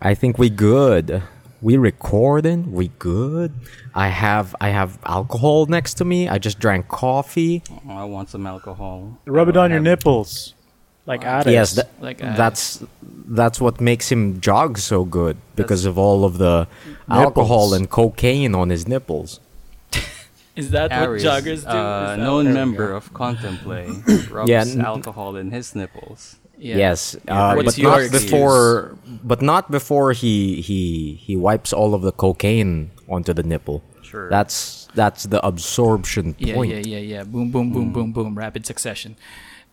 I think we good. We recording. We good. I have I have alcohol next to me. I just drank coffee. Oh, I want some alcohol. Rub it on your nipples, like addicts. Yes, that, Like, that's that's what makes him jog so good because of all of the alcohol and cocaine on his nipples. Is that Aries, what joggers do? uh, known member of Contemplate, rubs Yeah, n- alcohol in his nipples. Yeah. Yes, Yeah, uh, but not your before. But not before he he he wipes all of the cocaine onto the nipple. Sure. That's that's the absorption Yeah, point. yeah, yeah, yeah. yeah. Boom, boom, boom, boom, boom. Rapid succession.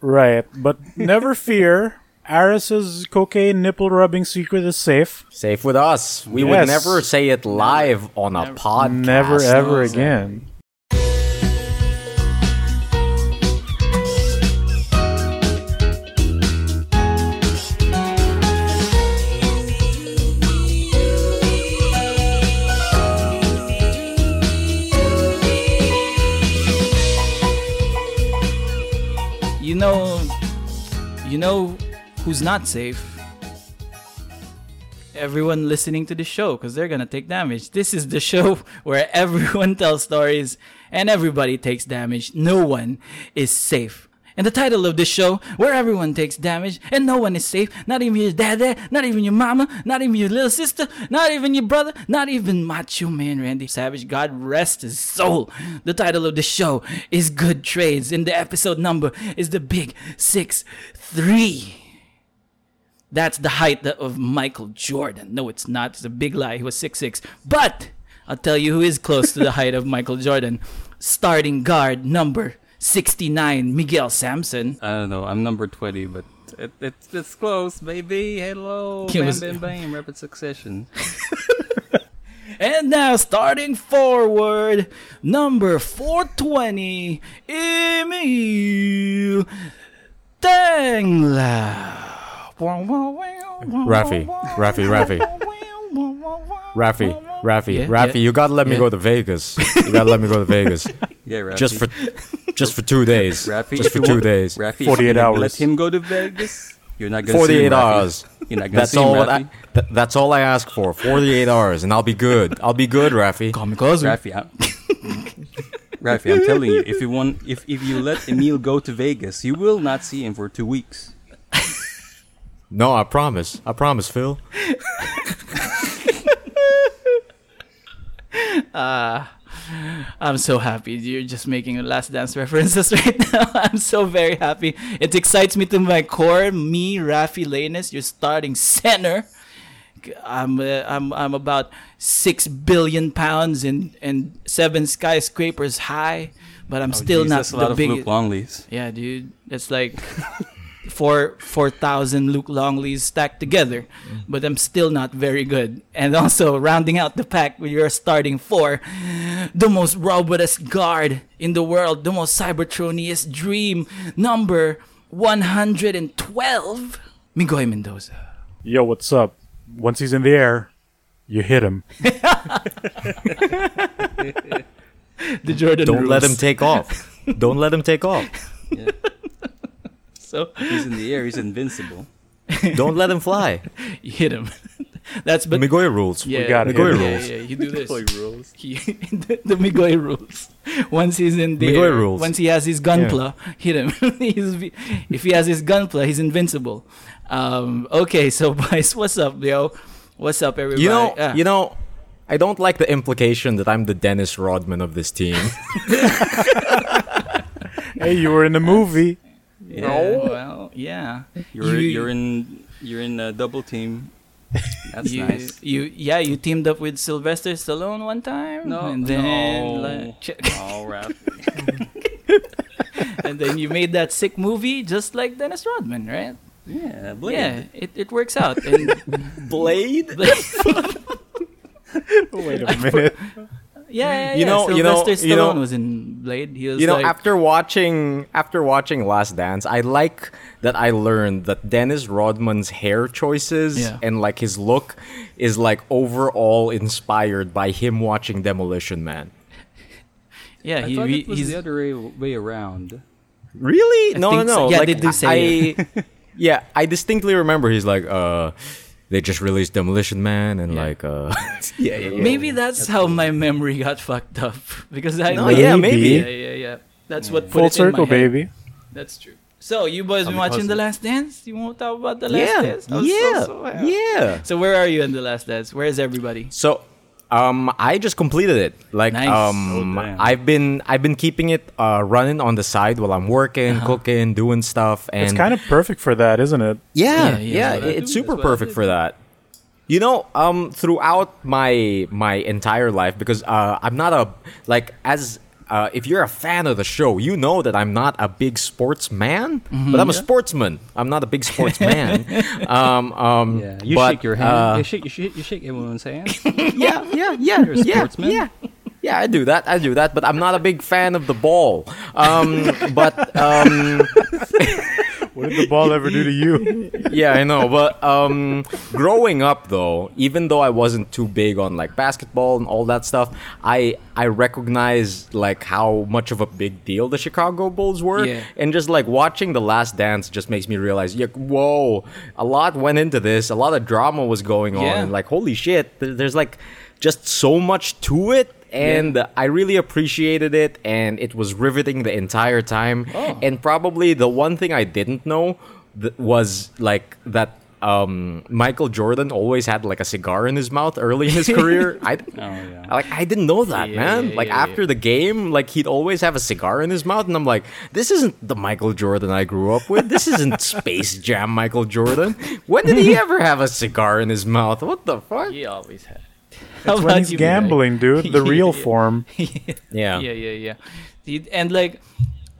Right, but never fear. Aris's cocaine nipple rubbing secret is safe. Safe with us. We would never say it live on a Never. podcast. Never ever no, again. Know, you know who's not safe? Everyone listening to the show because they're gonna take damage. This is the show where everyone tells stories and everybody takes damage. No one is safe. And the title of this show, where everyone takes damage and no one is safe, not even your dad, not even your mama, not even your little sister, not even your brother, not even Macho Man Randy Savage. God rest his soul. The title of the show is Good Trades, and the episode number is the Big Six Three. That's the height of Michael Jordan. No, it's not. It's a big lie. He was 6'6. But I'll tell you who is close to the height of Michael Jordan. Starting guard number 69, Miguel Samson. I don't know. I'm number 20, but it, it, it's close, baby. Hello. He Bam, was- bam, bam. Rapid succession. And now starting forward, number 420, Emil Tangla. Rafi, Rafi, Rafi. Rafi, Rafi, Yeah, Rafi, yeah. you gotta let me Yeah. go to Vegas. You gotta let me go to Vegas. Yeah, Rafi. just for just for two days. Rafi, just for two want- days. Rafi, 48 hours. Let him go to Vegas. You're not gonna see Forty-eight him, Rafi. hours. You're not gonna That's see him, all. What Rafi. I, th- that's all I ask for. Forty-eight hours, and I'll be good. I'll be good, Rafi. Kamikaze. Rafi, I'm, Rafi, I'm telling you, if you want, if if you let Emil go to Vegas, you will not see him for two weeks. No, I promise. I promise, Phil. I'm so happy. You're just making last dance references right now. I'm so very happy. It excites me to my core. Me, Rafi you're starting center. I'm uh, I'm I'm about six billion pounds and and seven skyscrapers high, but I'm Oh, still geez, not that's a the lot of Luc biggest. Longleys. Yeah, dude, that's like four four thousand Luc Longleys stacked together, but I'm still not very good. And also rounding out the pack, we are starting four, the most robust guard in the world, the most Cybertroniest dream, number one hundred and twelve, Migoy Mendoza. Yo, what's up? Once he's in the air, you hit him. The Jordan Don't let him take off. Don't let him take off. So He's in the air. He's invincible. Don't let him fly. you hit him. That's but Migoy rules. yeah, got it. Migoy yeah, rules. Yeah, yeah, you do this. rules. He, the, the Migoy rules. Once he's in the Migoy air, rules. once he has his gunpla, hit him. he's, if he has his gunpla, he's invincible. Um, okay, so boys, what's up, yo? What's up, everybody? You know, Ah, you know, I don't like the implication that I'm the Dennis Rodman of this team. Hey, you were in the movie. Yeah, well, yeah. You're You- you're in you're in a double team. That's you, nice. you, yeah, you teamed up with Sylvester Stallone one time, No, and then, no. like, check- Oh, rap. and then you made that sick movie just like Dennis Rodman, right? Yeah, Blade. Yeah, it, it works out. And Blade? Wait a minute. Yeah, yeah, You yeah. know- you know- Sylvester you know- was in Blade. He was You know, like, after watching after watching Last Dance, I like that I learned that Dennis Rodman's hair choices Yeah. and like his look is like overall inspired by him watching Demolition Man. yeah, I he, thought he- it was he's the other way, way around. Really? I no, think no, so. no. Yeah, like, they do say I, yeah, I distinctly remember he's like, uh, they just released Demolition Man and Yeah. like uh yeah, yeah, yeah. Maybe that's, how my memory got fucked up because I No, yeah, maybe. yeah yeah yeah. That's what put Full it in my circle, head. baby. That's true. So you boys been I'll be watching The. Last Dance? You won't talk about The Last yeah, Dance? I'm so- yeah, so yeah. So where are you in The Last Dance? Where is everybody? So, um, I just completed it. Like, Nice. um, Oh. I've been I've been keeping it uh, running on the side while I'm working, Uh-huh. cooking, doing stuff, and It's kind of perfect for that, isn't it? yeah, Yeah, yeah, yeah, that's what I it's do, super that's what I perfect for that. You know, um, throughout my my entire life, because uh, I'm not a like as. Uh, if you're a fan of the show, you know that I'm not a big sportsman, Mm-hmm. but I'm a sportsman. I'm not a big sportsman. um, um, Yeah, you but, shake your hand. uh, you shake, you shake, you shake everyone's hand. yeah, yeah, yeah, You're a yeah, sportsman? yeah. Yeah, I do that. I do that, but I'm not a big fan of the ball. Um, but um, What did the ball ever do to you? yeah, I know. But um, growing up, though, even though I wasn't too big on like basketball and all that stuff, I I recognize like how much of a big deal the Chicago Bulls were, Yeah. and just like watching The Last Dance just makes me realize, like, whoa, a lot went into this. A lot of drama was going on, Yeah. and like, holy shit, there's like just so much to it. And I really appreciated it, and it was riveting the entire time. Oh. And probably the one thing I didn't know th- was like that um, Michael Jordan always had like a cigar in his mouth early in his career. I, yeah. like I didn't know that, Yeah, man. yeah, like yeah, after the game, like he'd always have a cigar in his mouth, and I'm like, this isn't the Michael Jordan I grew up with. This isn't Space Jam Michael Jordan. When did he ever have a cigar in his mouth? What the fuck? He always had. How It's when he's you, Mike? gambling, dude. The real Yeah. form. Yeah. yeah, yeah, yeah. The- And like,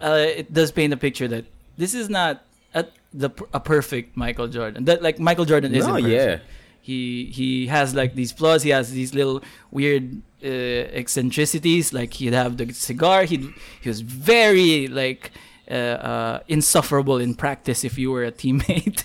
uh, it does paint a picture that this is not a, the a perfect Michael Jordan. That like Michael Jordan isn't No, yeah. He he has like these flaws. He has these little weird uh, eccentricities. Like he'd have the cigar. He he was very like. Uh, uh, insufferable in practice if you were a teammate.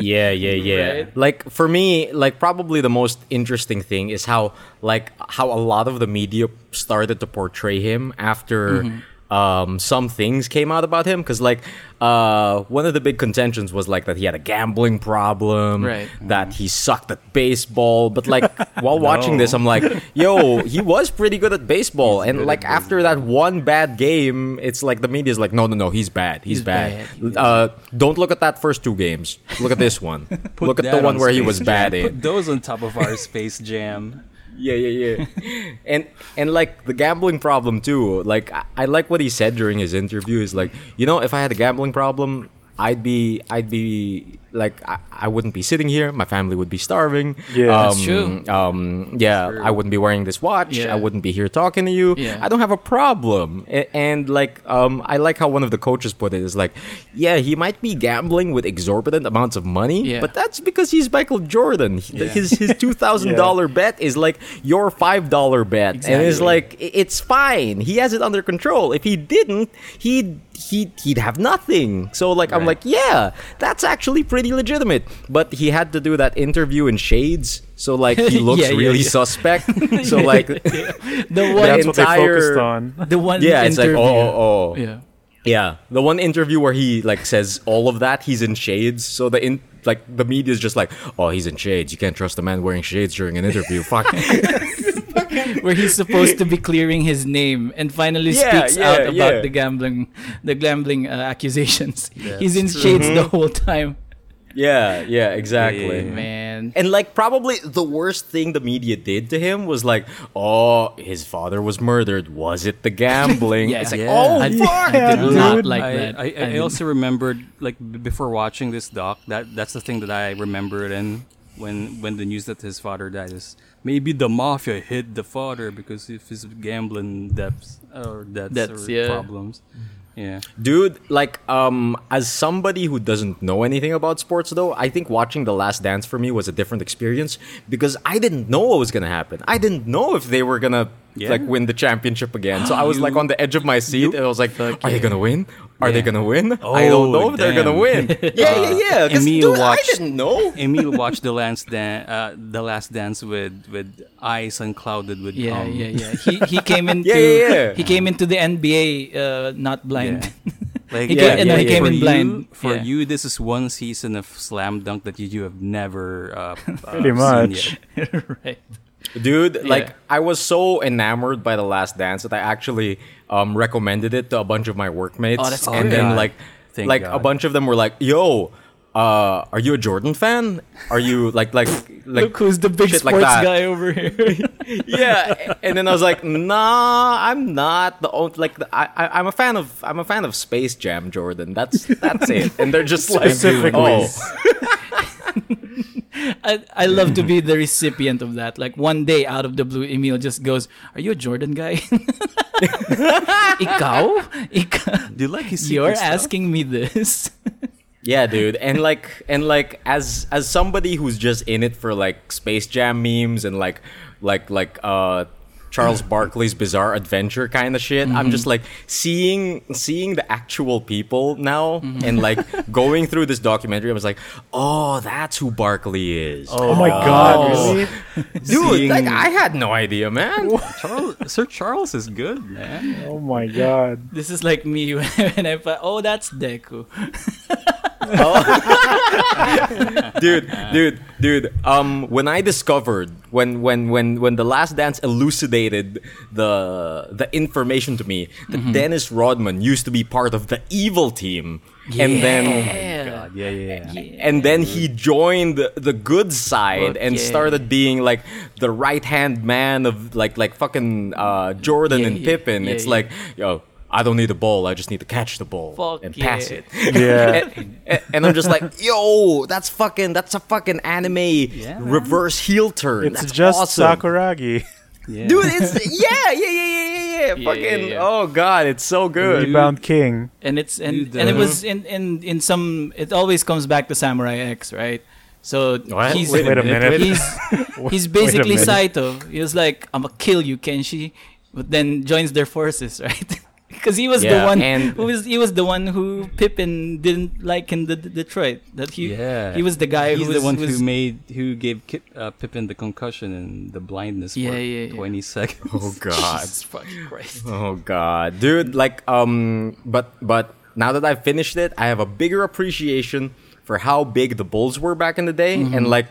Yeah, yeah, yeah. Right? Like for me, like probably the most interesting thing is how like how a lot of the media started to portray him after Mm-hmm. Um some things came out about him cuz like uh one of the big contentions was like that he had a gambling problem, Right. that he sucked at baseball, but like while watching this I'm like, yo, he was pretty good at baseball and like after that one bad game, it's like the media's like no, no, no, he's bad. He's, He's bad. bad. He's Uh don't look at that first two games. Look at this one. Look at the one on where he Space was Jam. bad Put those on top of our Space Jam. Yeah, yeah, yeah. and and like the gambling problem too. Like I, I like what he said during his interview. Is like you know if I had a gambling problem, I'd be I'd be like I, I wouldn't be sitting here. My family would be starving. Yeah. um, That's true. Um, yeah, true. I wouldn't be wearing this watch. Yeah. I wouldn't be here talking to you. Yeah. I don't have a problem. A- and like um, I like how one of the coaches put it is like, yeah, he might be gambling with exorbitant amounts of money, Yeah. but that's because he's Michael Jordan. Yeah. His his two thousand dollar bet is like your five dollar bet, and it's like it's fine. He has it under control. If he didn't, he'd he he'd have nothing. So like I'm like, yeah, that's actually pretty legitimate. But he had to do that interview in shades, so like he looks Yeah, really yeah. suspect. so like, the one, That's what they entire- focused on. the one. yeah, it's like oh oh oh. Yeah. Yeah, the one interview where he like says all of that, he's in shades. So the in like the media is just like, oh, he's in shades. You can't trust a man wearing shades during an interview. Fuck. Where he's supposed to be clearing his name and finally Yeah, speaks yeah, out about yeah. the gambling the gambling uh, accusations. That's he's in true. shades the Mm-hmm. whole time. yeah, yeah, exactly. Yeah. Man. And like probably the worst thing the media did to him was like, oh, his father was murdered. Was it the gambling? Yeah. It's like, Yeah. oh I, fuck. I did not like I, that. I, I, mean, also remembered like b- before watching this doc that that's the thing that I remembered and when when the news that his father died is maybe the mafia hit the father because of his gambling debts or debts Debts, or yeah. problems. Yeah. Dude, like, um, as somebody who doesn't know anything about sports, though, I think watching The Last Dance for me was a different experience because I didn't know what was gonna happen. I didn't know if they were gonna Yeah. like win the championship again. So I was like on the edge of my seat, you- and I was like, "Are they yeah. gonna win? Are they gonna win? I don't Oh, know if they're gonna win." yeah, yeah, yeah. 'cause, Emil dude, I didn't know. Emil watched the last dan- uh, the last dance with with eyes unclouded with yeah, cum. yeah, yeah. He he came into Yeah, yeah, yeah. he came into the NBA uh, not blind. Like He yeah, came- and yeah, he came for in you, blind. For Yeah. you, this is one season of Slam Dunk that you, you have never uh, uh, Pretty seen much. yet. right. Dude, like I was so enamored by The Last Dance that I actually um, recommended it to a bunch of my workmates, Oh, that's and then like Thank like a bunch of them were like, "Yo, uh, are you a Jordan fan? Are you like like like Look who's the big shit like sports guy over here. yeah?" And then I was like, "Nah, I'm not the only like the, I, I I'm a fan of I'm a fan of Space Jam, Jordan. That's that's it." And they're just like, "Oh, I, I love to be the recipient of that. Like one day out of the blue, Emil just goes, "Are you a Jordan guy?" Ikaw? Ikaw? Do you like his You're secret stuff? asking me this? Yeah, dude, and like, and like, as as somebody who's just in it for like Space Jam memes and like, like, like, uh, Charles Barkley's Bizarre Adventure kind of shit. I'm just like seeing seeing the actual people now, and like going through this documentary. I was like, oh, that's who Barkley is, Oh my god, Oh. really? dude. seeing- Like, I had no idea, man. Charles, Sir Charles is good, man. Oh my god. this is like me when, when I find, oh, that's Deku. dude, dude, dude. Um, when I discovered when when when when the Last Dance elucidated the the information to me that Dennis Rodman used to be part of the evil team, and then God, yeah, yeah, yeah. and then he joined the, the good side Fuck and yeah. started being like the right hand man of like like fucking uh, Jordan Yeah, and yeah, Pippen. yeah, it's yeah. like yo. I don't need the ball. I just need to catch the ball Fuck and pass yeah. it. Yeah. and, and- and I'm just like, yo, that's fucking, that's a fucking anime man. reverse heel turn. It's That's just awesome. Sakuragi. yeah. Dude, it's yeah, yeah, yeah, yeah, yeah, yeah. Yeah, Fucking, yeah, yeah. oh god, it's so good. Rebound King. and it's and, and it was in, in in some it always comes back to Samurai X, right? So What? he's Wait a minute. he's he's basically minute. Saito. He was like, "I'm gonna kill you, Kenshin," but then joins their forces, right? Because he was the one and- who was he was the one who Pippen didn't like in the, the Detroit. That he Yeah. he was the guy He's who the one was, who made who gave Kip, uh, Pippen the concussion and the blindness Yeah, for yeah, yeah. 20 seconds. Oh god. Jesus fucking Christ. Oh god, dude. Like, um, but but now that I've finished it, I have a bigger appreciation for how big the Bulls were back in the day, and like,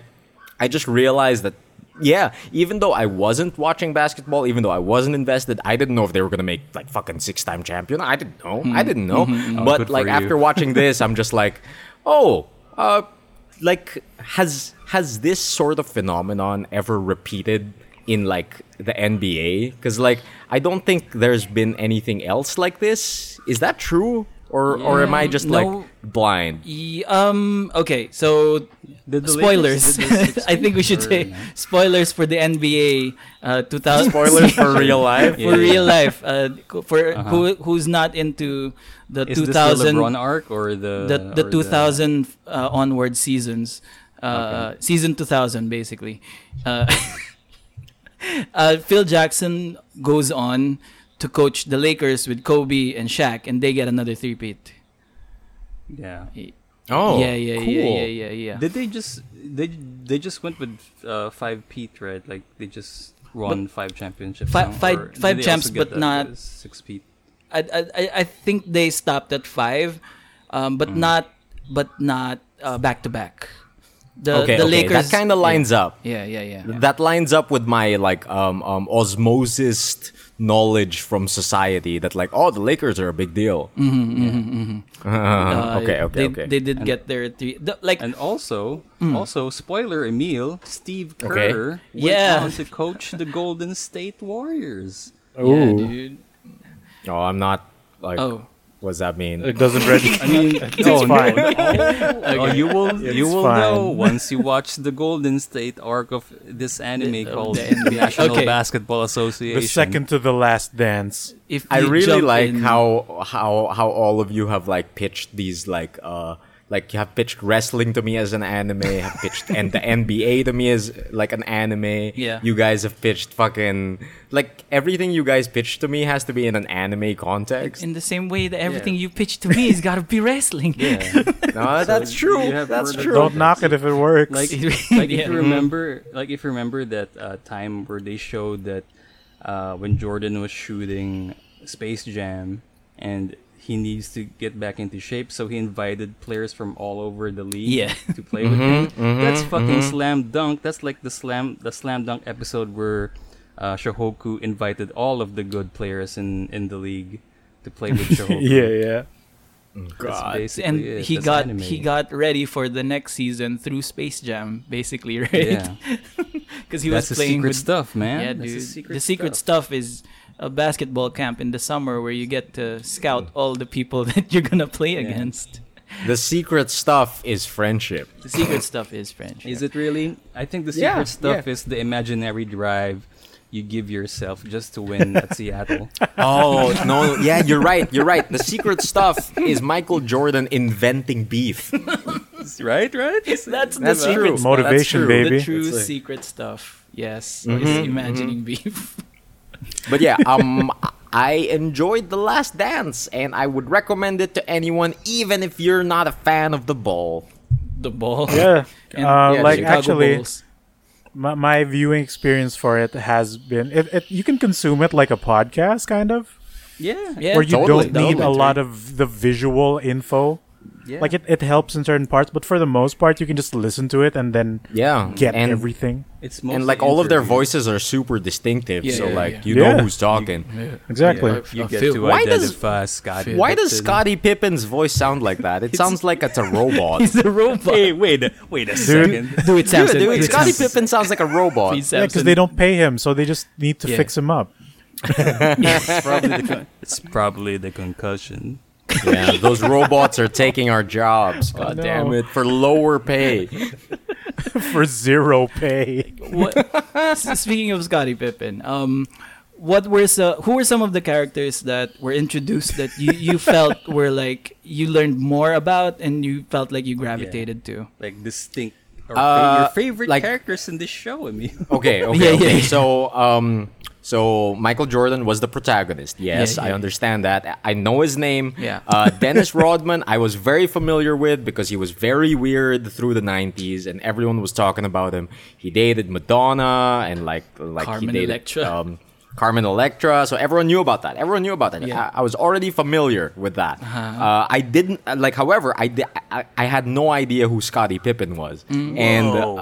I just realized that. Yeah, even though I wasn't watching basketball, even though I wasn't invested, I didn't know if they were gonna make like fucking six-time champion. I didn't know. I didn't know. Oh, But like after watching this, I'm just like, oh, uh, like has has this sort of phenomenon ever repeated in like the NBA? Because like I don't think there's been anything else like this. Is that true, or or am I just No. like blind? Ye- um. Okay. So Did the spoilers. Lakers- did the I think we should say no? spoilers for the NBA. Uh, 2000 Spoilers for real life. for Yeah. real life. Uh, for Uh-huh. who who's not into the Is 2000 the LeBron arc or the the the or 2000 uh, onward seasons. Uh, Season 2000 basically. Uh, uh, Phil Jackson goes on to coach the Lakers with Kobe and Shaq, and they get another three-peat. Yeah. Oh, yeah, yeah, cool. yeah, yeah, yeah, yeah. Did they just they they just went with uh, five peat right? Like they just won five championships. Fi- now? five- five champs, but that not- as six peat. I, I, I- I think they stopped at five, um, but not but not uh, back to back. The okay, the okay, Lakers that kind of lines up. Yeah, yeah, yeah. yeah. That lines up with my like um um osmosis knowledge from society that like oh the Lakers are a big deal. Uh, okay, okay, they, okay. They did get their three. The, like And also, Hmm. also spoiler Emil, Steve Okay. Kerr went Yeah. on to coach the Golden State Warriors. Oh yeah, Ooh. dude. oh, I'm not like. Oh, What does that mean? It doesn't register. I mean, it's no, fine. Oh, you will you will fine. know once you watch the Golden State arc of this anime The- called the National Okay. Basketball Association. The second to the last dance. if I really like in- how how how all of you have like pitched these like uh like you have pitched wrestling to me as an anime, have pitched and the NBA to me as like an anime. Yeah. You guys have pitched fucking like everything you guys pitched to me has to be in an anime context. in the same way that everything you pitch to me has got to be wrestling. yeah. no, that's true. That's true. Don't knock it if it works. like like Yeah. if you remember like if you remember that uh, time where they showed that uh, when Jordan was shooting Space Jam and he needs to get back into shape, so he invited players from all over the league Yeah. to play with him. Mm-hmm, mm-hmm, That's fucking mm-hmm. slam dunk. That's like the slam the slam dunk episode where uh, Shohoku invited all of the good players in in the league to play with Shohoku. Yeah, yeah. Mm. That's and it. he That's got anime. he got ready for the next season through Space Jam, basically, right? yeah. Because he That's was the playing secret with stuff, man. Yeah, That's dude. the The secret, secret, stuff. is a basketball camp in the summer where you get to scout all the people that you're gonna play against. The secret stuff is friendship. The secret stuff is friendship. Is it really? I think the Yeah, secret stuff yeah. is the imaginary drive you give yourself just to win at Seattle. Oh no! Yeah, you're right. You're right. The secret stuff is Michael Jordan inventing beef. right, right? That's the That's secret true. Motivation, That's true. baby. The true like- secret stuff. Yes, mm-hmm, is imagining beef. But yeah, um, I enjoyed The Last Dance, and I would recommend it to anyone, even if you're not a fan of the ball. the ball. Yeah. And Uh, yeah, like actually, Bulls. my, my viewing experience for it has been it, it. You can consume it like a podcast, kind of, Yeah. Yeah, where you totally, don't need a lot of the visual info. Yeah. Like it, it helps in certain parts, but for the most part, you can just listen to it and then Yeah, get and, everything. It's and like all of their interviews. voices are super distinctive. Yeah, so yeah, like yeah. you Yeah. know who's talking. Exactly. Yeah, you get to Why does- identify Scott. Why does Scotty Scottie Pippen's voice sound like that? It sounds like it's a robot. He's a robot. Hey, wait, wait a second. Do it, Dude, Samson. dude, Do it, Scottie Pippen sounds like a robot. Please, Yeah, because they don't pay him, so they just need to Yeah. fix him up. it's, probably the con- it's probably the concussion. Yeah, those robots are taking our jobs. God no. damn it, for lower pay. for zero pay. what, speaking of Scottie Pippen, um, what were so, who were some of the characters that were introduced that you, you felt were like you learned more about and you felt like you gravitated to? Like distinct. Or Uh, fa- your favorite like- characters in this show, I mean. Okay, okay, Yeah, yeah, okay. yeah. So, um, so Michael Jordan was the protagonist. Yes, Yeah, I yeah. understand that. I know his name. Yeah. Uh, Dennis Rodman, I was very familiar with because he was very weird through the '90s, and everyone was talking about him. He dated Madonna and like like Carmen he dated Electra. Um, Carmen Electra. So everyone knew about that. Everyone knew about that. Yeah. Uh-huh. I, I was already familiar with that. Uh, I didn't uh, like. However, I, di- I I had no idea who Scottie Pippen was. Mm. And uh, Whoa.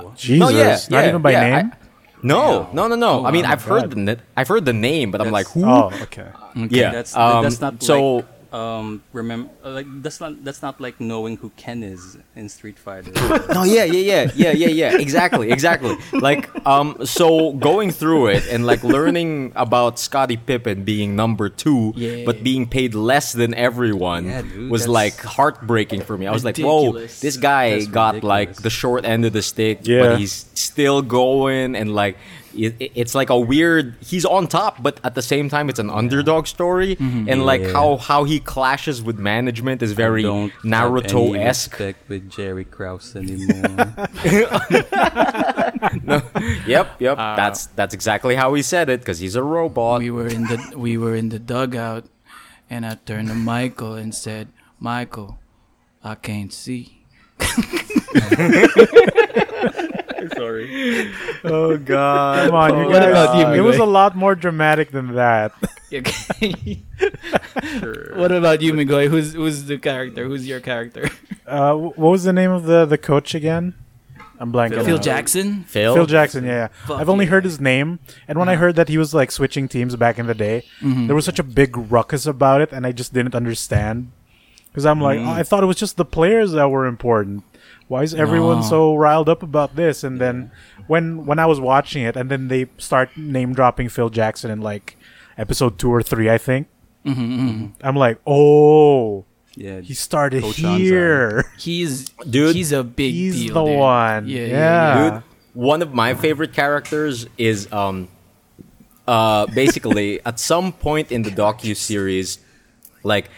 no, yeah, Jesus, not yeah, even by yeah, name? I- no, no, no, no. I mean. I've heard the I've heard the name, but I'm like, who? Oh, okay. yeah, That's um, that's not so. like um remember like that's not that's not like knowing who Ken is in Street Fighter. no, yeah, yeah, yeah, yeah, yeah, yeah. Exactly, exactly. Like, um, so going through it and like learning about Scottie Pippen being number two, Yeah. but being paid less than everyone Yeah, dude, was like heartbreaking for me. I was like, whoa, this guy That's got like the short end of the stick, Yeah. but he's still going and like. It, it- it's like a weird. He's on top, but at the same time, it's an underdog story, mm-hmm. and like Yeah. how how he clashes with management is very Don't Naruto have any esque. respect with Jerry Krause anymore. no. Yep, yep. Uh, that's that's exactly how he said it because he's a robot. We were in the we were in the dugout, and I turned to Michael and said, "Michael, I can't see." Sorry. oh God! Come on, you What guys. about you, it was a lot more dramatic than that. Okay. what about you, Migoy? Who's who's the character? Who's your character? Uh, what was the name of the, the coach again? I'm blanking. Phil out. Jackson. Phil. Phil Jackson, yeah. yeah. Fuck I've only yeah. heard his name, and when I heard that he was like switching teams back in the day, Mm-hmm. there was such a big ruckus about it, and I just didn't understand. Because I'm like, Mm. oh, I thought it was just the players that were important. Why is everyone No. so riled up about this? And then when when I was watching it, and then they start name dropping Phil Jackson in like episode two or three, I think. Mm-hmm, I'm like, oh, Yeah. he started Coach Anzai. here. He's Dude, He's a big He's deal. the dude. one. Yeah, Yeah. yeah, Dude, one of my favorite characters is um, uh, basically at some point in the docu series, like,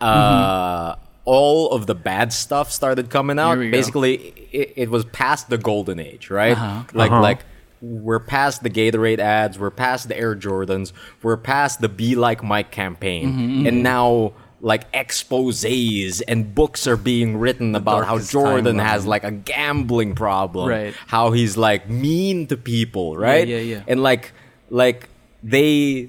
uh, all of the bad stuff started coming out. Here we go. Basically, it, it was past the golden age, right? Uh-huh. Like, Uh-huh. like we're past the Gatorade ads, we're past the Air Jordans, we're past the Be Like Mike campaign, Mm-hmm, and now. Like exposes and books are being written about how Jordan timeline. has like a gambling problem, Right. How he's like mean to people, right? yeah, yeah. And like, like they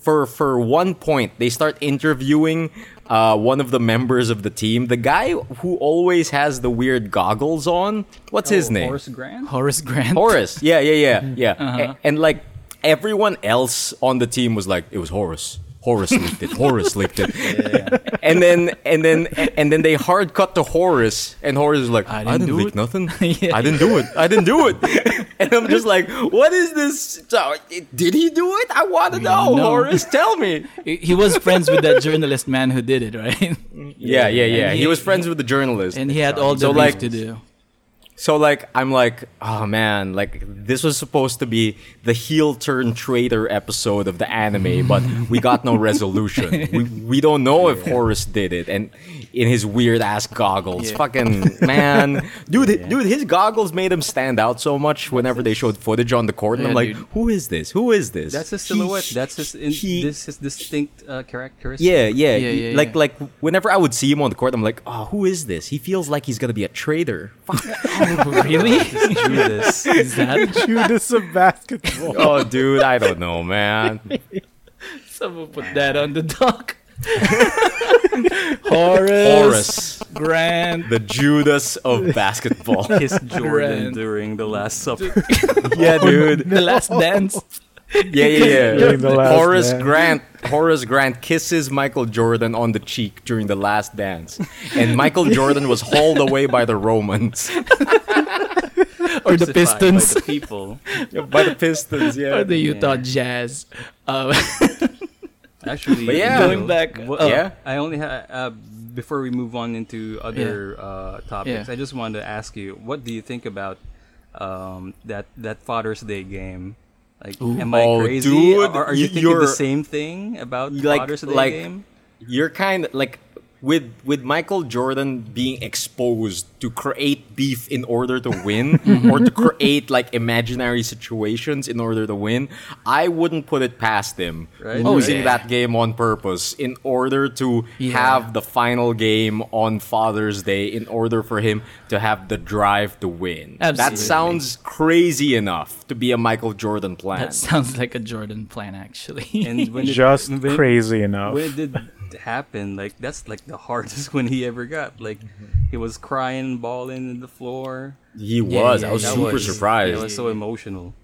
for for one point they start interviewing uh, one of the members of the team, the guy who always has the weird goggles on. What's his Oh, name? Horace Grant. Horace Grant. Horace. Yeah, yeah, yeah, yeah. Uh-huh. A- and like everyone else on the team was like, it was Horace. Horace leaked it. Horace leaked it. And then and then and then they hard cut to Horace, and Horace is like, I I didn't didn't, do leak it." nothing. Yeah. I didn't do it. I didn't do it. and I'm just like, what is this? So, did he do it? I want to know, don't know. Horace. Tell me. He he was friends with that journalist man who did it, right? Yeah, yeah, yeah. And He, he- was friends with the journalist. And he had all the So, like- to do. So like I'm like, oh man, like this was supposed to be the heel turn traitor episode of the anime, but we got no resolution. we we don't know if Horace did it, and in his weird ass goggles, Yeah. fucking man, dude, dude, his goggles made him stand out so much whenever they showed footage on the court, and I'm like, dude. who is this? Who is this? That's his He- silhouette. That's his. In, he- this his distinct uh, characteristic. Yeah, yeah, Yeah, yeah, like like whenever I would see him on the court, I'm like, oh, who is this? He feels like he's gonna be a traitor. Fuck. really? Judas. Is that? Judas of basketball. oh, dude, I don't know, man. Someone put that on the dock. Horace, Horace. Grant. the Judas of basketball. His Jordan Grant. during the Last Supper. yeah, dude. The last dance. Yeah, yeah, yeah. During the last Horace dance. Grant. Horace Grant kisses Michael Jordan on the cheek during the last dance, and Michael Jordan was hauled away by the Romans, Or the Crucified Pistons. By the people. by the Pistons. Yeah, or Yeah. the Utah Jazz. Um, Actually, But yeah. Going back, oh. Yeah. I only have. Uh, before we move on into other uh, topics, Yeah. I just wanted to ask you, what do you think about um, that that Father's Day game? Like, am I Oh, crazy? dude, or are you thinking the same thing about Like- Father's Day like- game? You're kind of like with with Michael Jordan being exposed to create beef in order to win mm-hmm. or to create like imaginary situations in order to win. I wouldn't put it past him Right. losing Oh, yeah. that game on purpose in order to Yeah. have the final game on Father's Day in order for him to have the drive to win. That sounds crazy enough to be a Michael Jordan plan. that sounds like a Jordan plan, actually. And when it, Just when- crazy enough. when did happen, like that's like the hardest one he ever got. Like mm-hmm. he was crying, bawling in the floor. he was. yeah, I was super was- surprised. It was so emotional.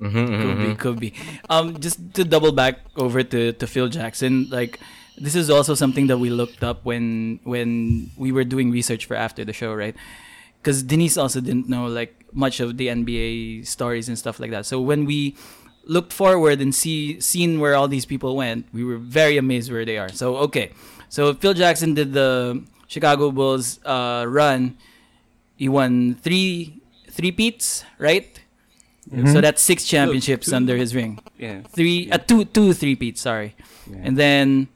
Mm-hmm, mm-hmm, could be, could be. Um, just to double back over to, to Phil Jackson, like this is also something that we looked up when when we were doing research for after the show, right? Because Denise also didn't know like much of the NBA stories and stuff like that. So when we looked forward and see seen where all these people went, we were very amazed where they are. So okay, so Phil Jackson did the Chicago Bulls uh, run. He won three three peats, right? So that's six championships two. under his ring. Yeah. Three, uh, two, two three peats. Sorry, Yeah. and then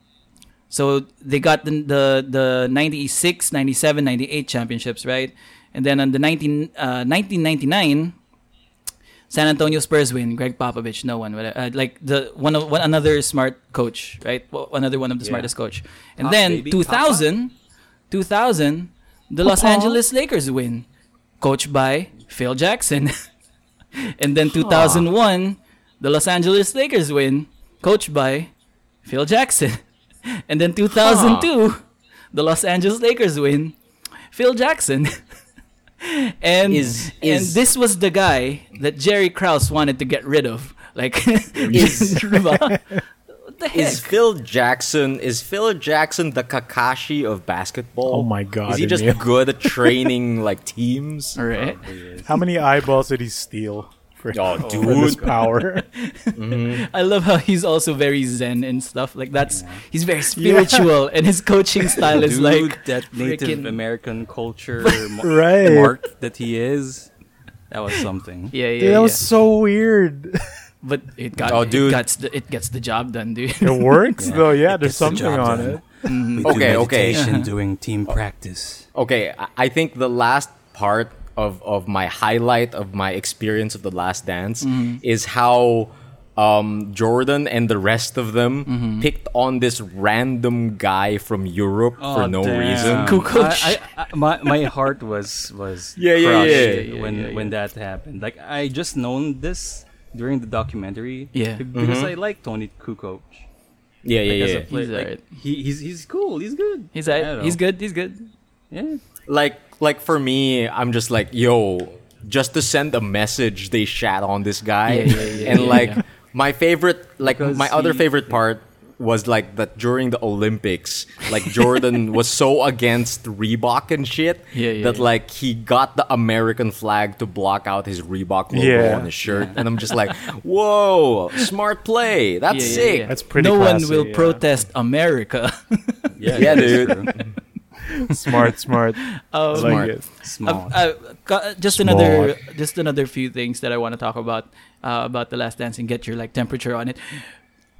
so they got the, the the 96, 97, 98 championships, right? And then on the 19, uh, 1999, San Antonio Spurs win. Gregg Popovich, no one, whatever. Uh, like the one of one another smart coach, right? Another one of the Yeah. smartest coach. And Pop, then baby, 2000, 2000, the Los Angeles Lakers win, coached by Phil Jackson. and then 2001, the Los Angeles Lakers win, coached by Phil Jackson. And then 2002, the Los Angeles Lakers win, Phil Jackson. and Is- and is- this was the guy that Jerry Krause wanted to get rid of. Like, Is- what the heck? Is Phil Jackson is Phil Jackson the Kakashi of basketball? Oh my God, Is he just Emil. good at training like teams? All right. How many eyeballs did he steal? For, Oh, for this dude. power. Mm-hmm. I love how he's also very zen and stuff. Like that's he's very spiritual, and his coaching style is Dude, like that Native frickin- American culture Right. mark that he is. That was something. yeah, yeah, Dude, that yeah. was so weird. But it got Oh, it gets the, it gets the job done, dude. It works though. Yeah, It there's gets the something on done. it. Mm-hmm. We Okay, do okay. doing team practice. Okay, I- I think the last part of, of my highlight of my experience of the Last Dance Mm-hmm. is how um, Jordan and the rest of them Mm-hmm. picked on this random guy from Europe for Oh, no damn. reason. Kukoc. I, I, I, my, my heart was was Yeah, yeah, crushed yeah. Yeah, when yeah, when that happened. Like I just known this during the documentary. Yeah. because Mm-hmm. I like Toni Kukoc. Yeah, yeah, Like, as yeah. a He's like, alright. he, he's he's cool. He's good. He's I he's good. He's good. Yeah. like like for me i'm just like yo just to send a message they shat on this guy Yeah, yeah, yeah, and yeah, like yeah. my favorite like Because my other favorite part was like that during the olympics like jordan was so against reebok and shit Yeah, yeah, that yeah. like he got the american flag to block out his reebok logo Yeah. on his shirt and i'm just like whoa smart play that's Yeah, yeah, sick yeah. That's pretty No one will yeah. protest America. Yeah, Yeah, dude. True. smart, smart. Oh, I like Smart. it. Small. Uh, uh, ca- just another just another few things that I want to talk about uh, about the Last Dance and get your like temperature on it.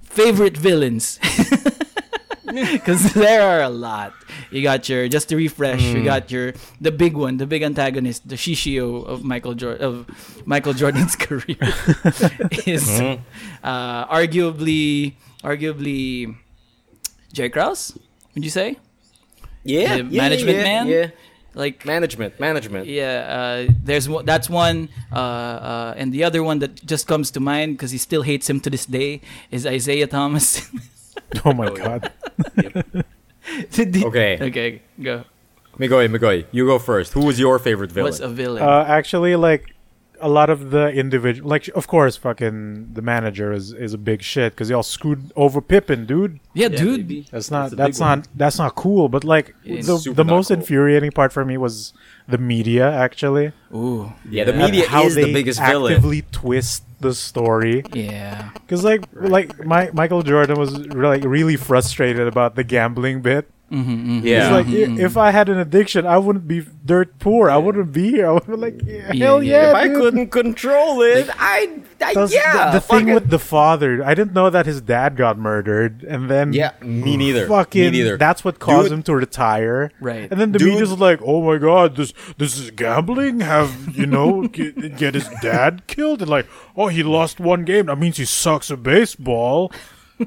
Favorite villains, because there are a lot. You got your just to refresh. You got your the big one, the big antagonist, the Shishio of Michael Jordan of Michael Jordan's career is uh, arguably arguably Jay Krause. Would you say yeah, The yeah, management yeah, man? yeah like management management Yeah, uh, there's one, that's one, uh, uh, and the other one that just comes to mind because he still hates him to this day is Isiah Thomas. Oh my god. Did he- Okay. okay, go. Migoy, Migoy, you go first. Who was your favorite villain? What's a villain? Uh, actually, like a lot of the individual, like of course, fucking the manager is is a big shit because y'all screwed over Pippen, dude. yeah, Yeah, dude. baby. That's not a that's, big one. not that's not cool. But like It's the the most cool. infuriating part for me was the media actually. Ooh, yeah, the media how is they the biggest villain. actively twist the story. yeah. Because like like my, Michael Jordan was like really frustrated about the gambling bit. Mm-hmm, Yeah. He's like, "I- if I had an addiction, I wouldn't be dirt poor. I wouldn't be here. I would be like, yeah, Yeah, hell yeah. yeah. if I couldn't control it, I, I yeah. the, the thing with the father, I didn't know that his dad got murdered, and then yeah, me neither. fucking me neither. that's what caused Dude. him to retire. Right. And then the Dude. media's like, "Oh my god, this this is gambling. Have you know get, get his dad killed?" And like, "Oh, he lost one game. That means he sucks at baseball."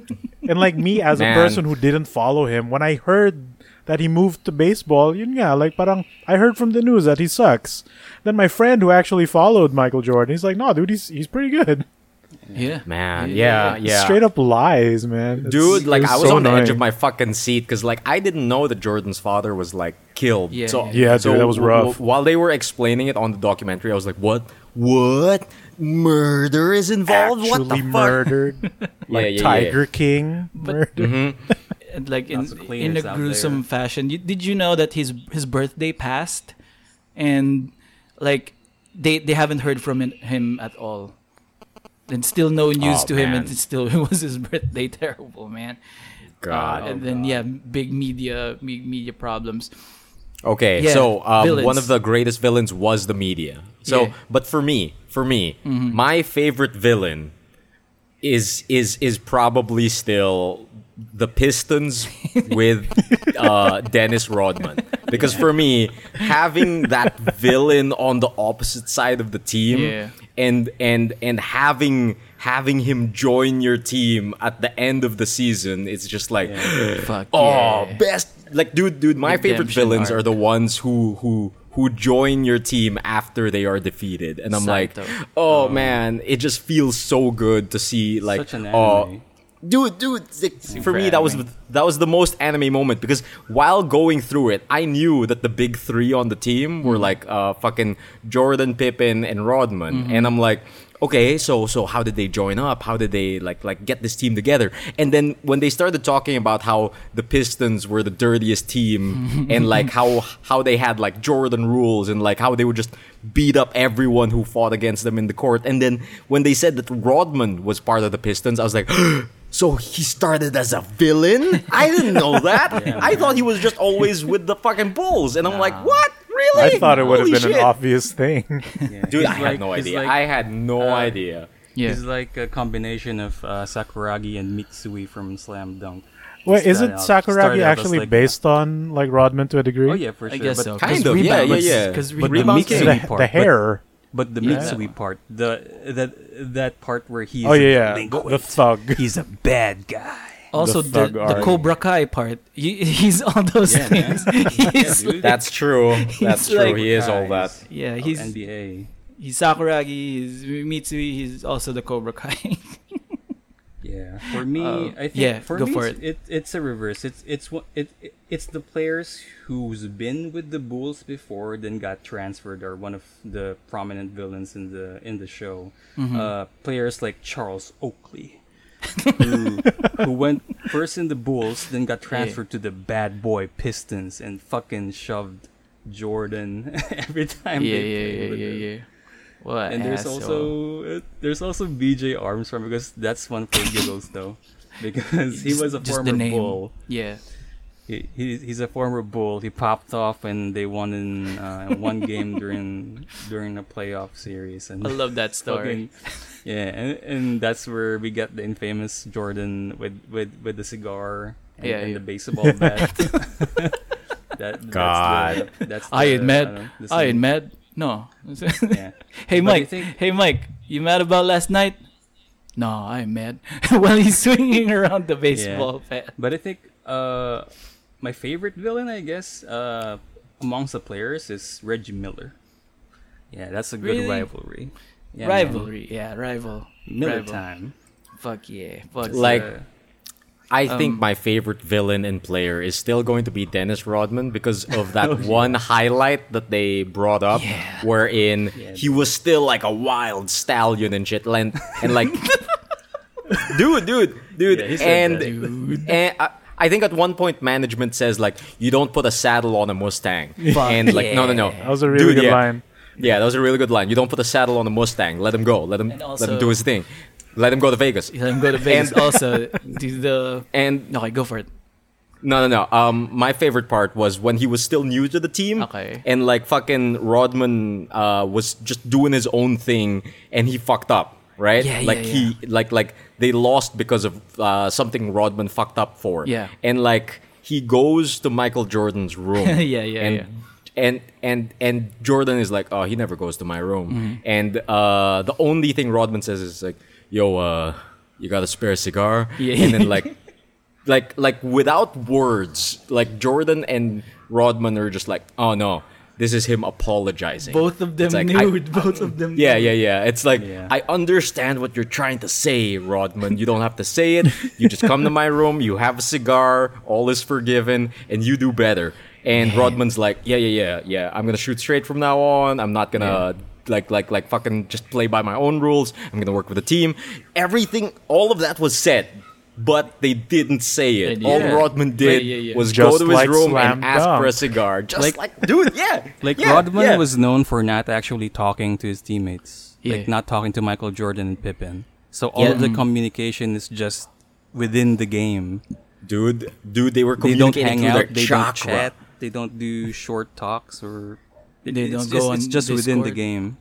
and like me as Man. a person who didn't follow him, when I heard that he moved to baseball, yun nga, like parang I heard from the news that he sucks. Then my friend who actually followed Michael Jordan, he's like, "No, dude, he's he's pretty good." Yeah. Man, yeah, yeah. Straight up lies, man. It's- Dude, like it's I was so on the edge of my fucking seat because like I didn't know that Jordan's father was like killed. Yeah, so yeah. Yeah, dude, that was w- rough. w- while they were explaining it on the documentary, I was like, "What? What? Murder is involved? what actually the fuck?" murdered, like yeah, yeah. Tiger King. murdered. Mm-hmm. Like in Lots in a gruesome there. fashion. You, did you know that his his birthday passed, and like they they haven't heard from him, him at all. And still no news Oh, to him, and still it was his birthday. Terrible, man. God. Uh, and then yeah, big media me- media problems. Okay, Yeah, so um, one of the greatest villains was the media. So, Yeah. but for me, for me, Mm-hmm. my favorite villain is is is probably still the Pistons with uh, Dennis Rodman. Because for me, having that villain on the opposite side of the team Yeah. and and and having having him join your team at the end of the season, it's just like Fuck Oh, yeah. best like dude, dude. My favorite villains arc. are the ones who who who join your team after they are defeated, and I'm like, Saito. oh man, it just feels so good to see like, oh, anime. dude, dude. like, for me, that was that was the most anime moment because while going through it, I knew that the big three on the team were Mm-hmm. like uh fucking Jordan, Pippen, and Rodman, and I'm like. Okay, so so how did they join up? How did they like like get this team together? And then when they started talking about how the Pistons were the dirtiest team and like how how they had like Jordan rules and like how they would just beat up everyone who fought against them in the court. And then when they said that Rodman was part of the Pistons, I was like, so he started as a villain? I didn't know that. I thought he was just always with the fucking Bulls. And I'm like, what? Really? I thought it would have Holy been shit. an obvious thing. Yeah. Dude, He's I had like- no he's idea. like- I had no uh, idea. Yeah. He's like a combination of uh, Sakuragi and Mitsui from Slam Dunk. Wait, He isn't started out- Sakuragi out as actually like- based on like Rodman to a degree? Oh yeah, for sure. I sure. guess but, so. Kind 'Cause of, yeah, yeah, yeah. Because But rebound Mitsui- the, part, the hair. But the Yeah. Mitsui part, the that that part where he's Oh yeah, yeah. the thug. he's a bad guy. Also, The the, the. Cobra Kai part. He, he's all those Yeah, things. He's, dude. That's true. That's true. like- he is all that. Yeah, of he's NBA. he's Sakuragi. He's Mitsui. He's also the Cobra Kai. Yeah, Yeah, for me, Uh, I think yeah, for go me, for it's, it. it's a reverse. It's it's it, it it's the players who's been with the Bulls before, then got transferred, are one of the prominent villains in the in the show. Mm-hmm. Uh, players like Charles Oakley, who, who went first in the Bulls, then got transferred to the bad boy Pistons, and fucking shoved Jordan every time yeah, they yeah, played yeah, with yeah, him. yeah. What And there's asshole. also uh, there's also BJ Armstrong because that's one for giggles though, because he was a just former bull. Yeah. He, he he's a former bull. He popped off and they won in uh, one game during during a playoff series, and I love that story. fucking- yeah, and, and that's where we get the infamous Jordan with with with the cigar and, Yeah, and yeah. the baseball bat. that, God. that's the, that's the, I ain't don't mad. I ain't scene. mad. No. Yeah. hey But Mike. think- Hey Mike. You mad about last night? No, I'm mad. While he's swinging around the baseball bat. But I think uh, my favorite villain, I guess, uh, amongst the players is Reggie Miller. Yeah, that's a good Really? rivalry. Yeah, man. Rivalry. Yeah, rival. Miller Rival. time. Fuck yeah. Fuck Like- Uh, I Um, think my favorite villain and player is still going to be Dennis Rodman because of that one highlight that they brought up, Yeah. wherein Yeah. he was still like a wild stallion and shit, and, and like, dude, dude, dude, Yeah, and. Dude. and I, I think at one point management says like you don't put a saddle on a Mustang, and like no, no, no, That was a really Dude, good yeah. line. Yeah, that was a really good line. You don't put a saddle on a Mustang. Let him go. Let him And let him do his thing. Let him go to Vegas. Let him go to Vegas. and also, do the. And Okay, go for it. No, no, no. Um, my favorite part was when he was still new to the team. Okay. And like fucking Rodman uh, was just doing his own thing, and he fucked up, right? Yeah, like yeah, he, like, like they lost because of uh, something Rodman fucked up for. Yeah. And like he goes to Michael Jordan's room. Yeah, yeah, and, yeah. And and and Jordan is like, oh, he never goes to my room. Mm-hmm. And uh, the only thing Rodman says is like, yo, uh, you got a spare cigar? Yeah. And then like like like without words like jordan and rodman are just like oh no this is him apologizing. Both of them like, nude. Both of them. yeah yeah yeah. It's like Yeah. i understand what you're trying to say rodman. You don't have to say it. You just come to my room you have a cigar all is forgiven and you do better. And rodman's like yeah yeah yeah yeah. I'm gonna shoot straight from now on. I'm not gonna like like like fucking just play by my own rules. I'm gonna work with the team. Everything all of that was said but they didn't say it. Yeah. All Rodman did Yeah, yeah, yeah. was Just go to his like room Slam and ask Dunk. for a cigar. Just like, Like- dude, yeah. Like yeah, Rodman yeah. was known for not actually talking to his teammates, Yeah. like not talking to Michael Jordan and Pippen. So all Yeah. of the communication is just within the game. dude, dude, they were They don't hang through out. their They don't chat. They don't do short talks or. They it's don't just, go It's on just within the game.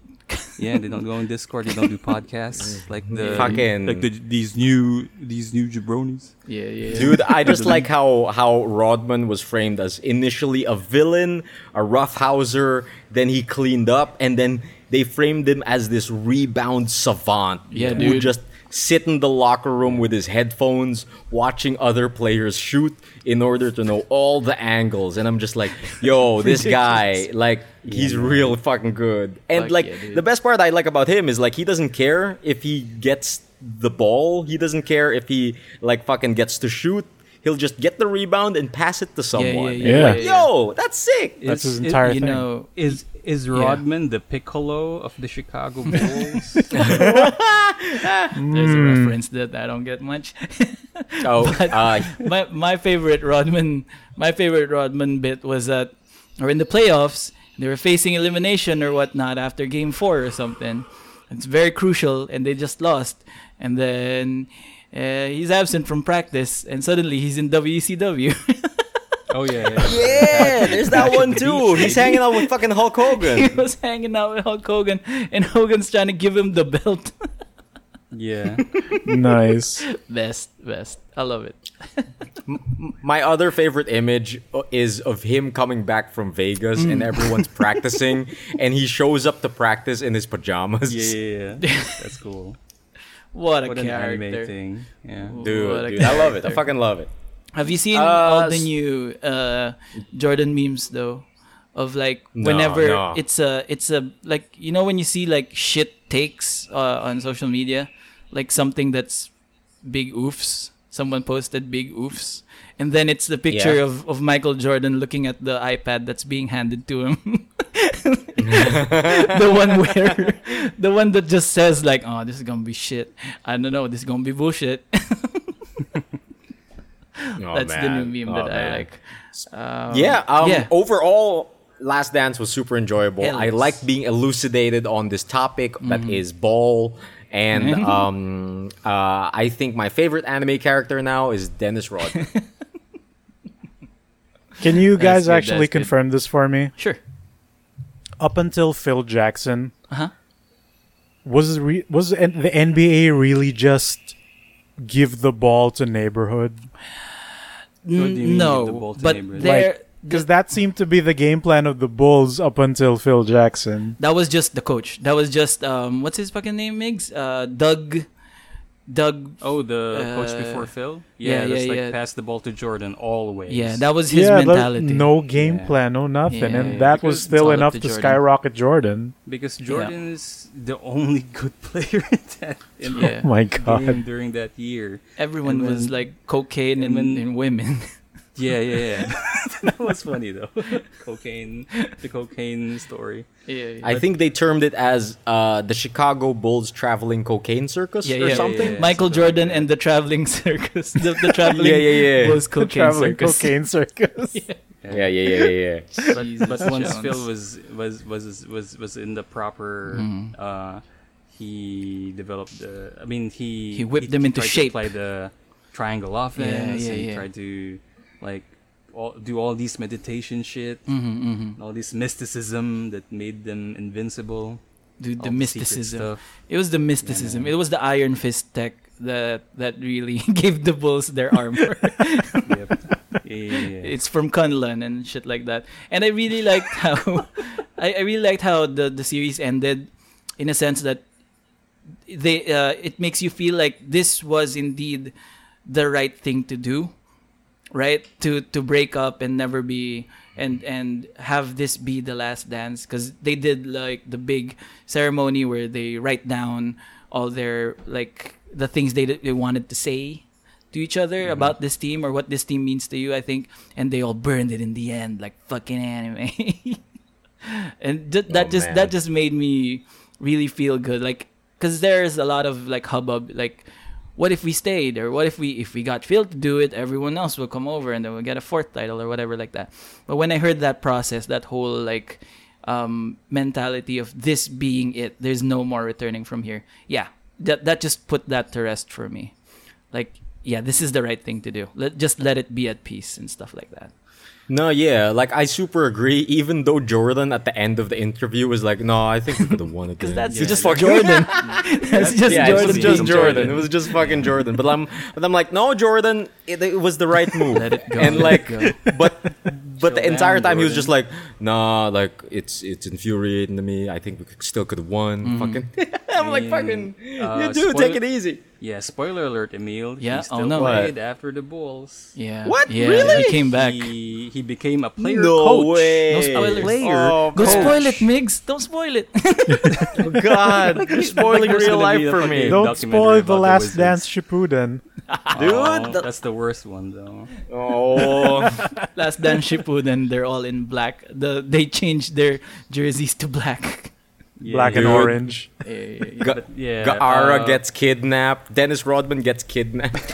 Yeah, they don't go on Discord. They don't do podcasts like the mm-hmm. Fucking- like the, these new these new jabronis. Yeah, yeah. Dude, I just like how how Rodman was framed as initially a villain, a roughhouser, then he cleaned up, and then they framed him as this rebound savant Yeah, who dude. would just sit in the locker room with his headphones, watching other players shoot in order to know all the angles. And I'm just like, yo, this guy, like, he's real fucking good. And Fuck like, yeah, the best part I like about him is like he doesn't care if he gets the ball. He doesn't care if he like fucking gets to shoot. He'll just get the rebound and pass it to someone. yeah, And you're yeah, like, yo, that's sick. That's his Is- entire you thing. know, Is is Yeah. Rodman the Piccolo of the Chicago Bulls? there's a reference that I don't get much. Oh, uh, my my favorite Rodman my favorite Rodman bit was that or in the playoffs they were facing elimination or whatnot after game four or something. It's very crucial and they just lost. And then uh, he's absent from practice and suddenly he's in WCW. Oh yeah, yeah. yeah, there's that one too. He's hanging out with fucking Hulk Hogan. he was hanging out with Hulk Hogan and Hogan's trying to give him the belt. yeah. nice. best, best. I love it. My other favorite image uh, is of him coming back from Vegas and everyone's practicing, and he shows up to practice in his pajamas. Yeah, yeah, yeah. That's cool. What a What an anime character. thing. Yeah. Dude, What a dude, I love it. I fucking love it. Have you seen Uh, all the new uh, Jordan memes though? Of like No, whenever no. it's a it's a like you know when you see like shit takes uh, on social media, like something that's big oofs. Someone posted big oofs, and then it's the picture Yeah. of, of Michael Jordan looking at the iPad that's being handed to him. the one where the one that just says like, "Oh, this is gonna be shit." I don't know. This is gonna be bullshit. Oh, that's the new meme Oh, that man. I like. Um, Yeah. Um, yeah. Overall, Last Dance was super enjoyable. Hell I yes. like being elucidated on this topic that is ball. And um, uh, I think my favorite anime character now is Dennis Rodman. Can you guys good, actually that's good. confirm this for me? Sure. Up until Phil Jackson, Uh huh. was re- was the NBA really just give the ball to neighborhood? What do you mean, no, the ball to but neighborhood? there Because that seemed to be the game plan of the Bulls up until Phil Jackson. that was just the coach. That was just um, what's his fucking name, Migs? Uh, Doug. Doug. Oh, the coach Uh, before Phil? yeah, Yeah, that's yeah, like yeah. pass the ball to Jordan always. Yeah, that was his yeah, mentality. no game Yeah. plan, no nothing, Yeah, and that because was still enough to to, skyrocket Jordan. because Jordan is the only good player in that in Yeah. Oh my god! during that year. Everyone And was like cocaine and, and and women. Yeah, yeah, yeah. that was funny though. cocaine, the cocaine story. yeah, I think they termed it as uh, the Chicago Bulls traveling cocaine circus yeah, or yeah. something. yeah. Michael something like Jordan that. and the traveling circus. The, the traveling Yeah, yeah, yeah. Bulls The cocaine traveling circus. cocaine circus. Yeah, yeah, yeah, yeah, yeah. But, but once Phil was was was was was in the proper, Mm-hmm. uh, he developed the. I mean, he He whipped them into tried shape. To apply the triangle offense. yeah, and he yeah. tried to like all, do all these meditation shit, Mm-hmm, all this mysticism that made them invincible. Dude, all the mysticism. It was the mysticism. It was the Iron Fist tech that that really gave the Bulls their armor. Yep. Yeah, yeah, yeah. it's from Kunlun and shit like that. And I really liked how I, I really liked how the, the series ended in a sense that they uh, it makes you feel like this was indeed the right thing to do. Right? To to break up and never be and and have this be the last dance because they did like the big ceremony where they write down all their like the things they they wanted to say to each other mm-hmm. about this team or what this team means to you, I think, and they all burned it in the end like fucking anime. and th- that Oh, just man. that just made me really feel good, like because there's a lot of like hubbub, like what if we stayed or what if we if we got Phil to do it, everyone else will come over and then we'll get a fourth title or whatever like that. But when I heard that process, that whole like um, mentality of this being it, there's no more returning from here. Yeah, that that just put that to rest for me. Like, yeah, this is the right thing to do. Let just let it be at peace and stuff like that. No, yeah, like I super agree. Even though Jordan at the end of the interview was like, "No, I think we could have won again." Because that's He just fucking- Jordan. that's just yeah, Jordan. it was just Jordan. It was just fucking Jordan. But I'm, but I'm like, no, Jordan. It, it was the right move. Let it go, And let like, it but but the entire time he was just like, nah, like it's it's infuriating to me. I think we could, still could have won. Fucking, I'm like, mean, fucking, uh, you do spoil- take it easy. Yeah, spoiler alert, Emil. Yeah, he oh no. played after the Bulls. Yeah. What? Yeah, Really? He came back. He, he became a player no coach. way. No spoilers. Player. Oh, Go coach. spoil it, Migs. Don't spoil it. God, you're spoiling Like real life for me. Don't spoil the the Last Wizards. Dance Shippuden. Dude, Oh, that's the worst one though. Oh, Last Dance Shippuden, they're all in black. The they changed their jerseys to black. Yeah, Black and Dude. orange. Yeah, yeah, yeah. Ga- But yeah, Gaara uh, gets kidnapped. Dennis Rodman gets kidnapped.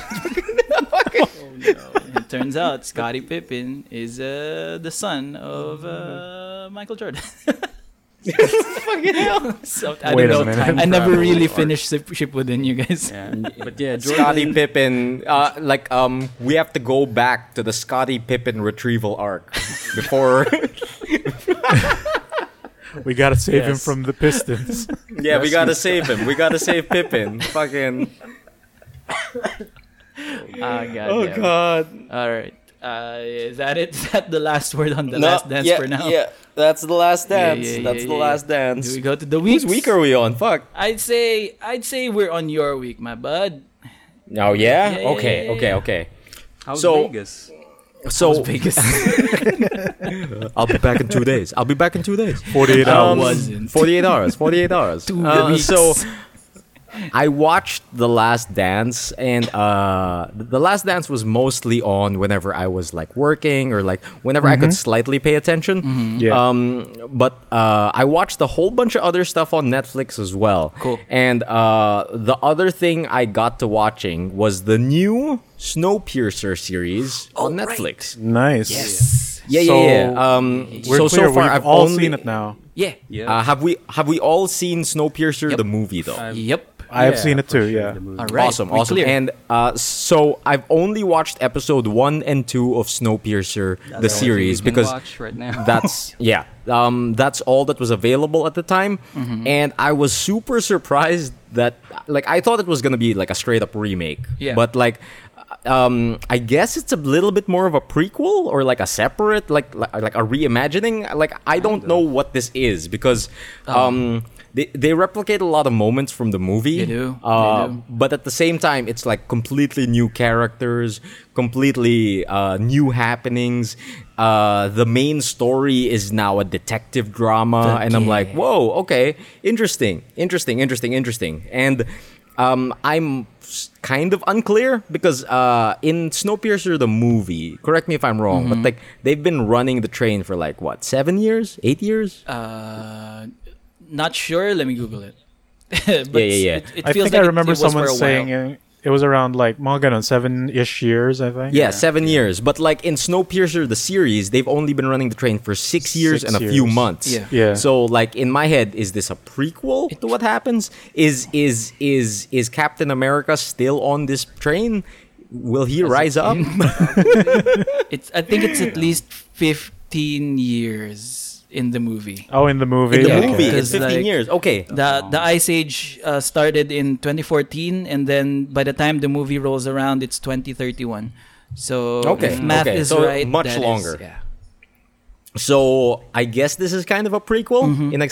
it turns out Scottie Pippen is uh, the son of uh, Michael Jordan. Fucking hell. So, I Wait a don't know. minute. I never really arc. finished Ship- Shippuden, you guys. Yeah, but yeah, Jordan, Scottie Pippen, uh, like um, we have to go back to the Scottie Pippen retrieval arc before. We gotta save him Yes. from the Pistons. yeah, we gotta save him. We gotta save Pippen. Fucking. Ah, God. Oh damn. God. All right. Uh, is that it? Is that the last word on the No, last dance yeah, for now? Yeah, that's the last dance. yeah, yeah, that's the yeah, last dance. Do we go to the Whose weeks? week are we on? Fuck. I'd say I'd say we're on your week, my bud. Oh yeah. Yeah, yeah, okay. yeah, okay. yeah. Okay. how's So- Vegas? So Vegas. I'll be back in two days. I'll be back in two days. 48 I hours. wasn't. 48 hours. 48 hours. Two Uh, weeks. So I watched The Last Dance, and uh, The Last Dance was mostly on whenever I was like working or like whenever I could slightly pay attention. Yeah. Um, but uh, I watched a whole bunch of other stuff on Netflix as well. Cool. And uh, the other thing I got to watching was the new Snowpiercer series on right. Netflix. nice. Yeah, So, yeah, yeah. Um, We're so clear. so far We've I've all only seen it now. Yeah. Yeah. Uh, have we have we all seen Snowpiercer the movie though? I've- Yep. I have Yeah, seen it too. sure, Yeah. All right. awesome, we awesome. clear. And uh, so I've only watched episode one and two of Snowpiercer, the That's the only thing series, can because watch right now. that's yeah, um, that's all that was available at the time, Mm-hmm. and I was super surprised that like I thought it was gonna be like a straight up remake, Yeah. but like. Um, I guess it's a little bit more of a prequel or like a separate, like like, like a reimagining. Like I don't know what this is because um, they they replicate a lot of moments from the movie. They do. Uh, They do. but at the same time, it's like completely new characters, completely uh, new happenings. Uh, the main story is now a detective drama, and I'm like, whoa, okay, interesting, interesting, interesting, interesting. And um, I'm kind of unclear because uh, in Snowpiercer the movie, correct me if I'm wrong, Mm-hmm. but like they've been running the train for like what seven years, eight years? Uh, not sure. Let me Google it. but Yeah, yeah, yeah. It, it I feels think like I remember it was someone saying uh, it was around like mga ganun, seven-ish years. I think. Yeah, seven years. But like in Snowpiercer, the series, they've only been running the train for six years Six and a few months. Yeah. Yeah. So like in my head, is this a prequel to what happens? Is is is is Captain America still on this train? Will he rise up? It's. I think it's at least fifteen years in the movie. Oh, in the movie. In the Yeah, movie, Okay. it's 15 like, years. Okay. The the Ice Age uh, started in 2014, and then by the time the movie rolls around, it's 2031. So Okay, if math okay. is So right, much that is- longer. yeah. So I guess this is kind of a prequel Mm-hmm. in a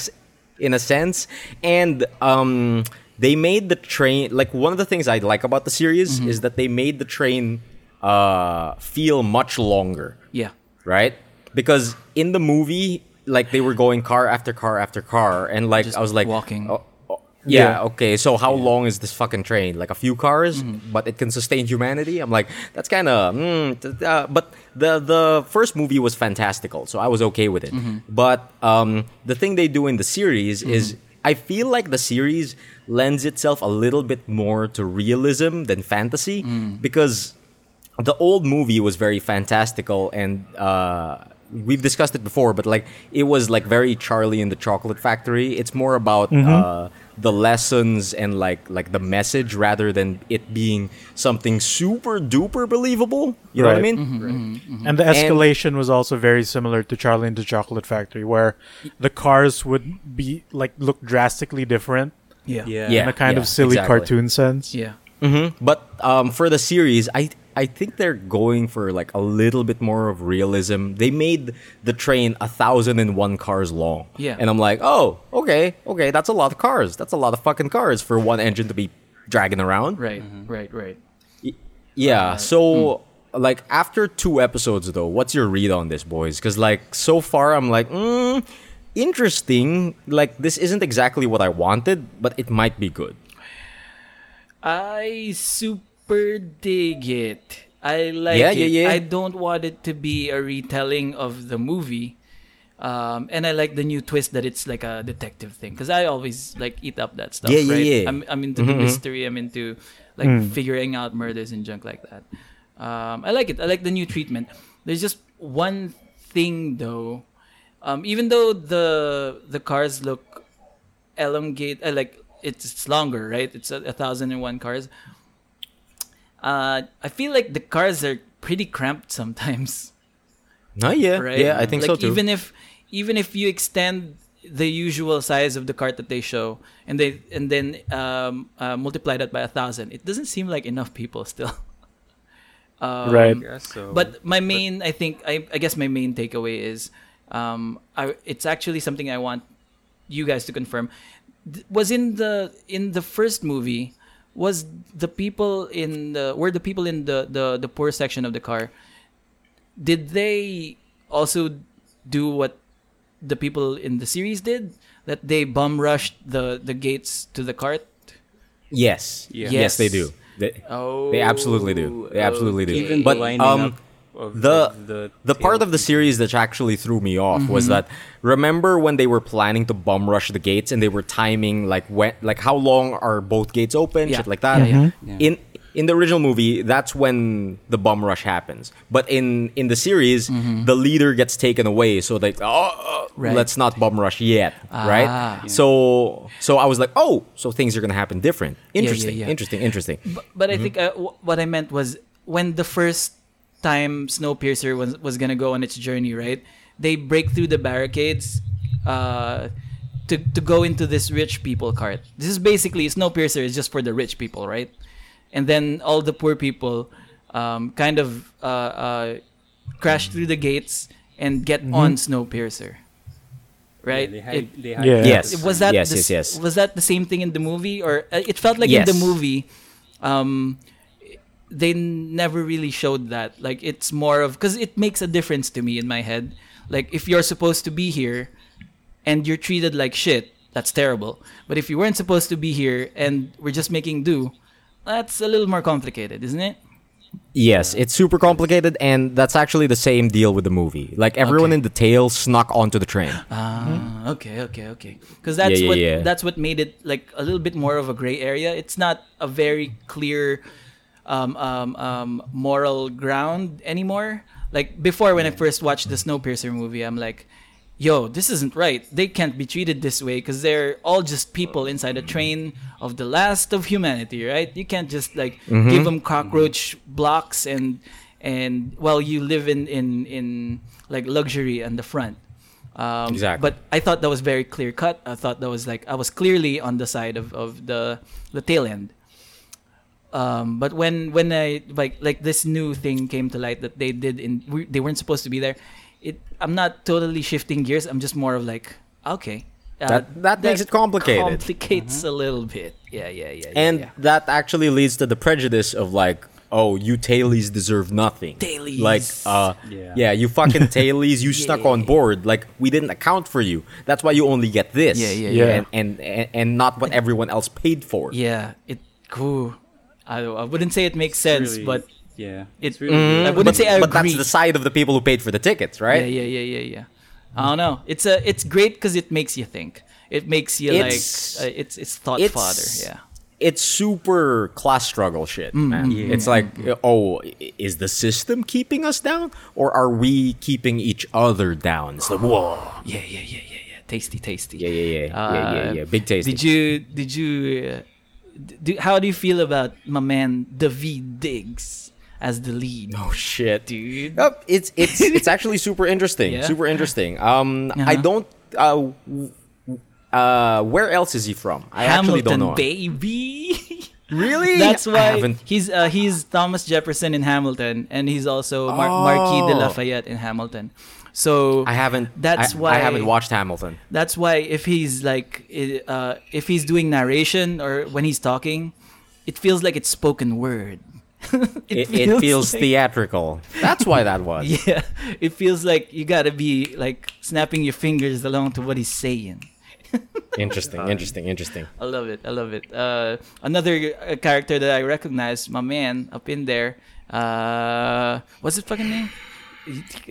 in a sense, and um, they made the train like one of the things I like about the series Mm-hmm. is that they made the train uh, feel much longer, Yeah. right? Because in the movie, like they were going car after car after car, and like Just I was like walking. oh, oh, yeah, Yeah. okay. So how long is this fucking train? Like a few cars, Mm-hmm. but it can sustain humanity. I'm like, that's kind of. Mm, uh, but the the first movie was fantastical, so I was okay with it. Mm-hmm. But um, the thing they do in the series is, I feel like the series lends itself a little bit more to realism than fantasy Mm. because the old movie was very fantastical and uh, we've discussed it before but like it was like very charlie in the chocolate factory it's more about mm-hmm. uh, the lessons and like like the message rather than it being something super duper believable you know what i Right. mean mm-hmm, mm-hmm, And the escalation was also very similar to Charlie in the Chocolate Factory, where the cars would be like look drastically different Yeah. Yeah. Yeah. in a kind of silly exactly. cartoon sense. Yeah. But um, for the series, I I think they're going for like a little bit more of realism. They made the train a thousand and one cars long. Yeah. and I'm like, oh, okay, okay, that's a lot of cars. That's a lot of fucking cars for one engine to be dragging around. Right. Right. Mm-hmm. Right. Yeah. Uh, so hmm. like after two episodes though, what's your read on this, boys? Because like so far, I'm like, mm, interesting. Like this isn't exactly what I wanted, but it might be good. I super dig it. I like Yeah, it. yeah, yeah. I don't want it to be a retelling of the movie. Um, and I like the new twist that it's like a detective thing because I always like eat up that stuff. Yeah, yeah, right? yeah. Mm-hmm, I'm, I'm into the mystery. I'm into like figuring out murders and junk like that. Um, I like it. I like the new treatment. There's just one thing though. Um, even though the the cars look elongate, uh, like it's, it's longer, right? It's a, a thousand and one cars. Uh, I feel like the cars are pretty cramped sometimes, No, yeah, right? yeah, I think like so too. Even if even if you extend the usual size of the cart that they show, and they and then um, uh, multiply that by a thousand, it doesn't seem like enough people still. um, Right. So But my main, I think, I, I guess my main takeaway is, um, I, it's actually something I want you guys to confirm. Th- Was in the in the first movie, was the people in the were the people in the the the poor section of the car? Did they also do what the people in the series did? That they bum rushed the the gates to the cart. Yes. Yeah. Yes, they do. They, Oh, they absolutely do. They absolutely do. Even but um, up of the of the the part of the series that actually threw me off was that remember when they were planning to bum rush the gates and they were timing like when like how long are both gates open Yeah. shit like that Yeah, yeah. Mhm. in in the original movie that's when the bum rush happens but in in the series the leader gets taken away so like oh uh, Right. let's not bum rush yet right Ah. so so i was like oh so things are gonna happen different yeah, interesting yeah. interesting interesting But, but I think uh, w- what I meant was when the first time Snowpiercer was was gonna go on its journey, right? They break through the barricades uh, to to go into this rich people cart. This is basically Snowpiercer is just for the rich people, right? And then all the poor people um, kind of uh, uh, crash through the gates and get on Snowpiercer, right? Yeah, they hide, It- they hide Yeah. yes was that yes the, yes yes was that the same thing in the movie or uh, it felt like in the movie um they never really showed that like it's more of because it makes a difference to me in my head like if you're supposed to be here and you're treated like shit that's terrible but if you weren't supposed to be here and we're just making do that's a little more complicated isn't it Yes, it's super complicated, and that's actually the same deal with the movie. Like everyone Okay. in the tail snuck onto the train. Ah, okay, okay, okay. Because that's Yeah, yeah, what yeah. that's what made it like a little bit more of a gray area. It's not a very clear um, um, um, moral ground anymore. Like before, when I first watched the Snowpiercer movie, I'm like, "Yo, this isn't right. They can't be treated this way because they're all just people inside a train of the last of humanity, right? You can't just like Mm-hmm. give them cockroach blocks and and while you live in in in like luxury on the front." Um, Exactly. But I thought that was very clear cut. I thought that was like I was clearly on the side of, of the the tail end. Um, but when when I like like this new thing came to light that they did in we, they weren't supposed to be there. It I'm not totally shifting gears. I'm just more of like okay. Uh, That- that makes it complicated. Complicates a little bit. Yeah, yeah, yeah. yeah and yeah. that actually leads to the prejudice of like, oh, you tailies deserve nothing. Tailies. Like, uh, Yeah. yeah. you fucking tailies, you stuck on board. Like, we didn't account for you. That's why you only get this. Yeah, yeah, Yeah. And and and, and not what everyone else paid for. yeah, it cool. I, I wouldn't say it makes sense, really- but yeah, it- it's really Mm, I wouldn't but, say I but agree. that's the side of the people who paid for the tickets, right? Yeah, yeah, yeah, yeah, yeah. I don't know. It's a it's great because it makes you think. It makes you It's- like uh, it's it's thought it's- fodder. Yeah. it's super class struggle shit, Mm, man. It's like, oh, is the system keeping us down, or are we keeping each other down? It's like, whoa, Yeah, yeah, yeah, yeah, yeah. Tasty, tasty. yeah, yeah, yeah, yeah, yeah, Uh, yeah. Big taste. Did you did you uh, d- do, how do you feel about my man Daveed Diggs as the lead? Oh shit, Dude. Yep, it's it's it's actually super interesting. Yeah? Super interesting. Um, I Uh-huh. don't. Uh, uh, where else is he from? I actually don't know. Hamilton, know. baby. Really? That's why he's uh, he's Thomas Jefferson in Hamilton, and he's also Mar- Marquis de Oh. Lafayette in Hamilton. So I haven't. That's I, why I haven't watched Hamilton. That's why if he's like uh, if he's doing narration or when he's talking, it feels like it's spoken word. It, it feels like- theatrical. That's why that was. yeah. It feels like you gotta be like snapping your fingers along to what he's saying. Interesting. Interesting. Interesting. I love it. I love it. Uh, another uh, character that I recognize, my man up in there. Uh, what's his fucking name?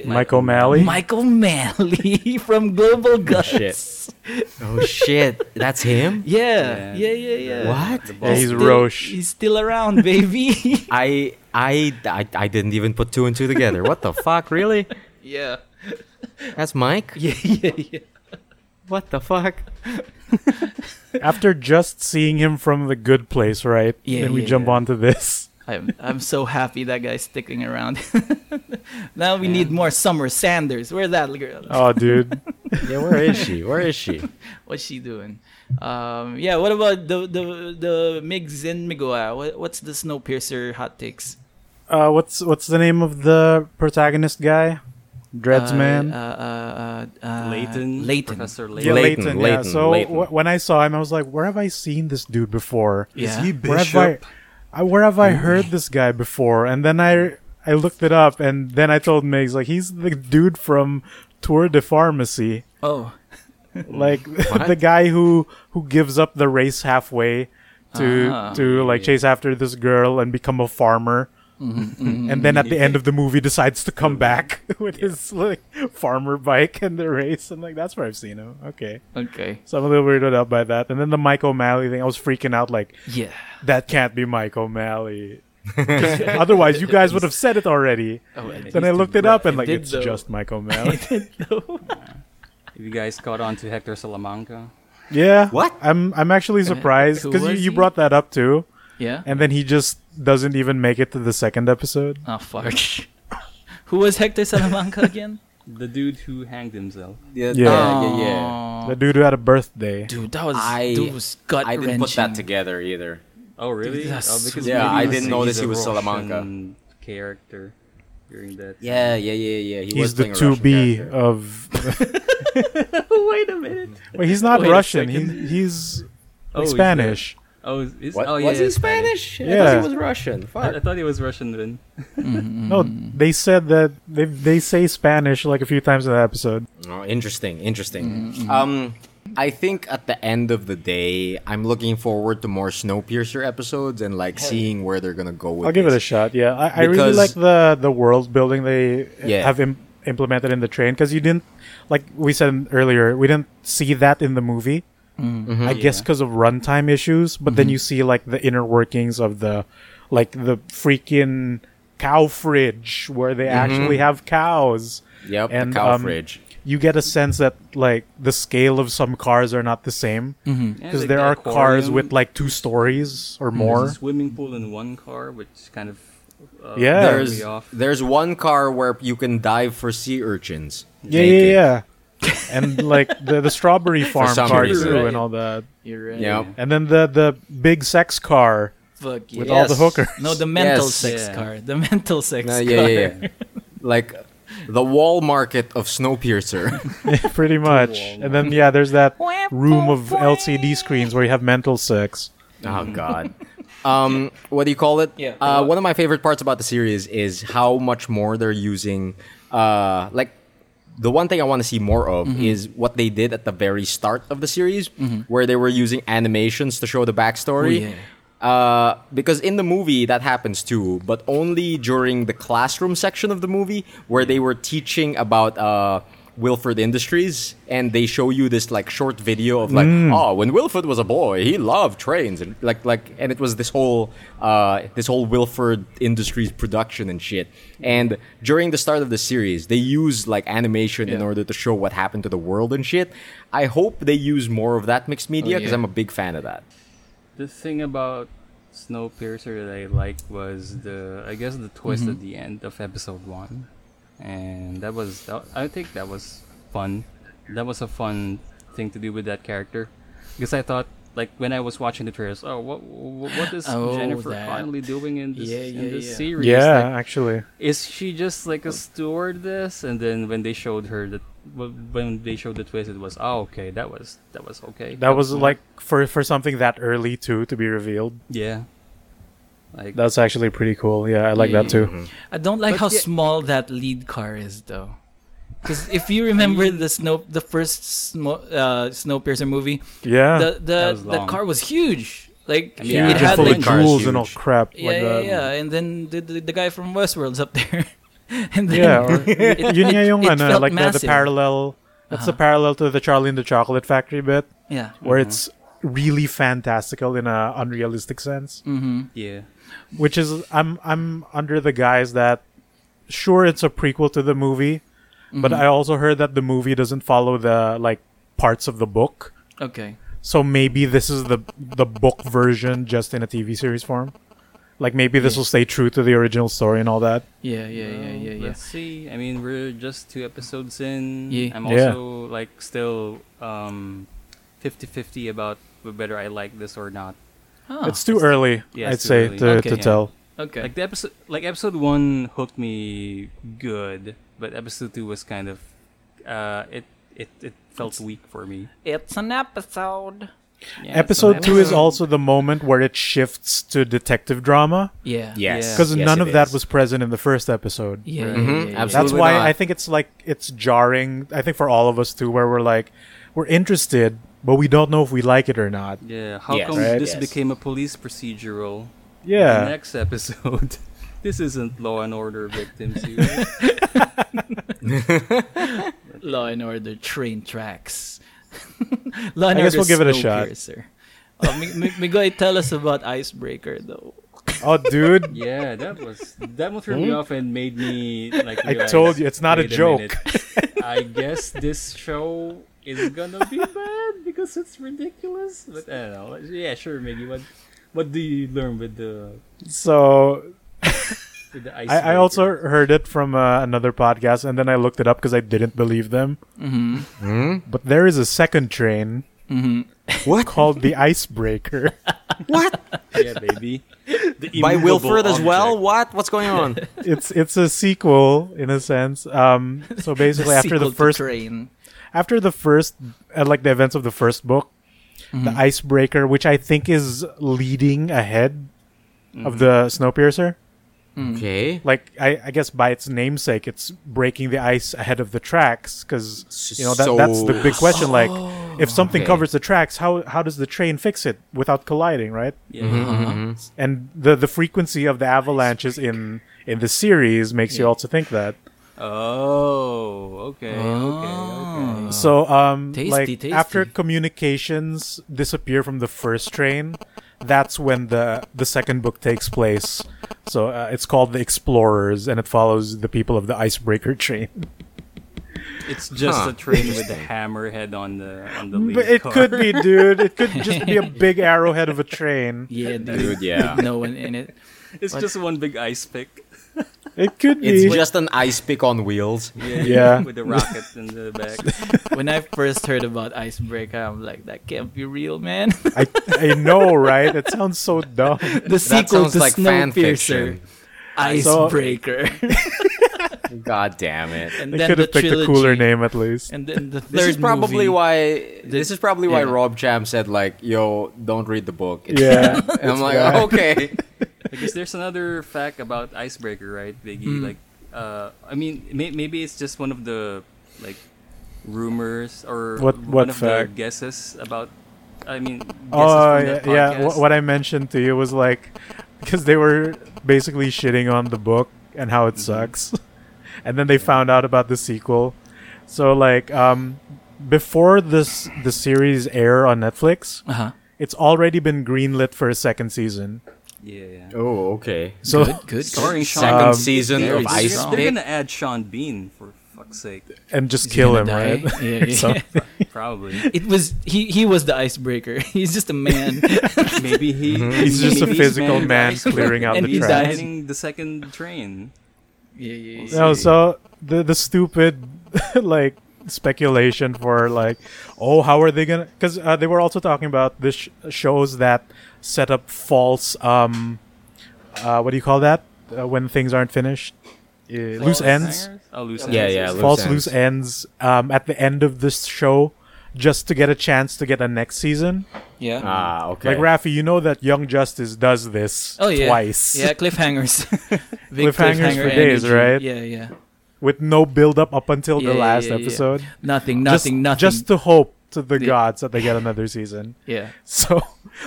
Mike O'Malley. Mike O'Malley from Global Guts. Oh shit! That's him. Yeah, Yeah. yeah, yeah, yeah. What? Yeah, he's Still- Roche. He's still around, baby. I, I I I didn't even put two and two together. What the fuck? Really? yeah. That's Mike. Yeah, yeah, yeah. What the fuck? After just seeing him from the Good Place, right? Yeah, Then we yeah, jump yeah. onto this. I'm I'm so happy that guy's sticking around. now we need more Summer Sanders. Where's that girl? Oh, dude. Yeah, where is she? Where is she? What's she doing? Um, yeah. What about the the the Migs and Migua? What, what's the Snowpiercer hot takes? Uh, what's what's the name of the protagonist guy? Dreads Uh, man. Uh, uh, uh, uh, Layton, Layton. Professor yeah, Layton. Layton, Layton. yeah. So Layton. wh- when I saw him, I was like, where have I seen this dude before? Yeah. Where have I, I where have I heard this guy before? And then I I looked it up, and then I told Megs like he's the dude from Tour de Pharmacy, Oh. like the guy who who gives up the race halfway to Ah. to like chase after this girl and become a farmer. Mm-hmm, And then at the end of the movie decides to come back with his like farmer bike and the race and like that's where I've seen him. Okay. Okay. So I'm a little weirded out by that. And then the Mike O'Malley thing, I was freaking out like Yeah. that can't be Mike O'Malley. 'Cause Otherwise, you guys would have said it already. Oh, it Then I looked it up and like did it's though. just Mike O'Malley. Have you guys caught on to Hector Salamanca? yeah. What? I'm I'm actually surprised who because you, you brought that up too, Yeah. and then he just doesn't even make it to the second episode. Oh fuck. Who was Hector Salamanca again? The dude who hanged himself. Yeah, Yeah. yeah, yeah. The dude who had a birthday. Dude, that was I- dude was gut I didn't put that together either. Oh really? that's oh, because Yeah, I didn't notice he's he was Salamanca. Character during that. Yeah, yeah, yeah, yeah. He was He's the two B of. Wait a minute. Well, he's not Wait Russian. He, second. he's Oh, like he's Spanish. Oh, is, is, What? oh yeah, was he yeah, Spanish? I Yeah. thought he was Russian. I, Fuck. I thought he was Russian then. No, they said that they they say Spanish like a few times in the episode. Oh, interesting, interesting. Mm-hmm. Um, I think at the end of the day, I'm looking forward to more Snowpiercer episodes and like seeing where they're gonna go with. I'll give it a shot. Yeah, I, I really like the the world building they Yeah. have Im- implemented in the train because you didn't like we said earlier we didn't see that in the movie. Mm-hmm. I guess because of runtime issues, but then you see like the inner workings of the like the freaking cow fridge where they actually have cows. Yep, And, the cow um, fridge. You get a sense that like the scale of some cars are not the same Yeah, because like there the are cars with like two stories or There's more. a swimming pool in one car, which kind of uh, Yeah. There's off. there's one car where you can dive for sea urchins. Yeah, naked. yeah, yeah. And like the the strawberry farm some car reason. too, Right. and all that. You're right. Yep. And then the the big sex car Fuck with yeah. all the hookers. No, the mental Yes. sex Yeah. car. The mental sex No, car. yeah, yeah, yeah. like the wall market of Snowpiercer. pretty much. And then yeah, there's that room of LCD screens where you have mental sex. Oh God. Um, what do you call it? Yeah. Uh, one of my favorite parts about the series is how much more they're using. Uh, like the one thing I want to see more of Mm-hmm. is what they did at the very start of the series, where they were using animations to show the backstory. Oh, yeah. Uh, because in the movie that happens too, but only during the classroom section of the movie where they were teaching about uh, Wilford Industries, and they show you this like short video of like, oh, when Wilford was a boy, he loved trains, and like like, and it was this whole uh, this whole Wilford Industries production and shit. And during the start of the series, they use like animation in order to show what happened to the world and shit. I hope they use more of that mixed media because yeah. I'm a big fan of that. The thing about Snowpiercer that I liked was the, I guess, the twist Mm-hmm. at the end of episode one, and that was, that, I think that was fun. That was a fun thing to do with that character, because I thought, like, when I was watching the trailers, oh, what, what, what is Oh, Jennifer that. finally doing in this, Yeah, in yeah, this yeah. series? Yeah, Like, actually. is she just like a stewardess? And then when they showed her that, when they showed the twist, it was, oh, okay, that was, that was okay. That was smart. like for for something that early too to be revealed. yeah. Like, That's actually pretty cool. Yeah, I like that too. I don't like But how yeah- small that lead car is, though. Because if you remember the snow, the first Snow, uh, Snowpiercer movie, Yeah. the the was the car was huge. Like I mean, Yeah, it had full like of jewels and all crap yeah, like yeah, that. yeah. And then the, the the guy from Westworld's up there. and then Yeah, or, it, yun nga yung it ano, felt like the, the massive. parallel. That's the Uh-huh. parallel to the Charlie and the Chocolate Factory bit, Yeah. where it's really fantastical in a unrealistic sense. Mm-hmm. yeah. Which is I'm I'm under the guise that sure it's a prequel to the movie, but Mm-hmm. I also heard that the movie doesn't follow the like parts of the book. Okay. So maybe this is the the book version just in a TV series form. Like maybe this Yeah. will stay true to the original story and all that. Yeah, yeah, yeah, yeah, yeah. Let's see. I mean, we're just two episodes in. Yeah. I'm Yeah. also like still um 50-50 about whether I like this or not. Huh. It's too early, Yeah, I'd too say, early. to, Okay, to yeah. tell. okay. Like the episode, like episode one hooked me good, but episode two was kind of, uh, it it it felt weak for me. it's an episode. Yeah, Episode so two is also the moment where it shifts to detective drama Yeah. Yes. because Yes, none it of that is. was present in the first episode. Yeah. Mhm, yeah, yeah, yeah. That's absolutely. why not. I think it's like it's jarring. I think for all of us too, where we're like, we're interested, but we don't know if we like it or not. Yeah, how Yes. come Right. this Yes. became a police procedural? Yeah. The next episode, this isn't Law and Order victims. Here. Law and Order train tracks. Law and I guess Order we'll give it a shot. Snowpiercer. Oh, M- M- Migoy, tell us about Icebreaker though. Oh, dude. yeah, that was that one threw me hmm? off and made me like. I told you, it's not a joke." minute, I guess this show is it gonna be bad because it's ridiculous. But I don't know. Yeah, sure, maybe. What what do you learn with the So with the I, I also heard it from uh, another podcast, and then I looked it up because I didn't believe them. Mm-hmm. Hmm? But there is a second train Mm-hmm. What? called the Icebreaker. What? yeah, baby. By immovable Wilford as well? object. What? What's going on? it's it's a sequel in a sense. Um, so basically, after the first train. After the first uh, like the events of the first book, the Mhm. icebreaker, which I think is leading ahead of the Snowpiercer. Mm. Okay. Like I, I guess by its namesake, it's breaking the ice ahead of the tracks because you know that that's the big question. Like, if something Okay. covers the tracks, how how does the train fix it without colliding, right? Yeah. Mm-hmm, And the the frequency of the avalanches in in the series makes you Yeah. also think that. Oh, okay, okay, okay. Oh. So um Tasty, like tasty. after communications disappear from the first train, that's when the the second book takes place. So uh, it's called The Explorers and it follows the people of the icebreaker train. It's just Huh. a train with a hammerhead on the on the lead But it car. could be, dude. It could just be a big arrowhead of a train. Yeah, dude. Dude, yeah. No one in it. It's just one big ice pick. It could be. It's just an ice pick on wheels. Yeah, Yeah. with the rocket in the back. When I first heard about Icebreaker, I'm like, that can't be real, man. I, I know, right? It sounds so dumb. the That sequel sounds to like fan Snowpiercer. fiction. Icebreaker. God damn it. and They then could the have picked a cooler name at least. And then the third This is probably movie. why. This is probably why Yeah. Rob Cham said like, "Yo, don't read the book." It's Yeah. And I'm like, Yeah. okay. Because there's another fact about Icebreaker, right, Biggie? Mm. Like, uh, I mean, may- maybe it's just one of the like rumors or What- one what of fact? the guesses about. I mean, guesses Oh from yeah, that yeah. podcast. Wh- what I mentioned to you was like because they were basically shitting on the book and how it sucks, and then they found out about the sequel. So like um, before this the series air on Netflix, Uh-huh. it's already been greenlit for a second season. yeah, yeah. Oh, okay. So good, good. Starring good. Sean Second Um, season very of They're, Ice strong. they're gonna add Sean Bean for fuck's sake, and just Is kill him, die? right? Yeah, yeah. Something. probably. It was he. He was the icebreaker. He's just a man. maybe he. He's just a physical manning the man clearing out And the he tracks. dies. manning the second train. Yeah, yeah, yeah. No, so the the stupid like speculation for like, oh, how are they gonna? Because uh, they were also talking about this sh- shows that set up false. Um, uh, what do you call that? Uh, when things aren't finished, uh, loose ends. Oh, loose Yeah, ends. yeah, loose false ends. loose ends. Um, at the end of this show, just to get a chance to get a next season. yeah. Ah, okay. Like Rafi, you know that Young Justice does this Oh yeah. twice. Yeah, cliffhangers. Big Cliffhangers cliffhanger for days, energy. right? Yeah, yeah. with no build up up until Yeah, the last yeah, yeah. episode. Nothing, just, nothing, nothing. Just to hope to the The- gods that they get another season. yeah. So,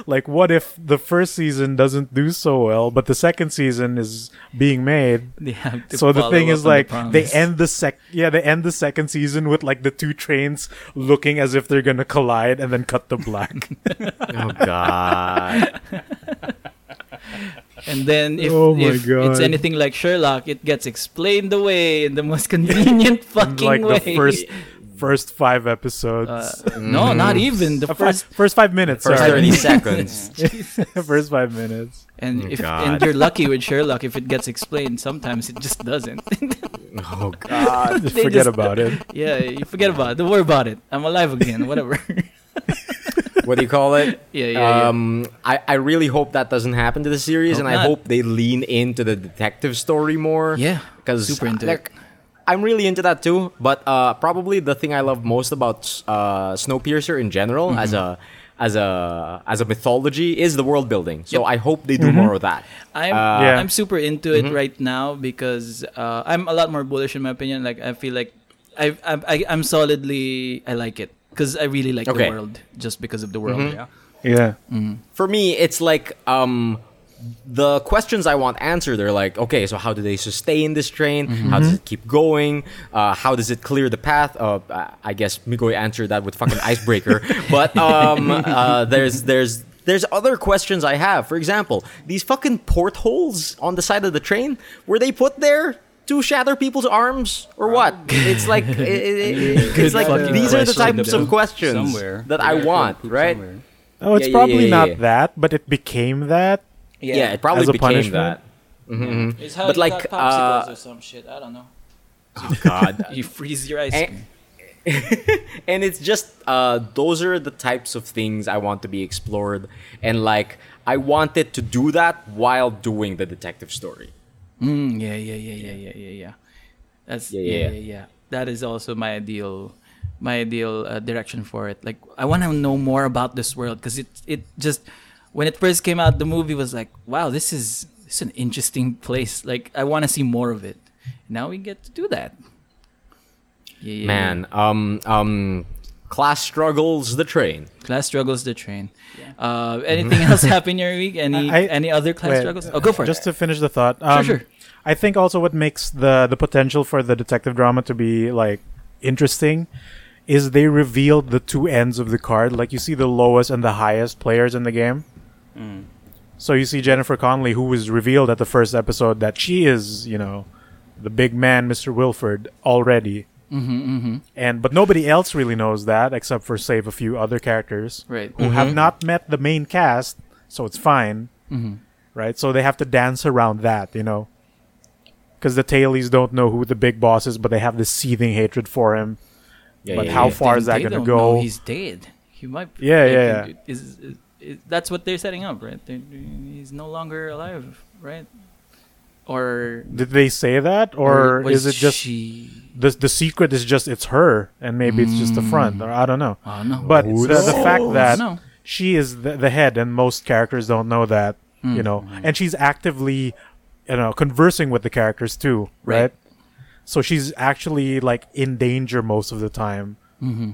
like, what if the first season doesn't do so well, but the second season is being made? They have to So the thing is, on the like, they end the sec, yeah, they end the second season with like the two trains looking as if they're gonna collide, and then cut the black. oh God. And then if, Oh my if it's anything like Sherlock, it gets explained away in the most convenient fucking like way. the first first five episodes. Uh, no, not even the first. first five minutes. First sorry. thirty seconds. first five minutes. And Oh, if God. and you're lucky with Sherlock, if it gets explained, sometimes it just doesn't. Oh God. Just forget just- about it. yeah, you forget about it. Don't worry about it. I'm alive again. Whatever. What do you call it? yeah, yeah, yeah. Um, I, I really hope that doesn't happen to the series, Hope and I not. hope they lean into the detective story more. Yeah, because super into like, I'm really into that too. But uh, probably the thing I love most about uh, Snowpiercer in general, as Mm-hmm. a as a as a mythology, is the world building. So Yep. I hope they do more of that. I'm Uh, Yeah. I'm super into it right now because uh, I'm a lot more bullish in my opinion. Like I feel like I I I- I'm solidly I like it because I really like Okay. the world just because of the world. Yeah. Yeah. for me it's like um the questions I want answered are like, okay, so how do they sustain this train? How does it keep going? Uh, how does it clear the path? Uh, I guess Migoi answered that with fucking icebreaker. but um, uh, there's there's there's other questions I have. For example, these fucking portholes on the side of the train were they put there? To shatter people's arms or what? It's like it, it- it- it's like these are the types of questions Somewhere. that I want, right? somewhere. Oh, it's Yeah, yeah, probably yeah, yeah, not that, but it became that. Yeah, yeah it probably As a became punishment? that. It's how But you like, got popsicles uh, or some shit. I don't know. God. You freeze your ice cream. and it's just uh, those are the types of things I want to be explored, and like I wanted to do that while doing the detective story. Mm, yeah, yeah, yeah, yeah, yeah, yeah, yeah. That's Yeah, yeah, yeah. yeah, yeah. That is also my ideal, my ideal uh, direction for it. Like I want to know more about this world because it it just when it first came out, the movie was like, wow, this is this is an interesting place. Like I want to see more of it. Now we get to do that. Yeah, yeah, Man, um, um, class struggles the train. class struggles the train. Uh, anything else happen your week? Any I- any other class Wait, struggles? Oh, go for Just it. Just to finish the thought. Um, sure. I think also what makes the the potential for the detective drama to be like interesting is they revealed the two ends of the card. Like you see the lowest and the highest players in the game. So you see Jennifer Connelly, who was revealed at the first episode that she is, you know, the big man, Mr. Wilford, already. Mm-hmm, mm-hmm. And but nobody else really knows that except for save a few other characters Right. who have not met the main cast, so it's fine, Mm-hmm. right? So they have to dance around that, you know, because the tailies don't know who the big boss is, but they have this seething hatred for him. Yeah, But yeah, how yeah. far is that gonna go? know he's dead. He might. Yeah, yeah, yeah. Is, is, that's what they're setting up, right? They're, he's no longer alive, right? Or Did they say that, or was is it just she? the the secret is just it's her, and maybe it's just the front, or I don't know. Oh no. But the, the fact that she is the, the head, and most characters don't know that, Hmm. you know, and she's actively, you know, conversing with the characters too, right? Right. So she's actually like in danger most of the time, Mm-hmm.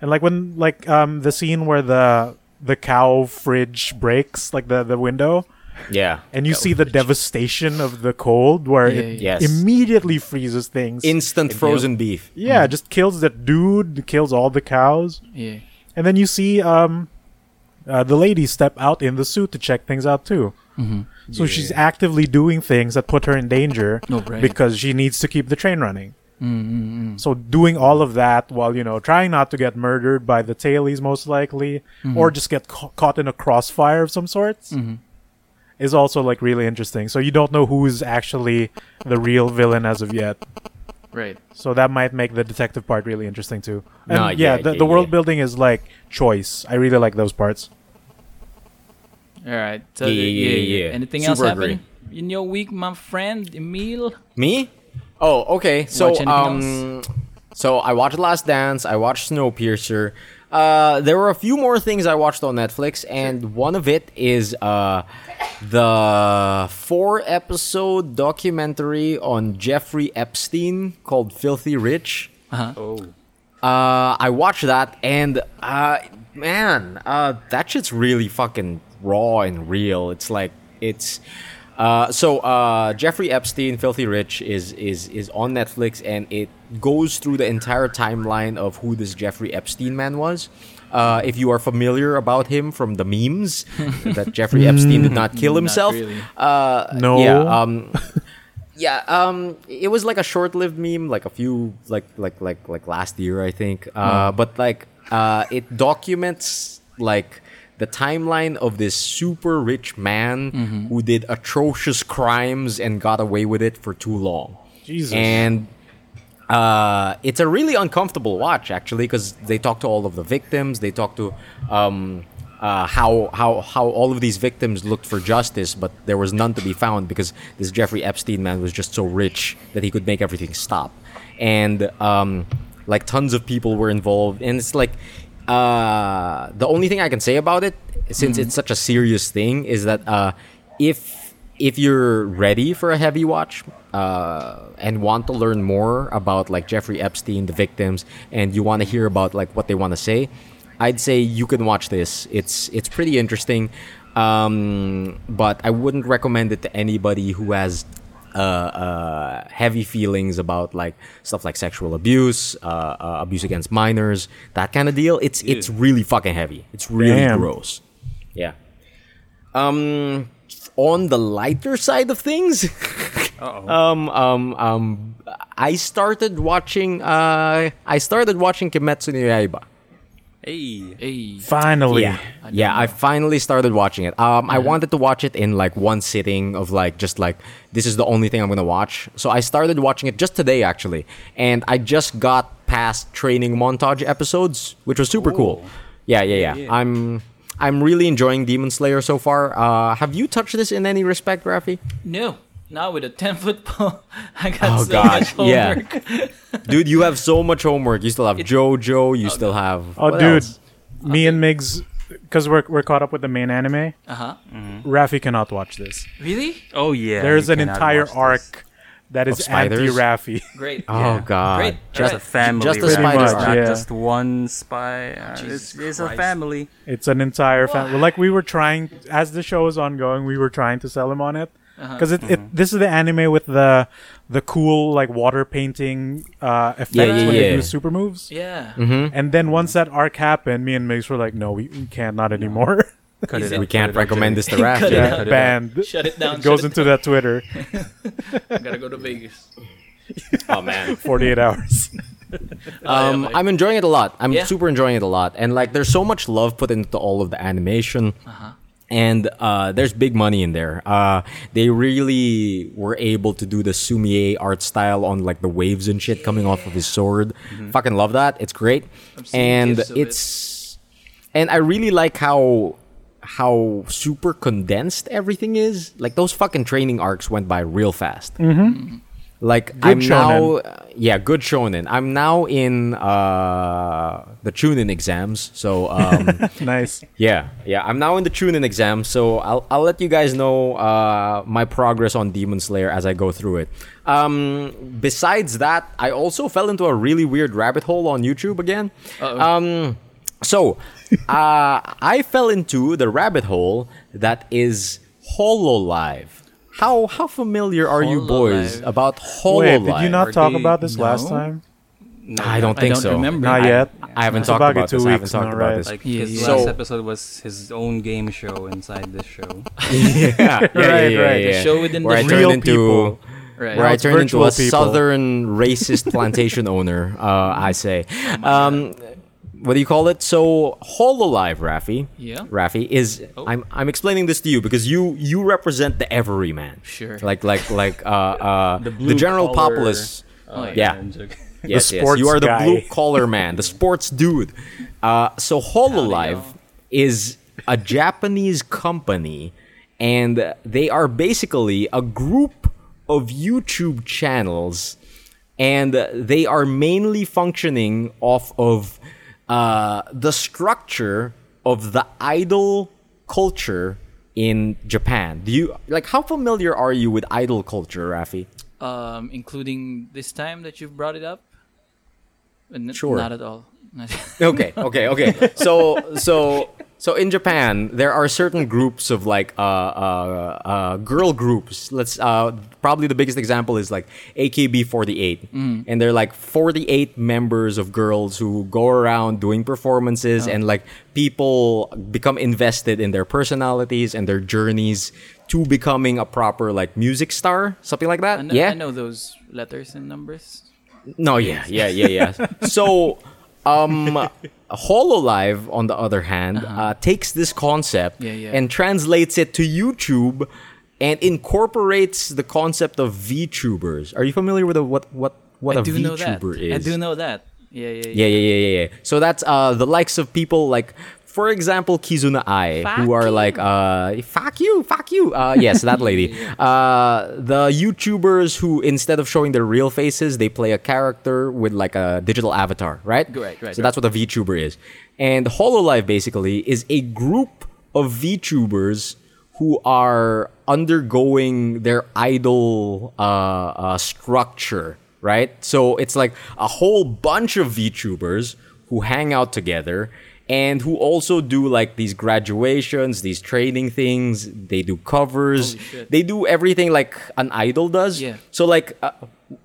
and like when like um the scene where the the cow fridge breaks, like the the window, Yeah. and you see the devastation of the cold, where Yeah, it. Yes. immediately freezes things. Instant frozen beef. yeah, just kills that dude, kills all the cows. Yeah. And then you see um, uh, the lady step out in the suit to check things out too. Mm-hmm. So she's actively doing things that put her in danger No, right. because she needs to keep the train running. Mm-hmm. So doing all of that while you know trying not to get murdered by the tailies most likely, Mm-hmm. or just get ca- caught in a crossfire of some sorts, Mm-hmm. is also like really interesting. So you don't know who's actually the real villain as of yet. Right. So that might make the detective part really interesting too. And No, yeah, yeah, the, yeah, the world yeah. building is like choice. I really like those parts. All right. So Yeah, the- yeah, yeah, yeah. Anything Super else happen agree. in your week, my friend Emil? Me? Oh, okay. So Watch anything um so I watched Last Dance, I watched Snowpiercer. Uh there were a few more things I watched on Netflix and one of it is uh the four episode documentary on Jeffrey Epstein called Filthy Rich. Uh-huh. Oh. Uh, I watched that and uh, man, uh, that shit's really fucking raw and real. It's like it's uh, so uh, Jeffrey Epstein, Filthy Rich, is is is on Netflix and it goes through the entire timeline of who this Jeffrey Epstein man was. Uh, if you are familiar about him from the memes that Jeffrey Epstein did not kill Not himself, really. uh, No. yeah, um, yeah, um, it was like a short-lived meme, like a few, like like like like last year, I think. Uh, but like, uh, it documents like the timeline of this super rich man who did atrocious crimes and got away with it for too long. Jesus. And uh, it's a really uncomfortable watch actually because they talk to all of the victims. They talk to um, uh, how how how all of these victims looked for justice, but there was none to be found because this Jeffrey Epstein man was just so rich that he could make everything stop, and um, like tons of people were involved, and it's like. Uh, the only thing I can say about it, since it's such a serious thing, is that uh, if if you're ready for a heavy watch uh, and want to learn more about like Jeffrey Epstein, the victims, and you want to hear about like what they want to say, I'd say you can watch this. It's it's pretty interesting, um, but I wouldn't recommend it to anybody who has uh, uh, heavy feelings about like stuff like sexual abuse, uh, uh, abuse against minors, that kind of deal. It's it's really fucking heavy. It's really Damn. gross. Yeah. Um, on the lighter side of things, um, um, um, I started watching. Uh, I started watching Kimetsu no Yaiba. Hey. Hey. Finally. Yeah, yeah. I finally started watching it. Um, I wanted to watch it in like one sitting of like just like this is the only thing I'm gonna watch. So I started watching it just today actually, and I just got past training montage episodes, which was super cool. Yeah, yeah, yeah. yeah. I'm I'm really enjoying Demon Slayer so far. Uh, have you touched this in any respect, Rafi? No. Now with a 10 foot pole, I got Oh, so God. much Yeah. homework. Dude, you have so much homework. You still have JoJo. You still have. Oh, what dude. else? Me and Migs, because we're, we're caught up with the main anime, Uh huh. Rafi cannot watch this. Really? Oh yeah. There's an entire watch this. arc that is Of spiders? anti-Rafi. Great. Oh God! Great. Just Just a family. just a right? spider much, It's not yeah. just one spy. Uh, it's, it's a family. It's an entire family. Like we were trying, as the show is ongoing, we were trying to sell him on it Uh-huh. because it, it this is the anime with the the cool like water painting uh, effects Yeah, yeah, when they do super moves. Yeah. Mhm. And then once that arc happened, me and Migs were like, "No, we, we can't, not anymore." Cut Is it it- We can't cut recommend Jay. this to Raf. Cut yeah. out. Cut it Banned. Shut it down. It goes shut into that Twitter. it Gotta go to Vegas. Oh man. 48 hours. Um. I'm enjoying it a lot. I'm Yeah. super enjoying it a lot, and like, there's so much love put into all of the animation. Uh-huh. And uh, there's big money in there. Uh, they really were able to do the sumi-e art style on like the waves and shit coming off of his sword. Fucking love that. It's great. And gifs of it. it's and I really like how how super condensed everything is. Like those fucking training arcs went by real fast. Mm-hmm. Like I'm now, yeah, good shonen. I'm now in uh, the Chunin exams, so um, nice. yeah, yeah. I'm now in the Chunin exam, so I'll I'll let you guys know uh, my progress on Demon Slayer as I go through it. Um, besides that, I also fell into a really weird rabbit hole on YouTube again. Uh-oh. Um, so uh, I fell into the rabbit hole that is Hololive. How how familiar are you boys Hololive. about Wait, Hololive? did you not talk they- about this last No. time? No, I don't I think don't so. remember. Not I- yet. I haven't It's talked about about two this. I haven't weeks talked now, about right? this. Like his yeah. last So- episode was his own game show inside this show. yeah, yeah, Right, yeah, right. yeah, The yeah. show within where the I real turned into people. Right. where Now I it's turned into a people. southern racist plantation owner. Uh, I say, um, what do you call it? So Hololive, Rafi. Yeah. Rafi is. Oh. I'm I'm explaining this to you because you you represent the everyman. Sure. Like like like uh uh the, blue general collar- populace. Oh, yeah. I'm joking. Yes, yes. You are the guy. blue collar man, the sports dude. Uh, so Hololive Howdy, is a Japanese company, and they are basically a group of YouTube channels, and they are mainly functioning off of uh, the structure of the idol culture in Japan. Do you like how familiar are you with idol culture, Rafi? Um, including this time that you've brought it up. N- Sure. Not at all. okay okay okay so so so in japan there are certain groups of like uh uh, uh girl groups. Let's uh probably the biggest example is like akb48 and they're like 48 members of girls who go around doing performances and like people become invested in their personalities and their journeys to becoming a proper like music star something like that. I know, yeah. I know those letters and numbers. no, yeah, yeah, yeah, yeah. so, um, Hololive, on the other hand, uh takes this concept Uh-huh. Yeah, yeah. and translates it to YouTube and incorporates the concept of VTubers. Are you familiar with a, what what what I a do know that. VTuber is? I do know that. Yeah, yeah, Yeah, yeah, yeah, yeah, yeah. So that's uh the likes of people like, for example, Kizuna Ai, who are like, uh, fuck you, fuck you. Uh, yes, that lady. Uh, the YouTubers who instead of showing their real faces, they play a character with like a digital avatar, right? Right, right, So that's what a VTuber is. And Hololive basically is a group of VTubers who are undergoing their idol uh, uh, structure, right? So it's like a whole bunch of VTubers who hang out together and who also do like these graduations, these training things. They do covers. They do everything like an idol does. Yeah. So like, uh,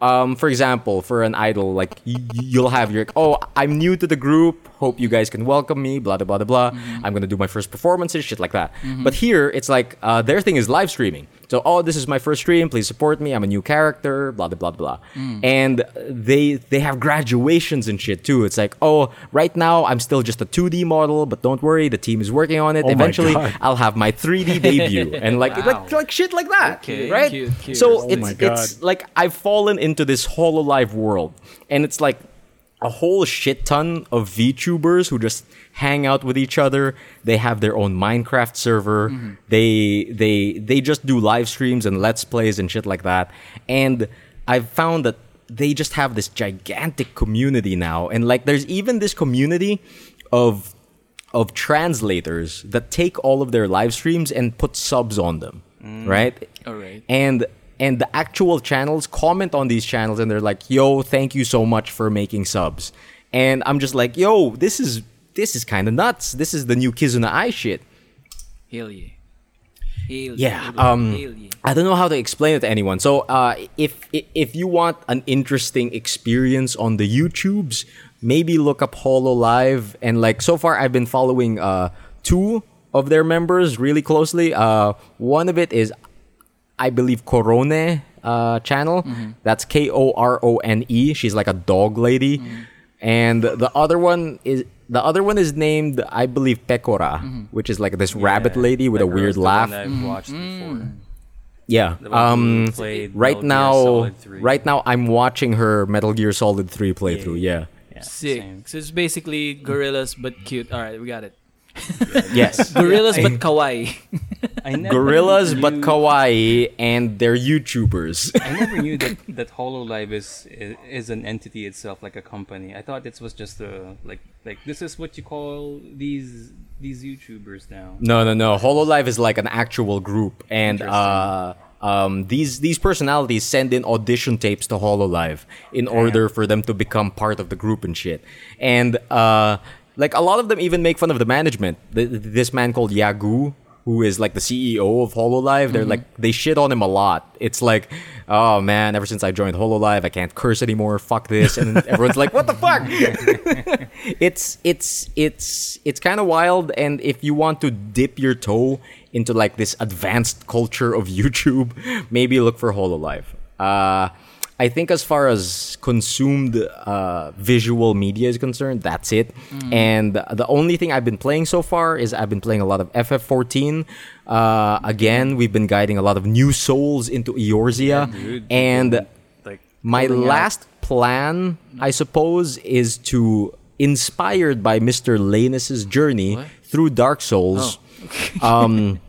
um, for example, for an idol, like y- you'll have your oh, I'm new to the group. Hope you guys can welcome me. Blah blah blah blah. blah. I'm gonna do my first performances, shit like that. But here, it's like uh, their thing is live streaming. So oh, this is my first stream. Please support me. I'm a new character. Blah blah blah blah. And they they have graduations and shit too. It's like oh, right now I'm still just a 2D model, but don't worry, the team is working on it. Oh Eventually, I'll have my 3D debut and like Wow. like like shit like that, Okay, right? cute, cute. So Oh it's it's like I've fallen into this Hololive world, and it's like a whole shit ton of VTubers who just hang out with each other. They have their own Minecraft server. Mm-hmm. They they they just do live streams and let's plays and shit like that. And I've found that they just have this gigantic community now, and like there's even this community of of translators that take all of their live streams and put subs on them, right? All right. and and the actual channels comment on these channels and they're like yo thank you so much for making subs. And i'm just like yo this is this is kind of nuts. This is the new Kizuna Ai shit. Hell yeah. Hell yeah Hell um Hell yeah. i don't know how to explain it to anyone. So uh if if you want an interesting experience on the youtubes maybe look up Hololive. And like so far i've been following uh two of their members really closely. Uh one of it is I believe Korone uh, channel. Mm-hmm. That's K O R O N E. She's like a dog lady, mm-hmm. and the other one is the other one is named I believe Pekora, mm-hmm. which is like this rabbit lady with a weird girl's the one laugh. that I've watched before. Mm. Yeah. The one who Um. Right Metal now, right now, I'm watching her Metal Gear Solid Three playthrough. Yeah. Yeah, Sick. same. So it's basically gorillas but cute. All right, we got it. Yes. Gorillas but kawaii. I never Gorillas, knew, but kawaii, and they're YouTubers. I never knew that that Hololive is, is is an entity itself, like a company. I thought this was just a like like this is what you call these these YouTubers now. No, no, no. Hololive is like an actual group, and uh, um, these these personalities send in audition tapes to Hololive in order for them to become part of the group and shit. And uh, like a lot of them even make fun of the management. Th- th- This man called Yagu, who is like the CEO of Hololive, they're like they shit on him a lot. It's like, oh man, ever since I joined Hololive, I can't curse anymore. Fuck this, and everyone's like, what the fuck? it's it's it's it's kind of wild and if you want to dip your toe into like this advanced culture of youtube maybe look for hololive uh i think as far as consumed uh visual media is concerned that's it and the only thing i've been playing so far is i've been playing a lot of ff14 uh again we've been guiding a lot of new souls into eorzea dude. and Like my pulling out- last plan, I suppose, is to inspired by Mr. Lanus's journey What? through Dark Souls. um,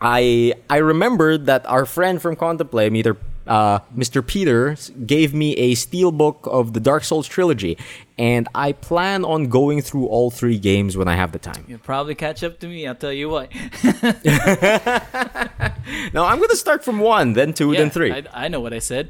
I I remembered that our friend from Contemplate, Meter, uh, Mr. Peter, gave me a steelbook of the Dark Souls trilogy, and I plan on going through all three games when I have the time. You'll probably catch up to me. I'll tell you what. Now I'm gonna start from one, then two, Yeah, then three. I, I know what I said.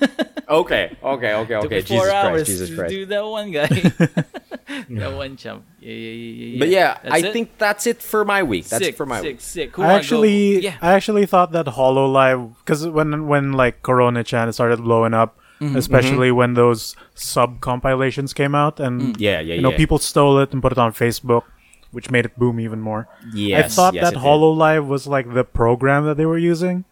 okay, okay, okay, okay. me four Jesus hours Christ, Jesus Christ. do that one guy. that one chump. Yeah, yeah, yeah, yeah. But yeah, That's I it? think that's it for my week. That's sick, it for my sick, week. sick. Who I actually, yeah. I actually thought that Hololive, because when when like Korone Chan started blowing up, Mm-hmm, especially when those sub compilations came out, and Mm. Yeah, yeah, you know yeah. people stole it and put it on Facebook, which made it boom even more. I thought yes, that it did. Hololive was like the program that they were using.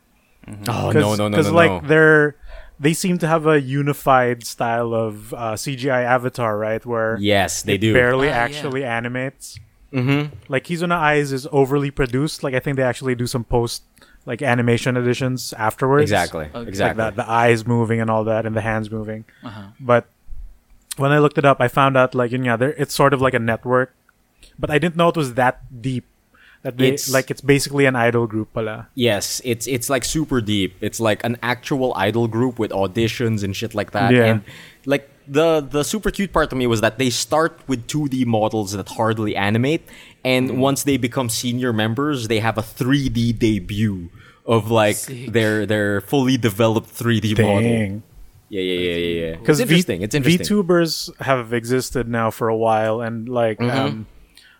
Oh no, no, no, Because no, like no. they're they seem to have a unified style of uh, CGI avatar, right? Where Yes, they it do. barely yeah. actually animates. Mm-hmm. Like Kizuna Ai's is overly produced. Like I think they actually do some post like animation editions afterwards. Exactly. Okay. Exactly. that, the eyes moving and all that, and the hands moving. Uh-huh. But when I looked it up, I found out like yeah, there it's sort of like a network, but I didn't know it was that deep. That they It's- like it's basically an idol group, pala. Yes, it's it's like super deep. It's like an actual idol group with auditions and shit like that. Yeah. And like the the super cute part to me was that they start with 2D models that hardly animate, and Mm-hmm. once they become senior members, they have a 3D debut of like Sick. their their fully developed 3D model. Dang. Yeah, yeah, yeah, yeah, yeah. Because it's interesting. it's interesting. VTubers have existed now for a while, and like Mm-hmm. um,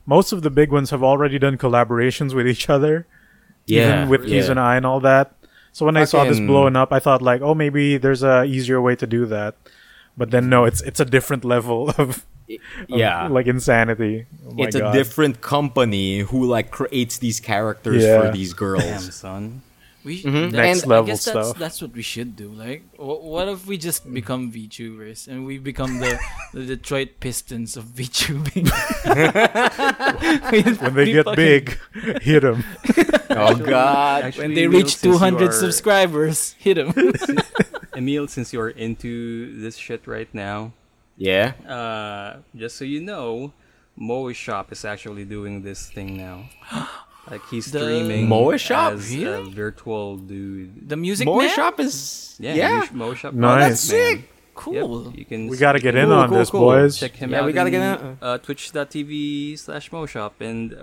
most of the big ones have already done collaborations with each other, yeah, even with yeah. Kizuna Ai and all that. So when I saw this blowing up, I thought like, oh, maybe there's a easier way to do that. But then no, it's it's a different level of, of, yeah. like insanity. Oh my it's a different company who like creates these characters Yeah. for these girls. Damn, son. We Mhm. Next and level I guess that's, stuff. That's what we should do. Like, wh- what if we just become VTubers and we become the, the Detroit Pistons of VTubing? when they get big, hit them. oh god. Actually, when they Emil, reach 200 are- subscribers, hit them. Emil, since you're into this shit right now, Yeah. uh, just so you know, Moe Shop is actually doing this thing now. Like he's The- streaming Moe Shop? as a virtual dude. the music Moe man? Shop is Yeah, yeah. Moe Shop. Nice. Music Man. sick. Cool. Yep, you can We gotta get in Cool, on cool, this, cool. boys. check him Yeah, out. we gotta get in- uh, twitch.tv slash moeshop and uh,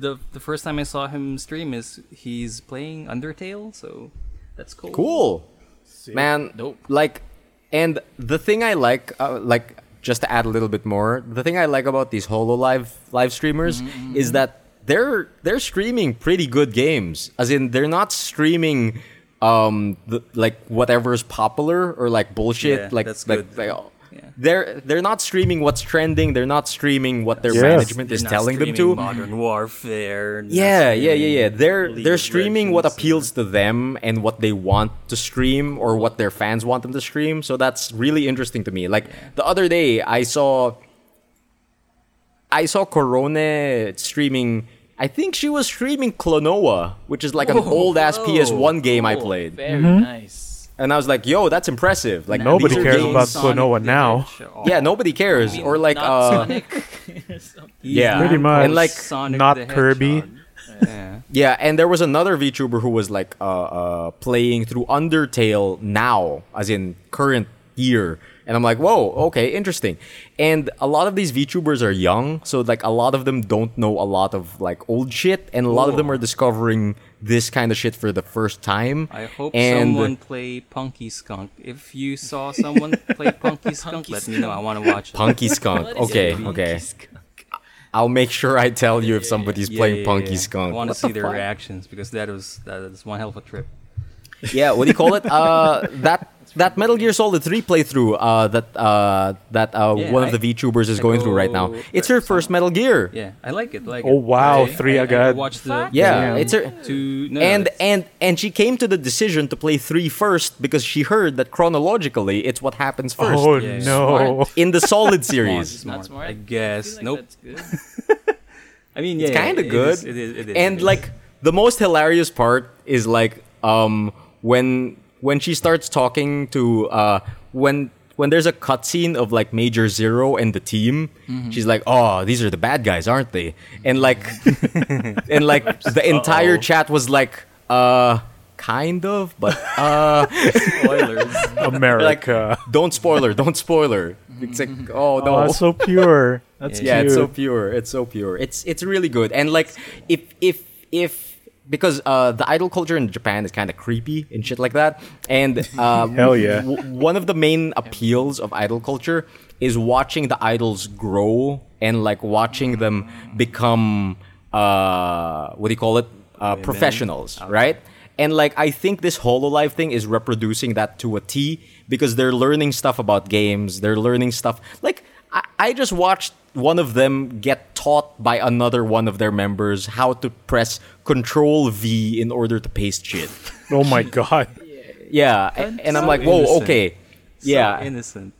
the the first time i saw him stream is he's playing undertale so that's cool Cool. Man, Dope. like and the thing I like uh, like just to add a little bit more, the thing I like about these Hololive live streamers Mm-hmm, is that they're they're streaming pretty good games. As in they're not streaming um the, like whatever's popular or like bullshit Yeah, like that's like, good. like, oh, Yeah. they're they're not streaming what's trending, they're not streaming what their Yes. management They're is telling them to. modern warfare Yeah, yeah, yeah, yeah. They're League they're streaming what appeals to them and what they want to stream or what their fans want them to stream. So that's really interesting to me. Like the other day I saw I saw Korone streaming I think she was streaming Klonoa, which is like an old ass PS1 game I played. Very Mm-hmm. nice. And I was like, yo, that's impressive. Like Nobody these are cares games- about Sonic Klonoa now. Yeah, nobody cares. Or like Not uh Sonic. yeah. Pretty much. And like Sonic not the Kirby. Hedgehog. Yeah. Yeah, and there was another VTuber who was like uh, uh, playing through Undertale now, as in current year. And I'm like, whoa, okay, interesting. And a lot of these VTubers are young, so like a lot of them don't know a lot of like old shit, and a lot of them are discovering this kind of shit for the first time. I hope and someone play Punky Skunk. If you saw someone play Punky Skunk, let me know. I want to watch it. Punky Skunk. What is okay, it? okay. I'll make sure I tell you if somebody's Yeah, playing yeah, Punky yeah. Skunk. I want to What see the their fuck? reactions because that was that is one hell of a trip. yeah, what do you call it? Uh, that that Metal Gear Solid 3 playthrough uh, that uh, that uh, Yeah, one of I- the VTubers is I going through right now. It's her first Metal Gear. Yeah, I like it. Like Oh, wow, I, three I, I agad. watched the Yeah, Damn. it's her. to no, and it's- and and she came to the decision to play three first because she heard that chronologically it's what happens first Oh Yeah. no! in the Solid series. smart. Not smart. I guess. feel like nope. Good. I mean, yeah, It's kind of good. is- it is- it is, and it is. like the most hilarious part is like um when when she starts talking to uh when when there's a cutscene of like Major Zero and the team, Mm-hmm. she's like, "Oh, these are the bad guys, aren't they?" And like, and like the entire chat was like, "Uh, kind of, but uh, spoilers. like, America. don't spoiler, don't spoiler." It's like, oh no, oh, it's so pure. That's yeah, cute. it's so pure. It's so pure. It's it's really good. And like if if if because uh, the idol culture in Japan is kind of creepy and shit like that. And uh, Hell yeah. w- one of the main appeals of idol culture is watching the idols grow and like watching them become uh, what do you call it? Uh, professionals, right? And like I think this Hololive thing is reproducing that to a T because they're learning stuff about games. They're learning stuff like I, I just watched one of them get taught by another one of their members how to press Control V in order to paste shit. Oh my god! Yeah, a- and I'm So like, whoa, innocent. okay, So yeah. innocent.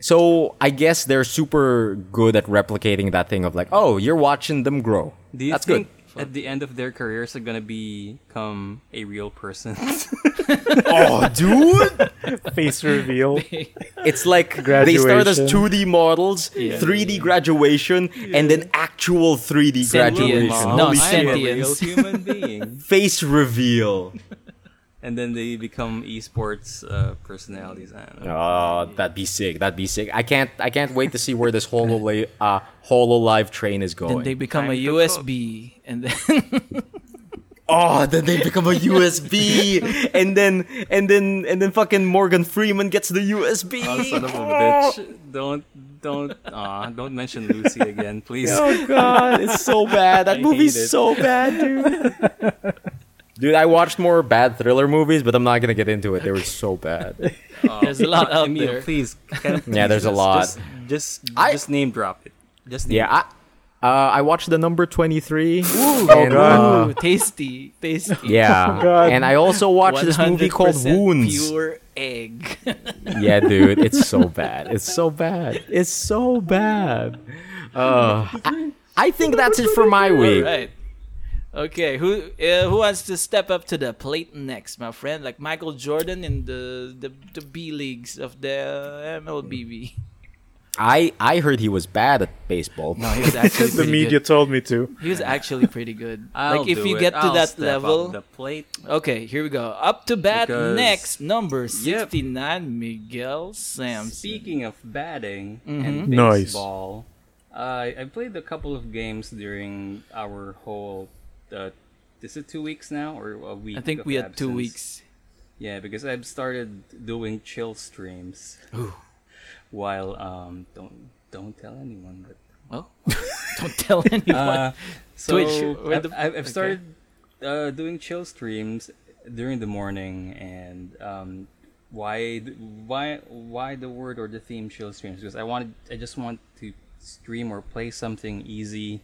So I guess they're super good at replicating that thing of like, oh, you're watching them grow. Do you That's think good. At the end of their careers they're gonna become a real person? Oh, dude, Face reveal. it's like they start as 2D models, 3D graduation, and then actual 3D Sentience. graduation. No, Holy I am a real sentience. human being. Face reveal. And then they become esports uh, personalities. I don't know. Oh, that'd be sick. That'd be sick. I can't. I can't wait to see where this Holo uh, Hololive train is going. Then they become a Time to USB, and then oh, then they become a USB, and then and then and then fucking Morgan Freeman gets the USB. Oh, son of a bitch! Don't don't aw, don't mention Lucy again, please. Oh god, it's so bad. That I movie's so bad, dude. Dude, I watched more bad thriller movies, but I'm not gonna get into it. They were so bad. there's a lot out Emil, there. please. Can, Yeah, there's a lot. Just just, I- just name drop it. Just name Yeah, I, uh, I watched the number 23. Oh and, god. Ooh, tasty, tasty. Yeah, Oh, and I also watched this movie called Wounds. Pure egg. Yeah, dude, it's so bad. It's so bad. It's so bad. Uh, I, I think that's it for my week. right. Okay, who uh, who wants to step up to the plate next, my friend? Like Michael Jordan in the the, the B leagues of the MLBB. I I heard he was bad at baseball. No, he was actually the pretty media good. told me to. He was actually pretty good. I'll like if do you it. get to I'll that step up level. the plate. Okay, here we go. Up to bat Because- next, number Yep. 69, Miguel Sam. Speaking of batting Mhm. and Nice. baseball, uh, I played a couple of games during our whole. Uh, is it two weeks now or a week? I think we had two weeks. Yeah, because I've started doing chill streams. While um, don't don't tell anyone, but Well, don't tell anyone. Uh, so Twitch, I've, I've, I've okay. started uh, doing chill streams during the morning, and um, why why why the word or the theme chill streams? Because I wanted I just want to stream or play something easy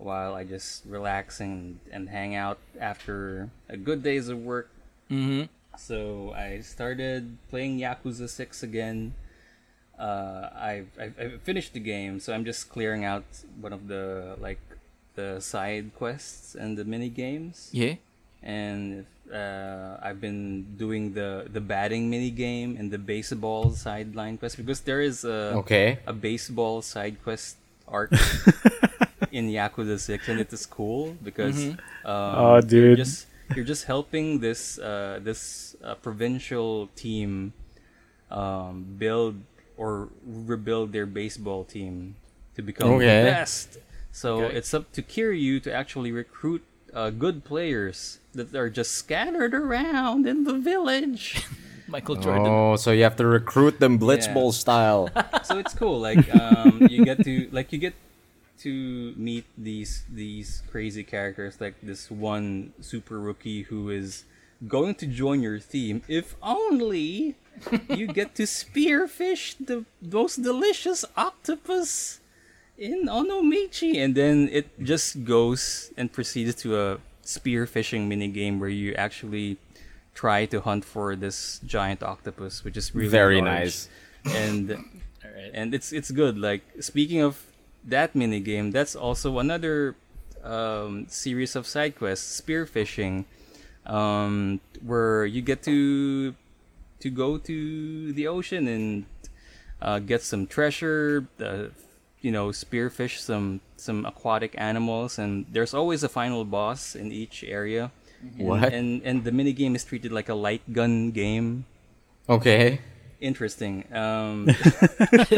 while I just relax and, and hang out after a good days of work. mm-hmm. So I started playing Yakuza Six again. Uh, I've, I've I've finished the game, so I'm just clearing out one of the like the side quests and the mini games. Yeah. And uh, I've been doing the the batting mini game and the baseball sideline quest because there is a Okay. a baseball side quest arc in Yakuza Six, and it is cool because um, Oh, you're just you're just helping this uh, this uh, provincial team um, build or rebuild their baseball team to become Okay. the best. So Okay. it's up to Kiryu to actually recruit uh, good players that are just scattered around in the village. Michael Jordan. Oh, so you have to recruit them Yeah. blitzball style. so it's cool. Like um, you get to like you get to meet these these crazy characters. Like this one super rookie who is going to join your team if only you get to spearfish the most delicious octopus in Onomichi, and then it just goes and proceeds to a spearfishing mini game where you actually try to hunt for this giant octopus, which is really Very large. nice. And Alright. and it's it's good. Like speaking of that mini game, that's also another um, series of side quests, spearfishing, um, where you get to to go to the ocean and uh, get some treasure. Uh, you know, spearfish some some aquatic animals, and there's always a final boss in each area. And- What? And and the mini game is treated like a light gun game. Okay. Interesting. Um,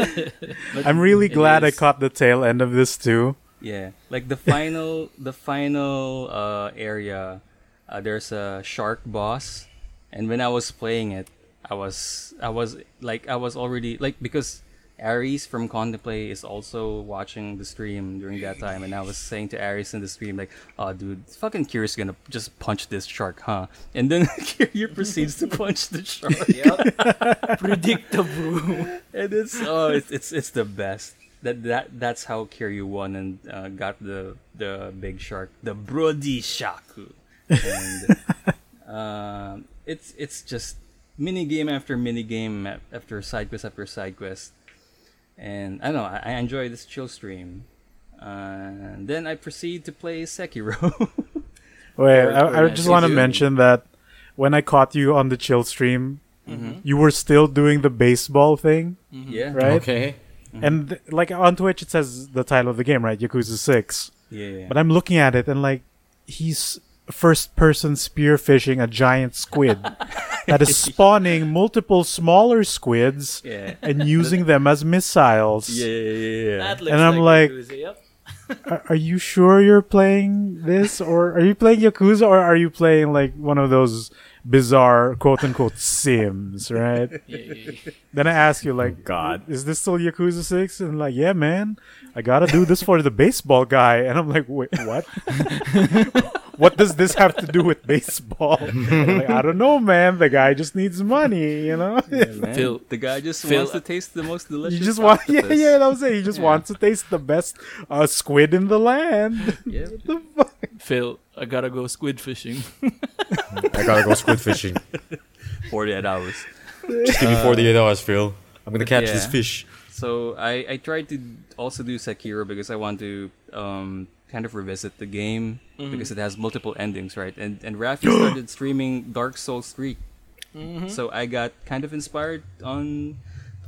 I'm really It glad I caught the tail end of this too. Yeah, like the final, the final uh, area, uh, there's a shark boss, and when I was playing it, I was, I was like, I was already like because Aries from Contemplate is also watching the stream during that time, and I was saying to Aries in the stream like, "Oh, dude, fucking Kiryu's gonna just punch this shark, huh?" And then Kiryu proceeds to punch the shark. Predictable. and it's oh it's it's it's the best that that that's how Kiryu won and uh, got the the big shark the Brody Shaku and um it's it's just mini game after mini game after side quest after side quest and I don't know I, I enjoy this chill stream uh, and then I proceed to play Sekiro Wait, Or- I, or I just want to mention that when I caught you on the chill stream, Mm-hmm. you were still doing the baseball thing, yeah right? Okay. And th- like on Twitch, it says the title of the game, right? Yakuza Six. yeah But I'm looking at it and like he's first person spearfishing a giant squid that is spawning multiple smaller squids Yeah. and using them as missiles. Yeah, yeah, yeah, yeah. That looks And I'm like- Yakuza, yep. Are, are you sure you're playing this, or are you playing Yakuza, or are you playing like one of those bizarre quote unquote Sims, right? Yeah, yeah, yeah. then I ask you like, God. is this still Yakuza Six? And like, yeah, man, I gotta do this for the baseball guy, and I'm like, wait, what? What does this have to do with baseball? I'm like, I don't know, man. The guy just needs money, you know. Man, Phil- the guy just Phil- wants to taste the most delicious. You just want, yeah, octopus. yeah. That was it. He just Yeah. wants to taste the best uh, squid in the land. Yeah. What the fuck? Phil, I gotta go squid fishing. I gotta go squid fishing. Forty-eight hours. Just give me 48 hours, Phil. I'm gonna catch this fish. So I, I tried to also do Sekiro because I want to um, kind of revisit the game Mm-hmm. because it has multiple endings, right? And and Rafi started streaming Dark Souls 3. Mm-hmm. So I got kind of inspired on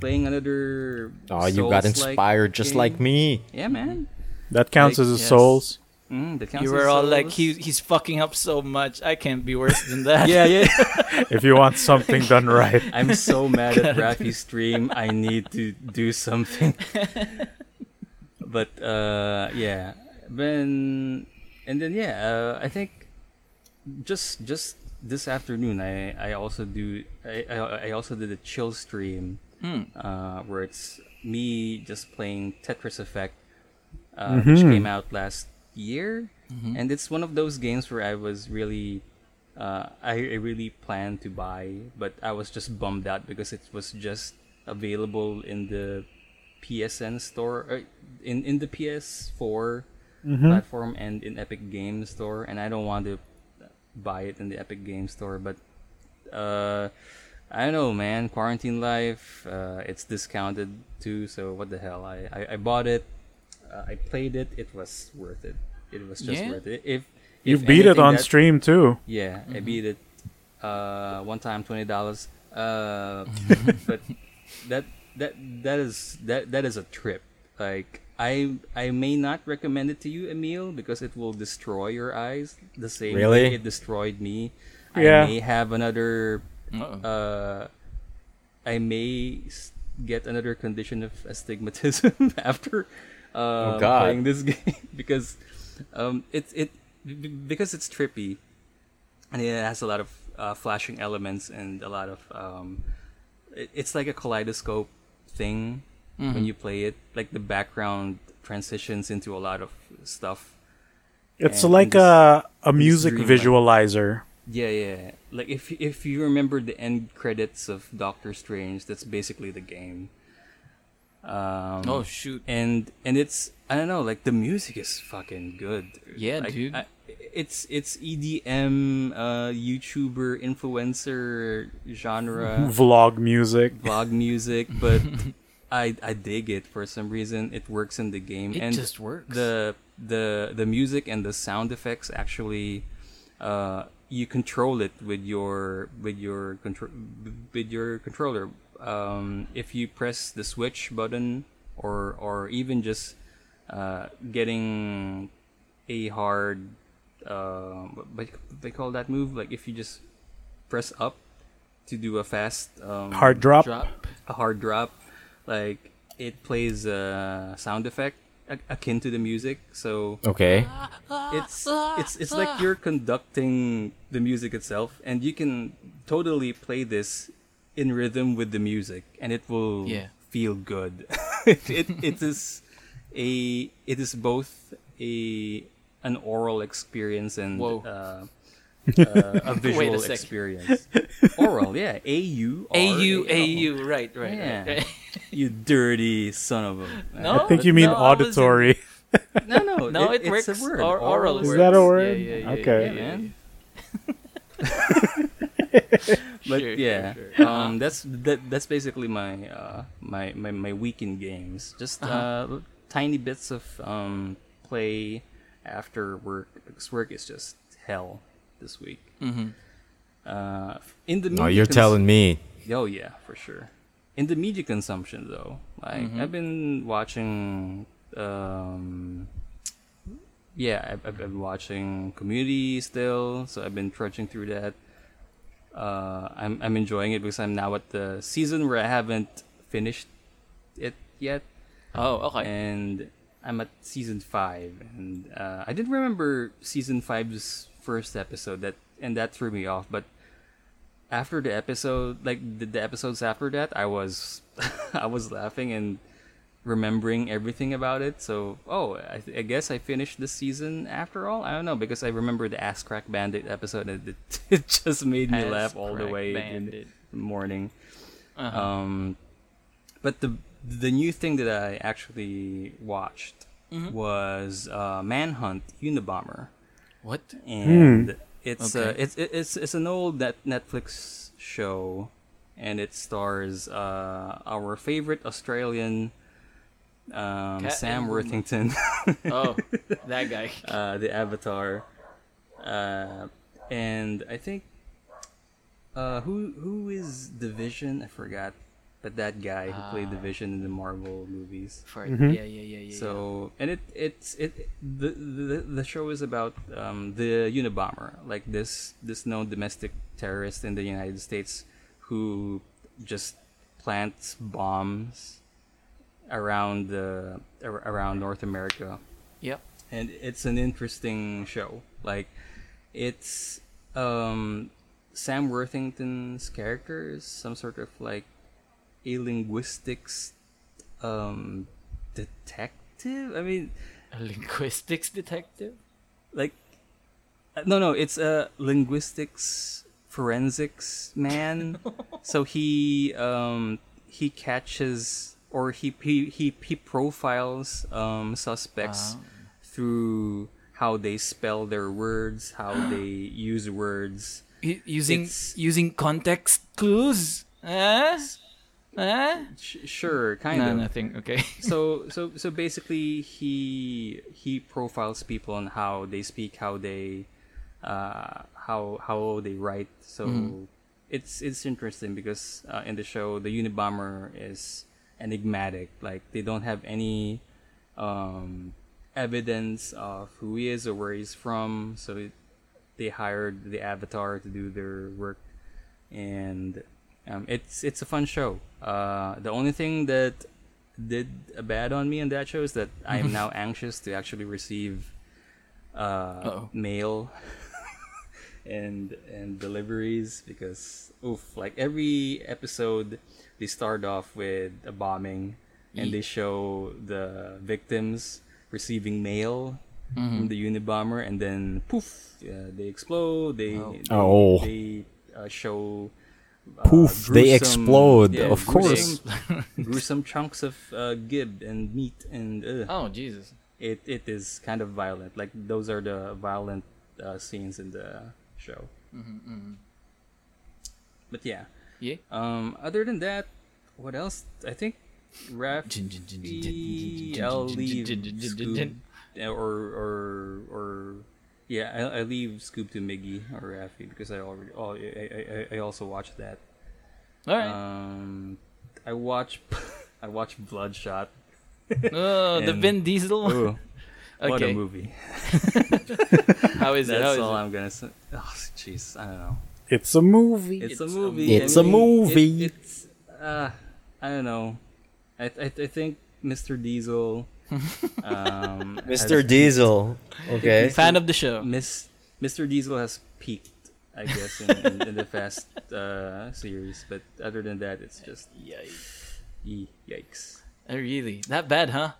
playing another. Oh, you got inspired just game. like me. Yeah, man. That counts Like, as a yes. souls. Mm, You were all like, he, he's fucking up so much. I can't be worse than that. Yeah, yeah. if you want something done right. I'm so mad at Rafi's stream. I need to do something. but uh, yeah, then and then yeah, uh, I think just just this afternoon, I I also do I I, I also did a chill stream Hmm. uh, where it's me just playing Tetris Effect, uh, which came out last year, and it's one of those games where I was really, uh, I, I really planned to buy, but I was just bummed out because it was just available in the PSN store, uh, in in the PS4 platform and in Epic Games Store, and I don't want to buy it in the Epic Games Store, but uh, I don't know, man. Quarantine life, uh, it's discounted too. So what the hell? I I, I bought it. Uh, I played it. It was worth it. It was just Yeah? worth it. If if You beat it on that- stream too. Yeah, I beat it. Uh, one time twenty dollars. Uh, but that that that is that that is a trip. Like I I may not recommend it to you, Emil, because it will destroy your eyes the same Really? way it destroyed me. Yeah. I may have another. Uh-oh. Uh, I may get another condition of astigmatism after uh, Oh, God. playing this game because um, it it because it's trippy and it has a lot of uh, flashing elements and a lot of um, it, it's like a kaleidoscope thing when you play it like the background transitions into a lot of stuff It's And like in a a music dreamland. visualizer. yeah yeah like if if you remember the end credits of doctor strange that's basically the game um, Oh, shoot. and and it's I don't know, like the music is fucking good. Yeah, Like, dude. I, it's it's EDM, uh, YouTuber, influencer genre, Vlog music. vlog music, but I I dig it for some reason. It works in the game, It and just works. the the the music and the sound effects actually. Uh, you control it with your with your control with your controller. Um, if you press the switch button, or or even just uh, getting a hard uh, what what they call that move, like if you just press up to do a fast um, Hard drop. Drop. a hard drop, like it plays a sound effect akin to the music. So Okay. it's it's it's like you're conducting the music itself, and you can totally play this in rhythm with the music, and it will Yeah. feel good. it, it it is a it is both a an oral experience and Whoa. uh, uh, a visual sec. experience. oral, yeah. A U A U A U. Right, right, Yeah. right. right. You dirty son of a. No, I think you mean no, auditory. No, no, No, it, it's works. a word. Or, oral Is works. that a word? Yeah, yeah, yeah, Okay. yeah, yeah, man. but Sure, yeah, sure, sure. um, that's that, that's basically my uh, my, my my weekend games. Just Uh-huh. uh, tiny bits of um, play after work because work is just hell this week. Mhm. Uh, in the No, you're cons- telling me. Oh yeah, for sure. In the media consumption though, like Mm-hmm. I've been watching um yeah, I've, I've been watching Community still, so I've been trudging through that. Uh, I'm I'm enjoying it because I'm now at the season where I haven't finished it yet, Oh, okay. and I'm at season five, and uh, I didn't remember season five's first episode that, and that threw me off. But after the episode, like the, the episodes after that, I was I was laughing and remembering everything about it. So, oh, I, th- I guess I finished the season after all. I don't know because I remember the Ass Crack Bandit episode, and it, it just made me Ass laugh all the way Bandit. in the morning. Uh-huh. Um, but the the new thing that I actually watched Mm-hmm. was uh, Manhunt Unabomber, what? and it's uh, it's it's it's an old net Netflix show, and it stars uh, our favorite Australian um, Cat Sam and- Worthington, Oh, that guy. uh, the Avatar, uh, and I think uh, who who is the Vision? I forgot, but that guy who played the Ah. Vision in the Marvel movies. For, Yeah, yeah, yeah, yeah. So and it it's it the the, the show is about um, the Unabomber, like this this known domestic terrorist in the United States who just plants bombs around the ar- around North America, Yep. and it's an interesting show. Like it's um, Sam Worthington's character is some sort of like a linguistics um, detective. I mean, A linguistics detective? like uh, no no it's a linguistics forensics man so he um he catches or he he he, he profiles um suspects Ah. through how they spell their words how they use words using It's- using context clues? Huh? Huh? Sh- sure kind no, of nothing. Okay. so so so basically he he profiles people on how they speak how they uh how how they write so it's it's interesting because uh, in the show the Unabomber is enigmatic like they don't have any um evidence of who he is or where he's from so it, they hired the avatar to do their work and um, it's it's a fun show. Uh, the only thing that did a bad on me in that show is that I am now anxious to actually receive uh, mail and and deliveries because oof, like every episode they start off with a bombing and they show the victims receiving mail from the Unabomber and then poof, yeah, they explode. They Oh. they, Oh. they uh, show uh, Poof, they explode, yeah, of course. gruesome, gruesome chunks of uh, gib and meat and uh, oh Jesus. it it is kind of violent. Like those are the violent uh, scenes in the show. But yeah, Yeah. um, other than that, what else? I think Raf, I'll leave Scoob, uh, or or or yeah, I I leave Scoob to Miggy or Rafi because I already oh I I, I- I also watch that. All right. Um, I watch I watch Bloodshot. oh, the and- Vin Diesel. one? Ooh, what a movie! How is it? That's is all it? I'm gonna say. Oh, jeez, I don't know. It's a movie. It's, It's a a movie. It's a movie. It, it's uh, I don't know. I I, I think Mr. Diesel. um, Mr. Diesel. Okay. Fan of the show. Miss Mr. Diesel has peaked, I guess, in, in, in the Fast uh, series. But other than that, it's just Yikes. yee, yikes. Uh, Really? That bad, huh?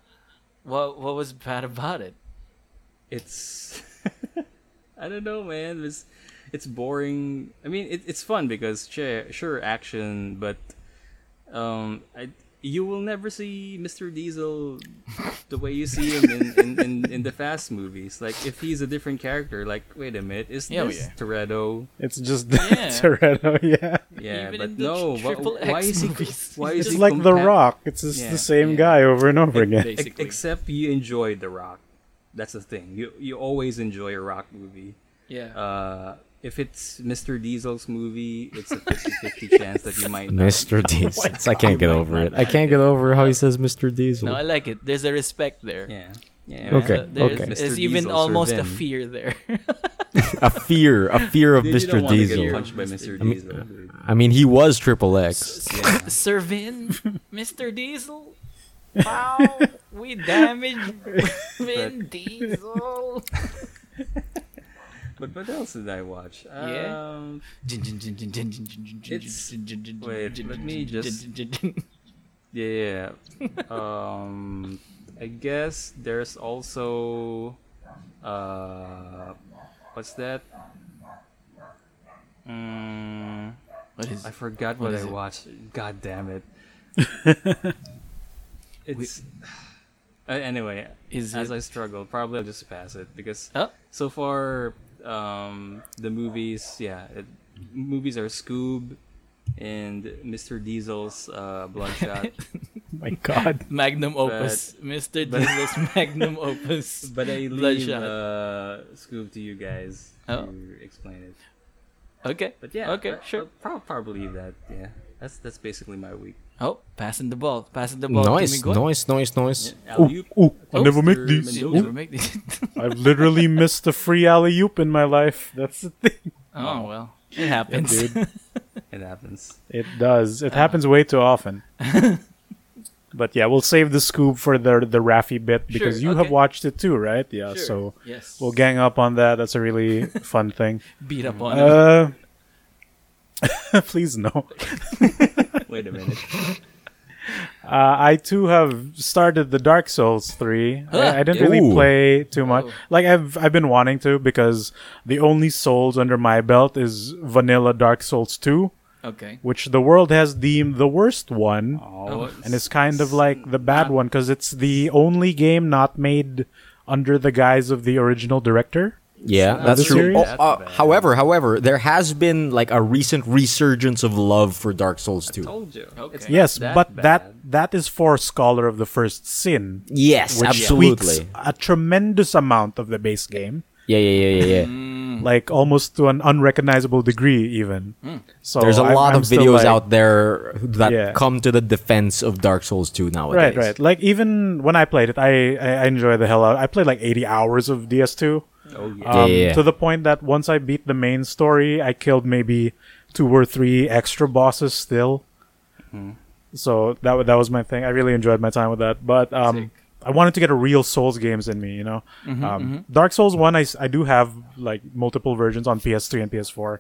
What What was bad about it? It's I don't know, man. It's it's boring. I mean, it, it's fun because sure, sure action, but um, I you will never see Mr. Diesel the way you see him in, in, in, in the Fast movies. Like if he's a different character, like wait a minute, is Yeah, this yeah. Toretto? It's just Yeah. Toretto, yeah. Yeah, Even but no. Triple wh- why is he? Why is It's he like The Rock. It's just Yeah, the same yeah. guy over and over again. Ex- Basically. except you enjoy The Rock. That's the thing. You you always enjoy a Rock movie. Yeah. Uh, if it's Mr. Diesel's movie, it's a 50-50 chance that you might not. Mr. Oh Diesel. I can't get over it. I can't get over how he says Mr. Diesel. no, I like it. There's a respect there. Yeah. Yeah, Okay, So there's, okay. there's even Diesel, almost a fear there. a fear, a fear of Dude, you Mr. don't wanna Diesel. Get punched by Mr. mean- Diesel. I mean, he was Triple X. Yeah. Sir Vin, Mr. Diesel. Wow, we damaged Vin Diesel. But what else did I watch? Yeah. Um, It's wait, let me just- yeah. um, I guess there's also uh, what's that? Mm, What is I forgot What what, I it? watched. God damn it! it's uh, anyway. Is as it- I struggle, probably I'll just pass it because Oh. so far um, the movies, yeah, it, movies are Scoob and Mr. Diesel's uh, Bloodshot. My God. Magnum opus, Mr. but- Diesel's magnum opus. but I leave Bloodshot. uh, Scoob to you guys Oh. to explain it. Okay. But yeah, Okay. I- Sure. I'll prob- probably leave that. Yeah, that's that's basically my week. Oh, passing the ball. Passing the ball. Nice, to nice, nice. noise, noise. Yeah, Ooh, alley-oop. ooh, I never make Mr. these. Mendoza. Never make these. I've literally missed a free alley oop in my life. That's the thing. oh well, it happens. dude. It happens. It does. It happens way too often. but yeah, we'll save the Scoob for the the Raffy bit because Sure, you have watched it too, right? Yeah. Sure. So yes, we'll gang up on that. That's a really fun thing. beat up on him. Uh, please no. Wait a minute. Uh, I too have started the Dark Souls three. Huh. I, I didn't Ooh. really play too much. Oh. Like I've I've been wanting to because the only Souls under my belt is vanilla Dark Souls two, Okay. which the world has deemed the worst one. Oh, and it's kind of like the bad one because it's the only game not made under the guise of the original director. Yeah, not that's true. Oh, uh, however, however, there has been like a recent resurgence of love for Dark Souls 2. told you. Okay. It's Yes, not but bad. that that is for Scholar of the First Sin, Yes, which absolutely. tweaks a tremendous amount of the base game, Yeah, yeah, yeah, yeah, yeah. Mm. like almost to an unrecognizable degree, even. So There's a I'm- lot I'm of still videos like- out there that Yeah. come to the defense of Dark Souls 2 nowadays. Right, right. Like even when I played it, I I, I enjoyed the hell out. I played like 80 hours of DS2. Oh yeah. Um, Yeah, yeah. To the point that once I beat the main story, I killed maybe two or three extra bosses still. So that wa- that was my thing. I really enjoyed my time with that. But um, I wanted to get a real Souls games in me. You know, um, Dark Souls One, I, I do have like multiple versions on PS3 and PS4.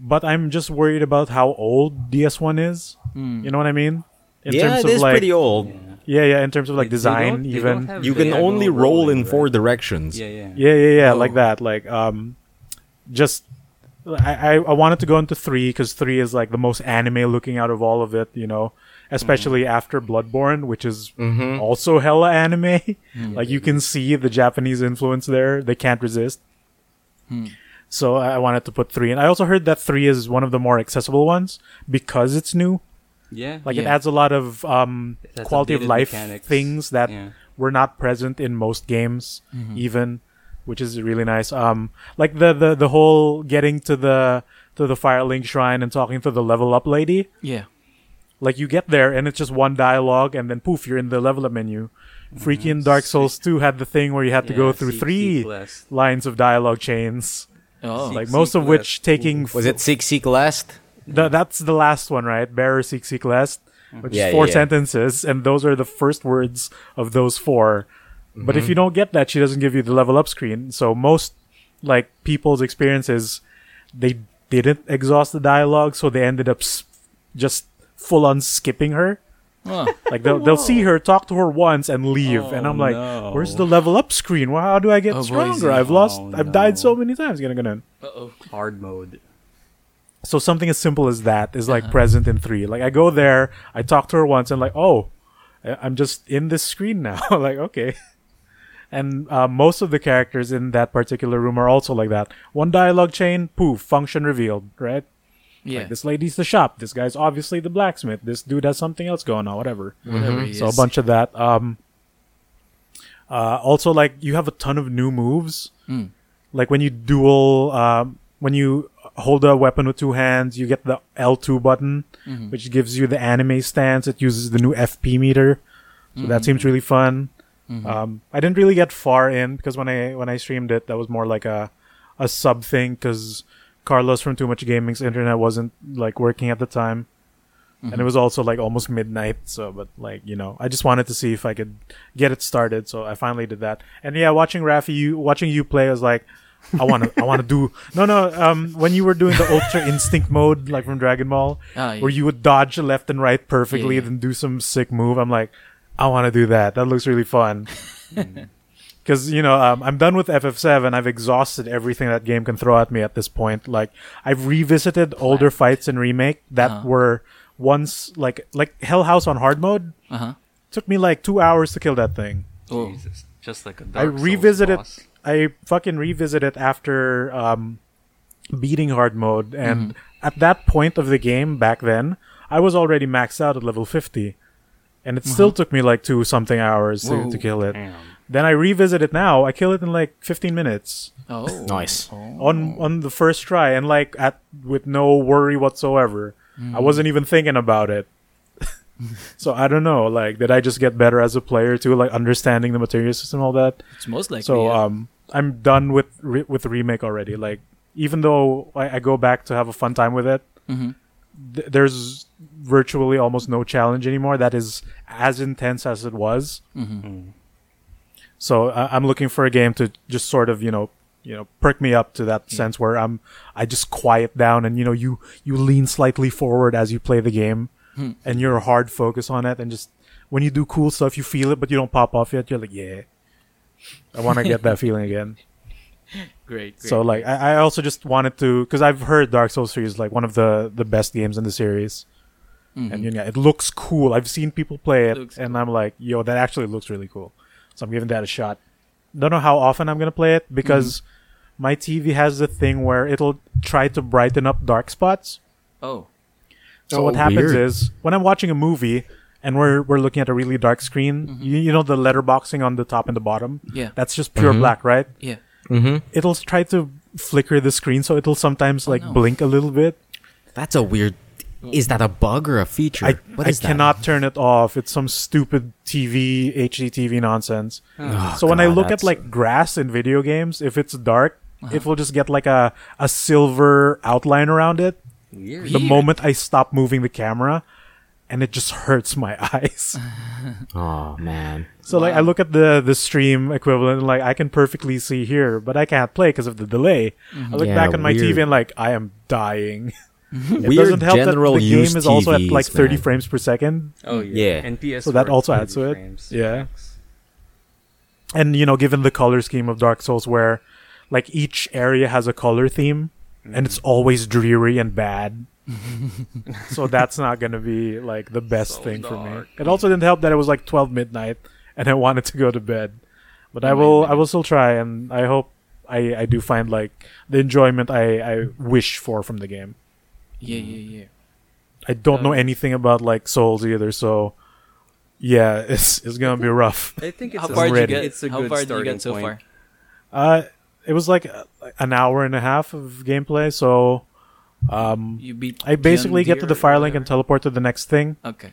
But I'm just worried about how old DS1 is. You know what I mean? In yeah, it is like, pretty old. Yeah, yeah. Yeah. In terms of like They- they design, don't- they even. don't have You can diagonal only roll in rolling, four right? directions. Yeah, yeah. Yeah, yeah, yeah, Oh. like that. Like, um, just I, I, I wanted to go into three because three is like the most anime looking out of all of it. You know, especially after Bloodborne, which is Mm-hmm. also hella anime. like you can see the Japanese influence there. They can't resist. So I I wanted to put three, and I also heard that three is one of the more accessible ones because it's new. Yeah. Like it adds a lot of um, quality of life mechanics. things that Yeah. were not present in most games, Mm-hmm. even, which is really nice. Um, like the, the the whole getting to the to the Firelink shrine and talking to the level up lady. Yeah. Like you get there and it's just one dialogue, and then poof, you're in the level up menu. Freaking Dark Souls 2 had the thing where you had to go through seek- three seek less. lines of dialogue chains, Oh. Seek- like most of which less. taking Was it Seek Seek Last? The, that's the last one, right? Bearer seek seek lest, which Yeah, is four yeah, yeah. sentences, and those are the first words of those 4 But Mm-hmm. if you don't get that, she doesn't give you the level up screen. So most like people's experiences, they didn't exhaust the dialogue, so they ended up s- just full on skipping her. Oh. Like they'll they'll see her, talk to her once, and leave, and Oh, I'm like, no. "Where's the level up screen? Well, how do I get Oh, stronger? is I've lost, Oh, I've died so many times." Gonna gonna. Hard mode. So something as simple as that is like Uh-huh. present in three. Like I go there, I talk to her once, and like, oh, I'm just in this screen now. like okay. And uh, most of the characters in that particular room are also like that. One dialogue chain, poof, function revealed, right? Yeah. Like this lady's the shop. This guy's obviously the blacksmith. This dude has something else going on. Whatever. Whatever he So a bunch of that. Um, uh, also, like you have a ton of new moves. Mm. Like when you dual, um, when you hold a weapon with two hands, you get the L2 button, Mm-hmm. which gives you the anime stance. It uses the new FP meter, so that seems really fun. Um, I didn't really get far in because when I when I streamed it, that was more like a a sub thing because Carlos from Too Much Gaming's internet wasn't like working at the time, and it was also like almost midnight. So, but like you know, I just wanted to see if I could get it started. So I finally did that. And yeah, watching Rafi, you watching you play was like. I want to. I want to do. No, no. Um, when you were doing the Ultra Instinct mode, like from Dragon Ball, Ah, yeah. where you would dodge left and right perfectly, Yeah. then do some sick move. I'm like, I want to do that. That looks really fun. Because you know, um, I'm done with FF7. I've exhausted everything that game can throw at me at this point. Like, I've revisited older fights in remake that Uh-huh. were once like like Hell House on hard mode. Uh huh. Took me like two hours to kill that thing. Oh. Jesus, just like a I Dark Souls revisited. boss. I fucking revisited it after um, beating hard mode, and Mm-hmm. at that point of the game back then, I was already maxed out at level fifty, and it still took me like two something hours to, Uh-huh. Whoa. to kill it. Damn. Then I revisit it now. I kill it in like fifteen minutes Oh. Nice. on on the first try, and like at with no worry whatsoever. I wasn't even thinking about it. So I don't know. Like, did I just get better as a player too? Like understanding the material system, and all that. It's most likely. So yeah. um, I'm done with re- with remake already. Like even though I, I go back to have a fun time with it, Mhm. th- there's virtually almost no challenge anymore that is as intense as it was. Mhm. So I I'm looking for a game to just sort of you know you know perk me up to that sense where I'm I just quiet down and you know you you lean slightly forward as you play the game Hmm. and you're hard focus on it and just when you do cool stuff you feel it but you don't pop off yet you're like yeah I want to get that feeling again. great, great. So like I, I also just wanted to because I've heard Dark Souls 3 is like one of the the best games in the series. Mhm. And you know, it looks cool. I've seen people play it Looks and cool. I'm like, yo, that actually looks really cool. So I'm giving that a shot. Don't know how often I'm gonna play it because Mm-hmm. my TV has the thing where it'll try to brighten up dark spots. oh. So Oh, what happens weird. is when I'm watching a movie and we're we're looking at a really dark screen, Mm-hmm. you, you know the letterboxing on the top and the bottom? Yeah. That's just pure Mhm. black, right? Yeah. Mm-hmm. It'll try to flicker the screen so it'll sometimes like Oh, no. blink a little bit. That's a weird. Is that a bug or a feature? I, What I is that? cannot turn it off. It's some stupid TV, HDTV nonsense. Oh, so when I God, look at like grass in video games, if it's dark, Uh-huh. it will just get like a, a silver outline around it. Weird. The moment I stop moving the camera, and it just hurts my eyes. Oh man. So like I look at the the stream equivalent, and like I can perfectly see here, but I can't play because of the delay. I look Yeah, back on my. TV and like I am dying. it Weird doesn't help that the game use is also at like 30 man. frames per second. Oh yeah. Yeah. And So that also adds to it. frames. Yeah. and you know given the color scheme of dark souls where like each area has a color theme and it's always dreary and bad so that's not gonna be like the best So thing for me it also didn't help that it was like 12 midnight and i wanted to go to bed but i Wait a will i will still try and i hope i i do find like the enjoyment i i wish for from the game Yeah, yeah, yeah. i don't know Um, anything about like souls either so yeah it's it's gonna be rough I think it's How a, far did you get? It's a How good far did you starting get so point. far? Uh, it was like uh, an hour and a half of gameplay. So, um, You beat. I basically get to the John Deere or Firelink and teleport to the next thing. Okay.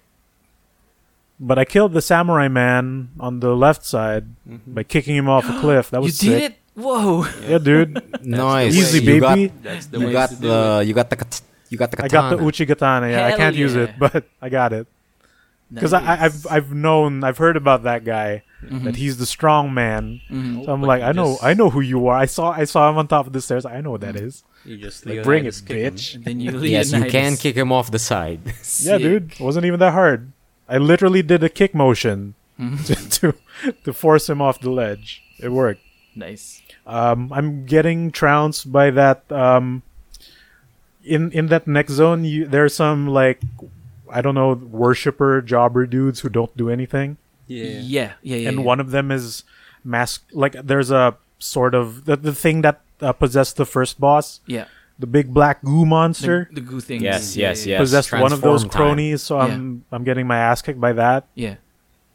But I killed the samurai man on the left side Mhm. by kicking him off a cliff. That was You was did sick. it. Whoa. Yeah, dude. Nice. Easy, you baby. Got, That's the you way got the. You got the. kat- You got the I katana. got the Uchigatana. Yeah, I can't use it, but I got it because I, I- I've I've known I've heard about that guy Mhm. that he's the strong man. Mhm. So I'm But like, I know just- I know who you are. I saw I saw him on top of the stairs. I know what that is. You just Like, bring it, Leonidas him. bitch. Then you Yes, you can kick him off the side. Yeah, dude, it wasn't even that hard. I literally did a kick motion to, to to force him off the ledge. It worked. Nice. Um, I'm getting trounced by that. Um, in in that next zone, you, there's some like I don't know worshiper jobber dudes who don't do anything, Yeah. Yeah, yeah, yeah. and yeah. one of them is mask. Like there's a sort of the, the thing that uh, possessed the first boss, Yeah. the big black goo monster. the goo thing. Yes, yes, yeah, yes. possessed one of those transform time. cronies, so I'm I'm getting my ass kicked by that. Yeah.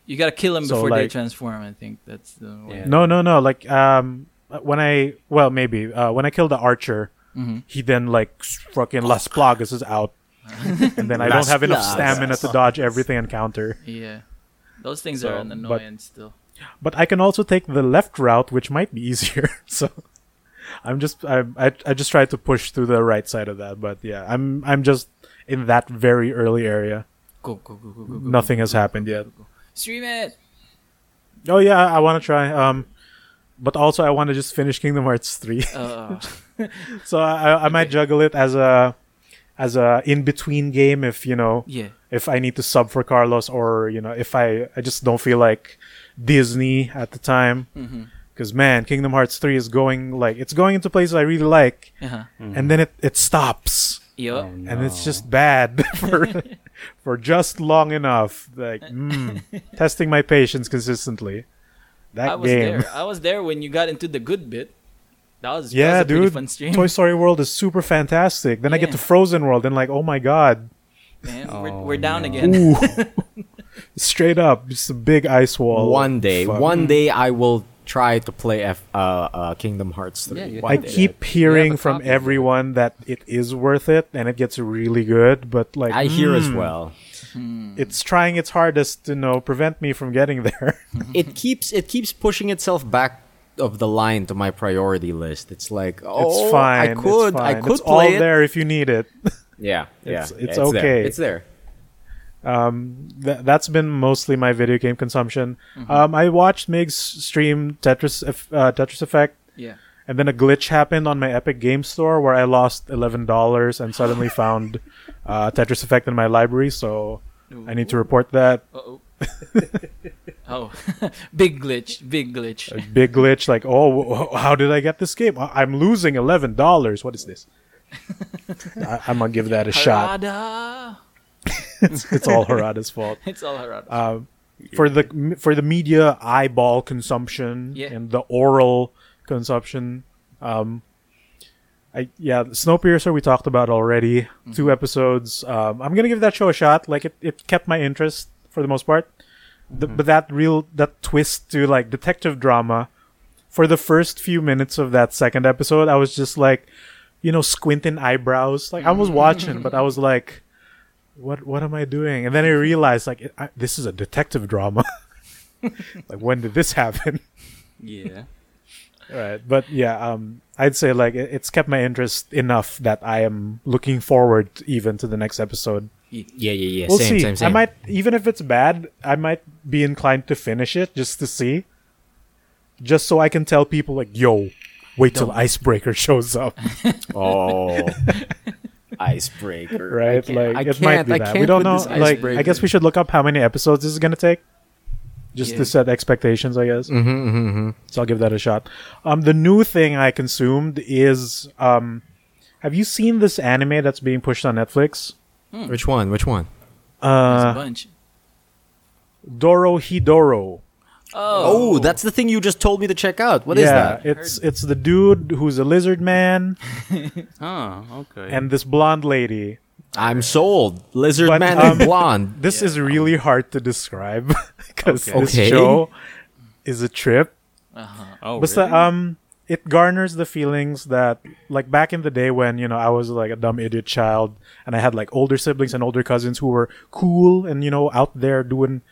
You gotta kill him So, before they transform. I think that's the way. Yeah. No, no, no. Like um, when I well maybe uh, when I killed the archer, hmm he then like s- fucking Las Plagas is out, and then I don't have enough stamina to dodge everything and counter. Yeah. Those things So, are an but- annoyance still. but I can also take the left route, which might be easier. so I'm just I, I I just try to push through the right side of that. But yeah, I'm I'm just in that very early area. Go go go go go. go Nothing has happened yet. Stream it. Oh yeah, I, want to try. Um, but also I want to just finish Kingdom Hearts three. Uh, so I I might juggle it as a as a in between game if you know yeah. if I need to sub for Carlos or you know if I I just don't feel like Disney at the time Mm-hmm. because man Kingdom Hearts 3 is going like it's going into places I really like Uh-huh. and then it it stops Yup. and it's just bad for for just long enough like mm, testing my patience consistently that I was game there. I was there when you got into the good bit. That was that yeah was a pretty dude fun stream. Toy Story World is super fantastic then I get to Frozen World and like oh my god Man, we're, Oh, we're down no. again. Straight up, just a big ice wall. one day, Fuck. one day I will try to play F, uh, uh, Kingdom Hearts 3. Yeah, I have day. keep hearing from copy of it. everyone that it is worth it and it gets really good, but like I hear as mm, well. It's trying its hardest to you know prevent me from getting there. It keeps it keeps pushing itself back of the line to my priority list. It's like, oh, it's fine. I could, it's I could it's play all it. there if you need it. Yeah, yeah, It's- it's yeah, there. okay. It's there. Um, th- that's been mostly my video game consumption. Mm-hmm. Um, I watched Mig's stream Tetris, uh, Tetris Effect, Yeah. and then a glitch happened on my Epic Game Store where I lost eleven dollars and suddenly found uh, Tetris Effect in my library. So I need to report that. Uh-oh. oh, big glitch, big glitch. A big glitch, like, oh, how did I get this game? I'm losing eleven dollars. What is this? I- I'm gonna give that a shot. It's, it's all Harada's fault. It's all Harada. Um, for the for the media eyeball consumption Yeah. and the oral consumption, um, I yeah, Snowpiercer we talked about already. Mm-hmm. Two episodes. Um, I'm gonna give that show a shot. Like it, it kept my interest for the most part. The, Mm-hmm. But that real that twist to like detective drama for the first few minutes of that second episode, I was just like, you know, squinting eyebrows. Like I was watching, but I was like, what what am I doing? And then I realized like it, I, this is a detective drama. like when did this happen? Yeah. right, but yeah, um, I'd say like it, it's kept my interest enough that I am looking forward even to the next episode. Yeah, yeah, yeah. we'll same, see. same, same. I might even if it's bad, I might be inclined to finish it just to see, just so I can tell people like, "Yo, wait till Icebreaker shows up." Oh, icebreaker. right? I can't, like I it can't, might be I that. can't We don't know. Like icebreaker. I guess we should look up how many episodes this is gonna take, just Yeah. to set expectations. I guess. Mm-hmm, mm-hmm, mm-hmm. So I'll give that a shot. Um, the new thing I consumed is um, have you seen this anime that's being pushed on Netflix? Which one? Which one? There's a Uh, bunch. Dorohedoro. Oh, that's the thing you just told me to check out. What is yeah, that? it's it's the dude who's a lizard man Oh, okay. and this blonde lady. I'm sold. Lizard But, man um, and blonde. This is really hard to describe because Okay. this Okay. show is a trip. Uh-huh. oh, But really? um, it garners the feelings that like back in the day when you know I was like a dumb idiot child and I had like older siblings and older cousins who were cool and you know out there doing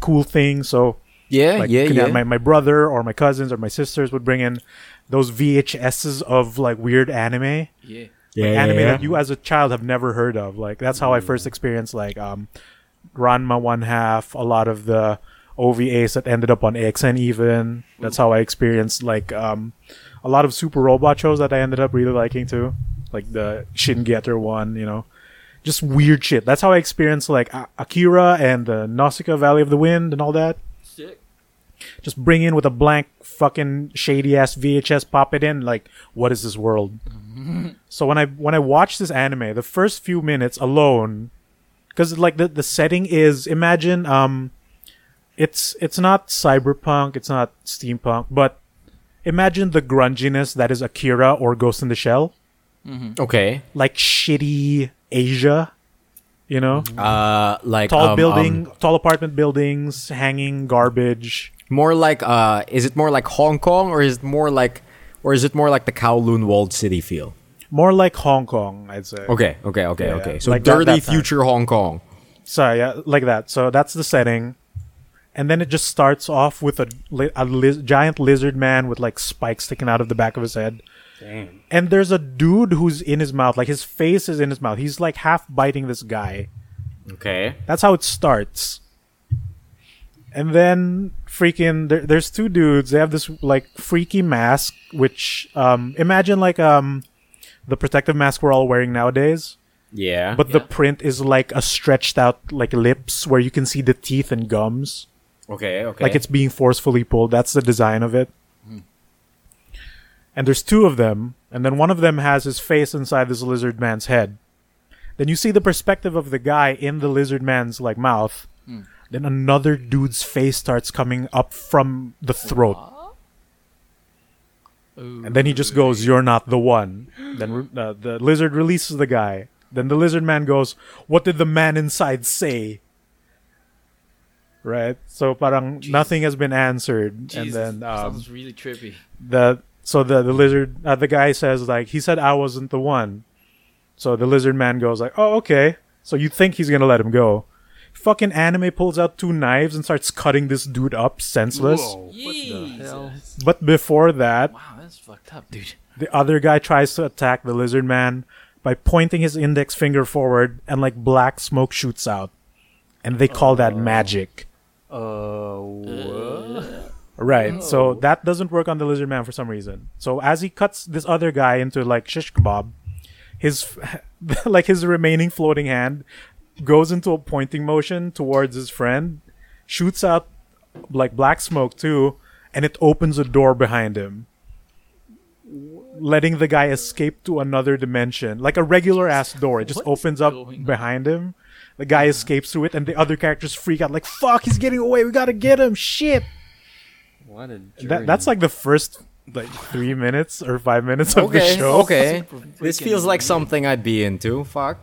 cool things. So yeah, like yeah, yeah. my my brother or my cousins or my sisters would bring in those VHSs of like weird anime. Yeah. yeah, like, yeah, anime yeah. that you as a child have never heard of. Like that's how I first experienced like um Ranma one half, a lot of the OVAs that ended up on AXN even. That's how I experienced like um a lot of super robot shows that I ended up really liking too. Like the Shin Getter one, you know. Just weird shit. That's how I experienced like A- Akira and the Nausicaa Valley of the Wind and all that Sick. just bring in with a blank fucking shady ass VHS, pop it in. Like, what is this world? so when I when I watch this anime, the first few minutes alone, because like the the setting is imagine um, it's it's not cyberpunk, it's not steampunk, but imagine the grunginess that is Akira or Ghost in the Shell, Okay. like shitty Asia, you know, Uh, like tall um, building, um, tall apartment buildings, hanging garbage. more like uh, is it more like Hong Kong or is it more like, or is it more like the Kowloon walled city feel? More like Hong Kong, I'd say. Okay, okay, okay, Yeah, okay. So Like dirty that time. future Hong Kong. So yeah, like that. So that's the setting. And then it just starts off with a, a liz- giant lizard man with like spikes sticking out of the back of his head. Damn. And there's a dude who's in his mouth, like his face is in his mouth. He's like half biting this guy. Okay. That's how it starts. And then freaking there, there's two dudes. They have this like freaky mask, which um imagine like um the protective mask we're all wearing nowadays. Yeah. But the print is like a stretched out like lips where you can see the teeth and gums. Okay. Okay. Like it's being forcefully pulled. That's the design of it. And there's two of them, and then one of them has his face inside this lizard man's head. Then you see the perspective of the guy in the lizard man's like mouth. Then another dude's face starts coming up from the throat. And then he just goes, "You're not the one." Then uh, the lizard releases the guy. Then the lizard man goes, "What did the man inside say?" Right. So parang nothing has been answered, Jesus, and then um, sounds really trippy. the so the the lizard uh, the guy says like he said I wasn't the one. So the lizard man goes like, "Oh, okay." So you think he's gonna let him go? Fucking anime pulls out two knives and starts cutting this dude up senseless. Whoa, what the hell? Jesus. But before that, Wow, that's fucked up, dude. the other guy tries to attack the lizard man by pointing his index finger forward and like black smoke shoots out. And they call that magic. Uh? Right. So that doesn't work on the lizard man for some reason. So as he cuts this other guy into like shish kebab, his like his remaining floating hand goes into a pointing motion towards his friend, shoots out like black smoke too, and it opens a door behind him. Letting the guy escape to another dimension. Like a regular ass door. It just What opens up behind him. The guy escapes through it and the other characters freak out like fuck, he's getting away, we gotta get him, shit. What a journey. That that's like the first like three minutes or five minutes of the okay. show. Okay. This feels like something I'd be into. Fuck.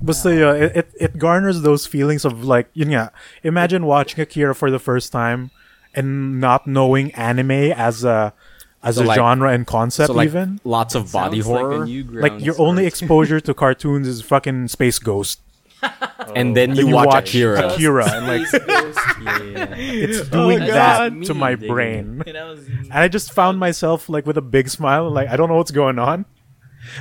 But so yeah, uh, it, it it garners those feelings of like yun nga, imagine watching Akira for the first time and not knowing anime as a as So, a like- genre and concept So like even. lots of body Sounds like a horror, new Like ground your only start. exposure to cartoons is fucking Space Ghost. And then Then you, watch, Akira. Akira and like it's doing God. that to my brain. And I And I just found myself like with a big smile, like I don't know what's going on,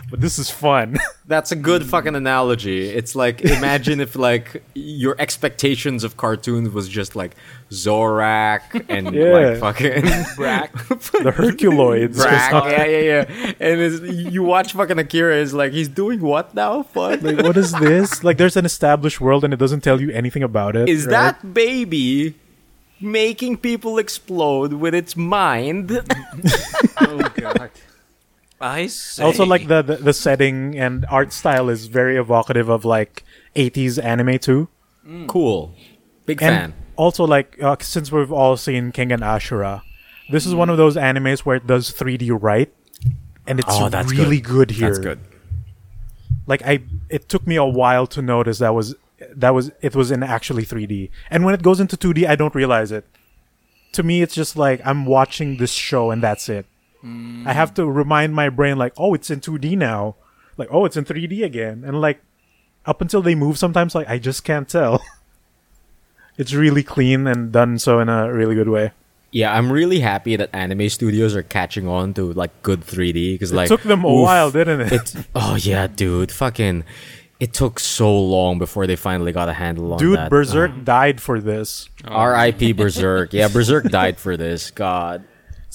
but this is fun. That's a good fucking analogy. It's like imagine if like your expectations of cartoons was just like Zorak and Yeah. like fucking Brak. the Herculoids. Brak. Yeah, yeah, yeah. And it's, you watch fucking Akira, is like he's doing what now? Fuck. like what is this? Like there's an established world and it doesn't tell you anything about it. Is right? that baby making people explode with its mind? oh god. I say. also like the, the the setting and art style is very evocative of like 80s anime too. cool. Big And fan. also like uh, since we've all seen Kengan Ashura, this is one of those animes where it does 3D right and it's Oh, that's really good, here. That's good. Like I it took me a while to notice that was that was it was in actually 3D. And when it goes into 2D, I don't realize it. To me it's just like I'm watching this show and that's it. I have to remind my brain like, "Oh, it's in 2D now." Like, "Oh, it's in 3D again." And like up until they move sometimes like I just can't tell. it's really clean and done so in a really good way. Yeah, I'm really happy that anime studios are catching on to like good 3D because like it took them a oof, while, didn't it? It's oh yeah, dude, fucking. It took so long before they finally got a handle on Dude, that. Berserk uh-huh. died for this. R.I.P. Berserk. Yeah, Berserk died for this. God.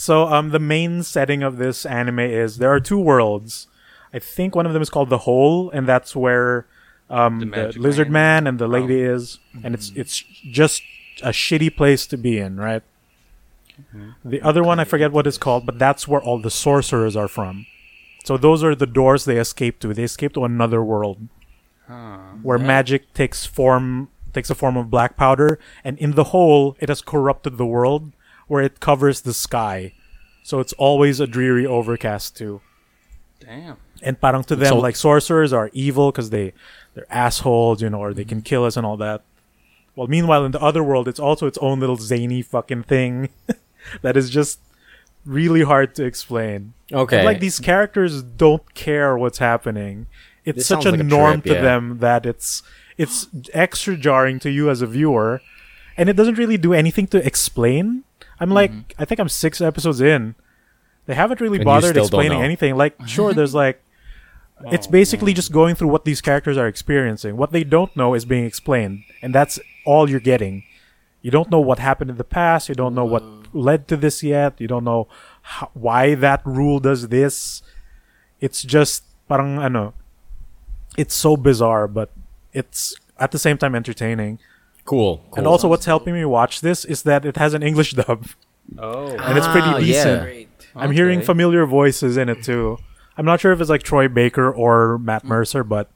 So um the main setting of this anime is there are two worlds. I think one of them is called the Hole, and that's where um The the, lizard man? man and the lady is, and it's it's just a shitty place to be in, right? The other one I forget what it's called, but that's where all the sorcerers are from. So those are the doors they escape to. They escape to another world Huh. where magic takes form takes a form of black powder and in the hole it has corrupted the world where it covers the sky so it's always a dreary overcast too Damn. and parang to them So- like sorcerers are evil because they they're assholes you know or they can kill us and all that well meanwhile in the other world it's also its own little zany fucking thing that is just really hard to explain Okay. and, like these characters don't care what's happening. It's This such a like a norm trip, to them that it's it's extra jarring to you as a viewer. and it doesn't really do anything to explain. I'm like, mm-hmm. I think I'm six episodes in. They haven't really And bothered explaining anything. Like, sure, there's like, oh, it's basically just going through what these characters are experiencing. What they don't know is being explained, and that's all you're getting. You don't know what happened in the past. You don't know what led to this yet. You don't know how, why that rule does this. It's just parang ano. It's so bizarre, but it's at the same time entertaining. Cool. And also, what's helping me watch this is that it has an English dub, Oh. and it's pretty Ah, decent. Great. I'm hearing familiar voices in it too. I'm not sure if it's like Troy Baker or Matt Mercer, but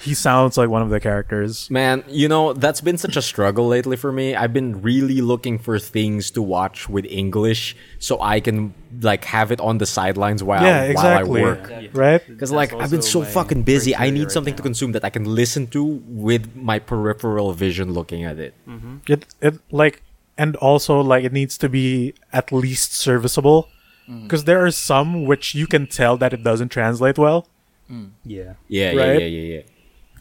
he sounds like one of the characters. Man, you know, that's been such a struggle lately for me. I've been really looking for things to watch with English so I can like have it on the sidelines while yeah, exactly. while I work. Right? Because like I've been so fucking busy, I need right something to consume that I can listen to with my peripheral vision looking at it. It it like and also like it needs to be at least serviceable because there are some which you can tell that it doesn't translate well. Yeah. Yeah, Right? yeah, yeah, yeah, yeah.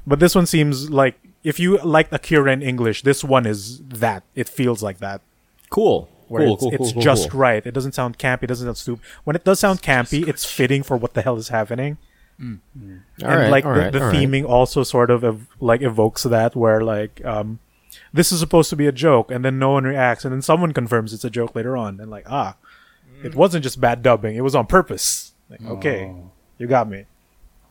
But this one seems like if you like Akira in English, this one is that. It feels like that. Cool. Where cool, it's, cool, it's cool, cool, just cool. right. It doesn't sound campy. It doesn't sound stupid. When it does sound campy, it's fitting for what the hell is happening. All and right, like all the, right, the all right. theming also sort of ev- like evokes that where like um this is supposed to be a joke and then no one reacts and then someone confirms it's a joke later on and like ah it wasn't just bad dubbing it was on purpose like okay Oh. you got me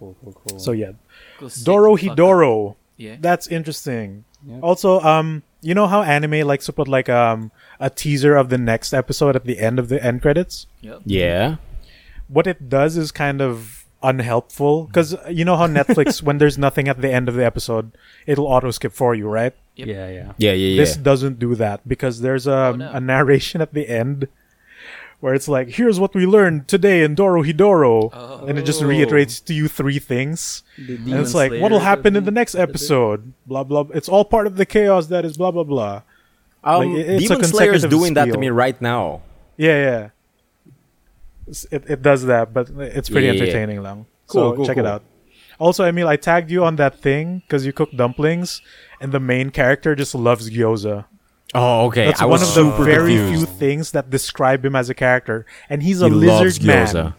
Cool, cool, cool. so yeah Go sit Doro the fuck up. Hidoro Yeah. that's interesting Yep. also um you know how anime likes to put like um a teaser of the next episode at the end of the end credits Yep. Yeah. what it does is kind of unhelpful because you know how Netflix, when there's nothing at the end of the episode, it'll auto skip for you, right? Yep. Yeah, yeah. Yeah, yeah, yeah. This doesn't do that because there's a, Oh, no. a narration at the end where it's like, here's what we learned today in Dorohedoro. Oh. And it just reiterates to you three things. And it's like, what'll happen in the next episode? Blah, blah. It's all part of the chaos that is blah, blah, blah. um, like, it- it's a Demon Slayer is consecutive doing that to me right now. Yeah, yeah. It, it does that, but it's pretty Yeah, yeah, yeah. entertaining lang. Cool, so cool, check it out. Also, Emil, I tagged you on that thing because you cook dumplings, and the main character just loves gyoza. Oh, okay. That's I one was of the super very confused. few things that describe him as a character, and he's a He lizard man. gyoza.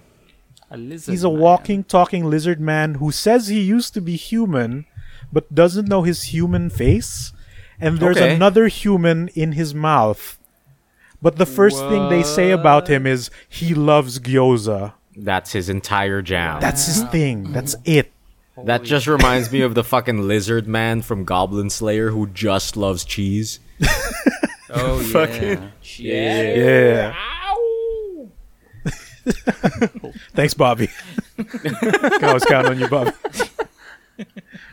A lizard He's a man. walking, talking lizard man who says he used to be human, but doesn't know his human face. And there's Okay. another human in his mouth. But the first thing they say about him is he loves gyoza. That's his entire jam. That's his thing. That's it. that just reminds me of the fucking lizard man from Goblin Slayer who just loves cheese. Oh yeah. Yeah. Thanks, Bobby. Can always count on you, Bobby.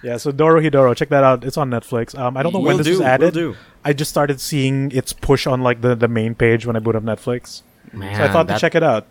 yeah, so Dorohedoro, check that out. It's on Netflix. Um, I don't know when Will this do, was will added. do. I just started seeing its push on like the, the main page when I boot up Netflix. Man, So I thought that, to check it out.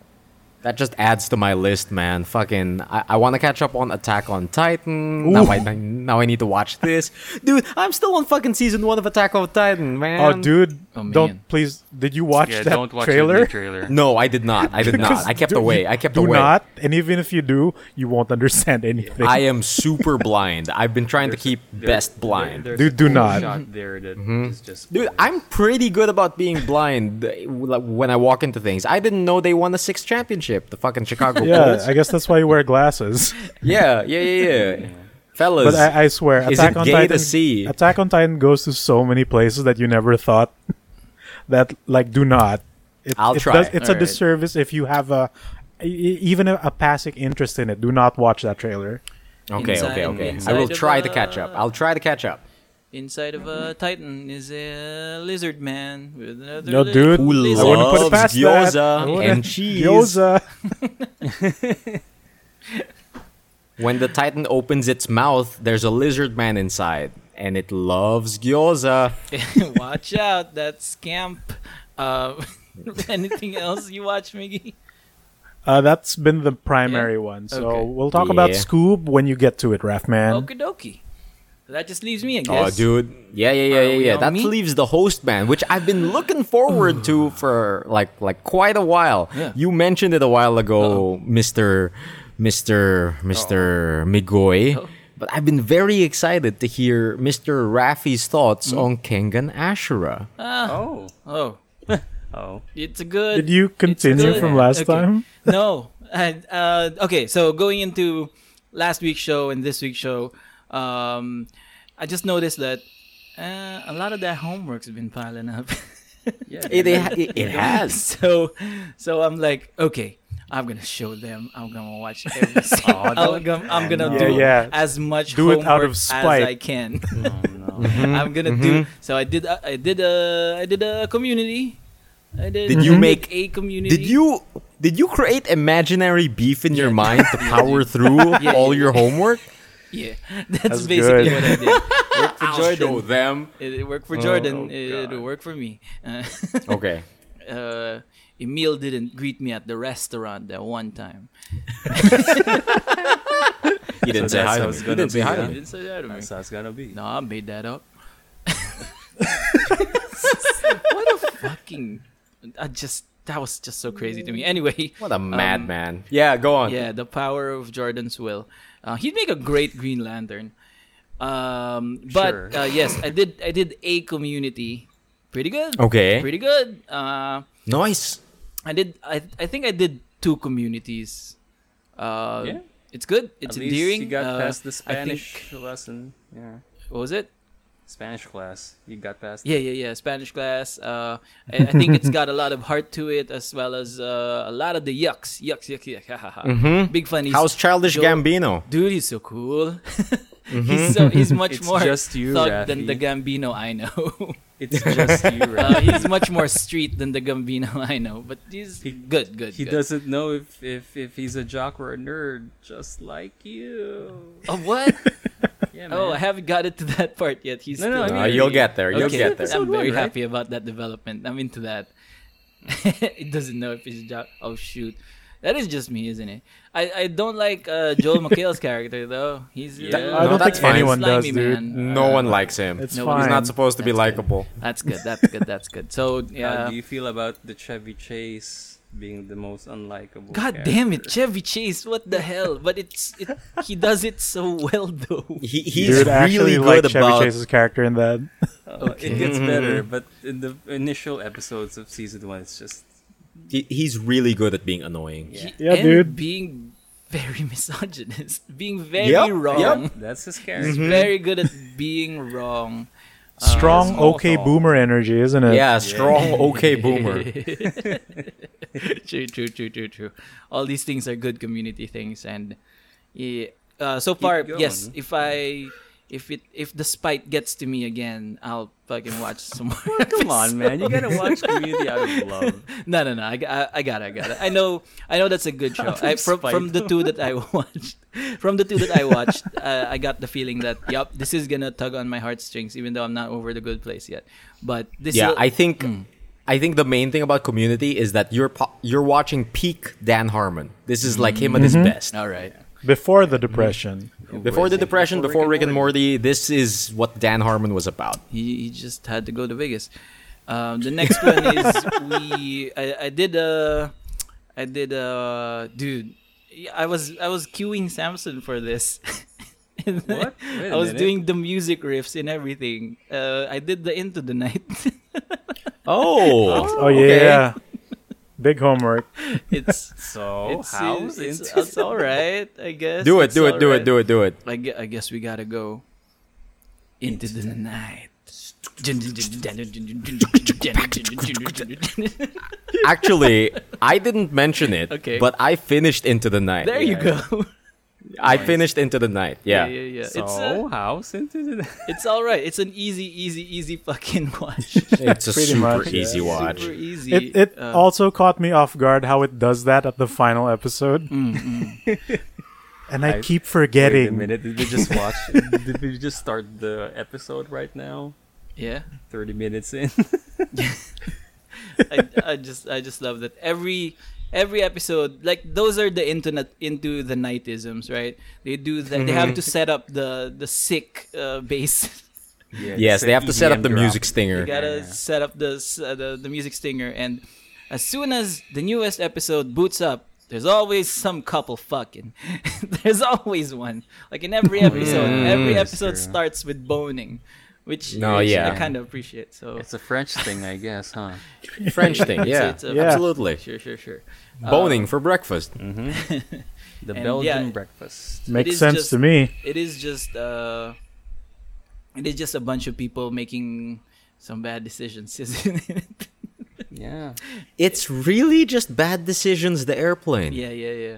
That just adds to my list, man. Fucking, I, I want to catch up on Attack on Titan. Now I, now I need to watch this. Dude, I'm still on fucking season one of Attack on Titan, man. Oh, dude, Oh, man. don't please. Did you watch Yeah, that don't watch trailer? trailer. No, I did not. I did not. I kept do- away. I kept do away. Do not, and even if you do, you won't understand anything. I am super blind. I've been trying to There's a- keep there- best there- blind. there's Dude, do cool not. Shot there that mm-hmm. is just Dude, I'm pretty good about being blind when I walk into things. I didn't know they won the sixth championship, the fucking Chicago yeah, Bulls. I guess that's why you wear glasses. Yeah, yeah, yeah, yeah. Fellas, But I, I swear, is Attack it on gay to Titan. see? Attack on Titan goes to so many places that you never thought that like do not. It, I'll it try. Does, it's a Alright. disservice if you have a even a, a passing interest in it. Do not watch that trailer. okay, Inside- okay, okay. I will try to catch up. I'll try to catch up. Inside of a Titan is a lizard man with another No, dude. Who lizard. I wouldn't put it past that. gyoza I wouldn't- and cheese. Gyoza. When the Titan opens its mouth, there's a lizard man inside, and it loves gyoza. Watch out, that's camp. Uh, anything else you watch, Miggy? Uh, that's been the primary Yeah? one. So Okay. we'll talk about Scoob when you get to it, Raffman. Okie dokie. That just leaves me, I Oh, dude. Yeah, yeah, yeah, Are yeah, yeah. That me? leaves the host man, which I've been looking forward to for like like quite a while. Yeah. You mentioned it a while ago, Mister Mister Mister Migoy. but I've been very excited to hear Mr. Raffi's thoughts on Kengan Ashura. Oh. Oh, Oh. it's a good. Did you continue from last okay. time? no. And, uh, okay, so going into last week's show and this week's show, um, I just noticed that uh, a lot of that homework's been piling up. Yeah. It, it, it has. so, so I'm like, okay, I'm gonna show them. I'm gonna watch every single. I'm gonna, I'm gonna Yeah, do yeah. as much Do it out homework of spite. as I can. Oh, no. I'm gonna do. So I did. I did a. I did a community. I did. Did you make- a community? Did you did you create imaginary beef in your mind to power through Yeah, all yeah. your homework? Yeah, that's, That's basically good. what I did. Worked for Jordan. them. It, it worked for Jordan. oh, it, God. it worked for me. Uh, Okay. uh, Emil didn't greet me at the restaurant that one time. He didn't say hi to it's me. He didn't say hi to huh? He me. didn't say that to me. That's how it's gonna be. No, I made that up. what a fucking! I just that was just so crazy to me. Anyway, What a um, madman. yeah, go on. Yeah, the power of Jordan's will. Uh, he'd make a great Green Lantern. Um, but Sure. uh, yes, I did. I did a community. Pretty good. Okay. Pretty good. Uh, Nice. I did. I I think I did two communities. Uh, Yeah. It's good. It's At endearing. you got Uh, past the I think- Spanish lesson. Yeah. what was it? Spanish class. You got past. Yeah, yeah, yeah. Spanish class. Uh, I, I think it's got a lot of heart to it, as well as uh, a lot of the yucks, yucks, yucks, yucks. Ha, ha, ha. Mhm. Big funny. How's Childish Joe- Gambino? Dude, he's so cool. he's so he's much It's more just you, thug than the Gambino I know. It's just you, uh, he's much more street than the Gambino I know. But he's He- good, good. He good. doesn't know if, if, if he's a jock or a nerd, just like you. Oh what? Yeah, oh, I haven't got it to that part yet. He's No, still. no, I Uh, you'll get there. You'll okay, get there. I'm very happy about that development. I'm into that. it doesn't know if he's a jock. Oh shoot. That is just me, isn't it? I, I don't like uh, Joel McHale's character though. He's Yeah. uh, I don't No, think fine. anyone does, slimy, dude. man. No one likes him. It's fine. He's not supposed to be That's good. likable. That's good. That's good. That's good. So yeah. How yeah. do you feel about the Chevy Chase being the most unlikable? God damn it. Chevy Chase! What the hell? But it's it, he does it so well though. He, he's Dude, I actually really like good Chevy about. Chase's character in that. Uh, Okay. It gets better, but in the initial episodes of season one, it's just He, he's really good at being annoying. Yeah. Yeah, and dude. Being very misogynist, being very Yep, wrong. that's his character. He's very good at being wrong. Strong, small okay talk. boomer energy, isn't it? Yeah, strong, okay boomer. true, true, true, true, true. All these things are good community things, and yeah, uh, so far, yes. If I, if it, if the spite gets to me again, I'll fucking watch some more. Come on, man! You gotta watch Community out of love. no, no, no. I, I, I got it. I got it. I know. I know that's a good show. I, from from the two that I watched, from the two that I watched, uh, I got the feeling that yep, this is gonna tug on my heartstrings, even though I'm not over the good place yet. But this, Yeah, will- I think Mm. I think the main thing about Community is that you're po- you're watching peak Dan Harmon. This is like him at his best. all right. Before the depression. Before the depression, Before before Rick Rick and and Morty, this is what Dan Harmon was about. He, he just had to go to Vegas. Um, the next one is we. I, I did uh I did uh dude. I was I was queuing Samson for this. And What? Wait a I was minute. doing the music riffs and everything. Uh, I did the Into the Night. Oh, Oh, yeah. Big homework. it's So it's, how's it's, into it's all right, I guess. do it, do it, do alright. it, do it, do it. I gue- I guess we gotta go into the night. Actually, I didn't mention it, Okay. but I finished Into the Night. There you Yeah. go. I finished Into the Night. Yeah. yeah, yeah. So It's uh, how's into the it's all right. It's an easy, easy, easy fucking watch. It's a Pretty super much, easy yeah. watch. Super easy. It it Uh, also caught me off guard how it does that at the final episode. mm, mm. And I, I- keep Wait a forgetting. minute, did we just watch? did we just start the episode right now? Yeah. Thirty minutes in. I, I just I just love that every every episode like those are the internet into the nightisms right they do that they have to set up the the sick uh, bass Yeah, Yes, they have to set up the music stinger. you gotta Yeah. set up the, uh, the the music stinger and as soon as the newest episode boots up there's always some couple fucking. there's always one. Like in every episode, every Mm, episode true. starts with boning, which No, which yeah. I kind of appreciate. So It's a French thing, I guess, huh? French thing, yeah, it's a- Yeah. absolutely. sure, sure, sure. Boning for breakfast. The Belgian yeah. breakfast. Makes sense just- to me. It is just uh, it is just a bunch of people making some bad decisions, isn't it? Yeah. It's really just bad decisions. The airplane. Yeah, yeah, yeah.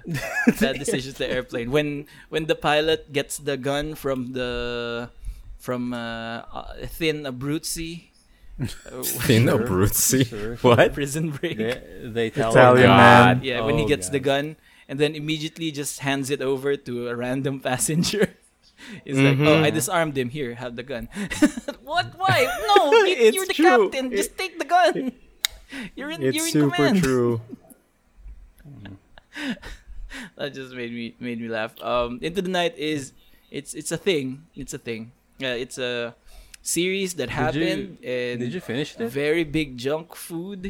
Bad decisions the airplane. When when the pilot gets the gun from the from uh, uh, Thin Abruzzi In a Sure, Brucey. sure, sure. What? prison break. The, the Italian, Italian God. man. Yeah, when he Oh, gets the gun and then immediately just hands it over to a random passenger. He's like, Mhm. "Oh, I disarmed him. Here, have the gun." what? Why? No, you, It's you're the true. captain. Just take the gun. You're in. It's you're in super command. true. that just made me made me laugh. Um, Into the Night is it's it's a thing. It's a thing. Yeah, it's a series that Did you- happened and Did you finish it? very big junk food.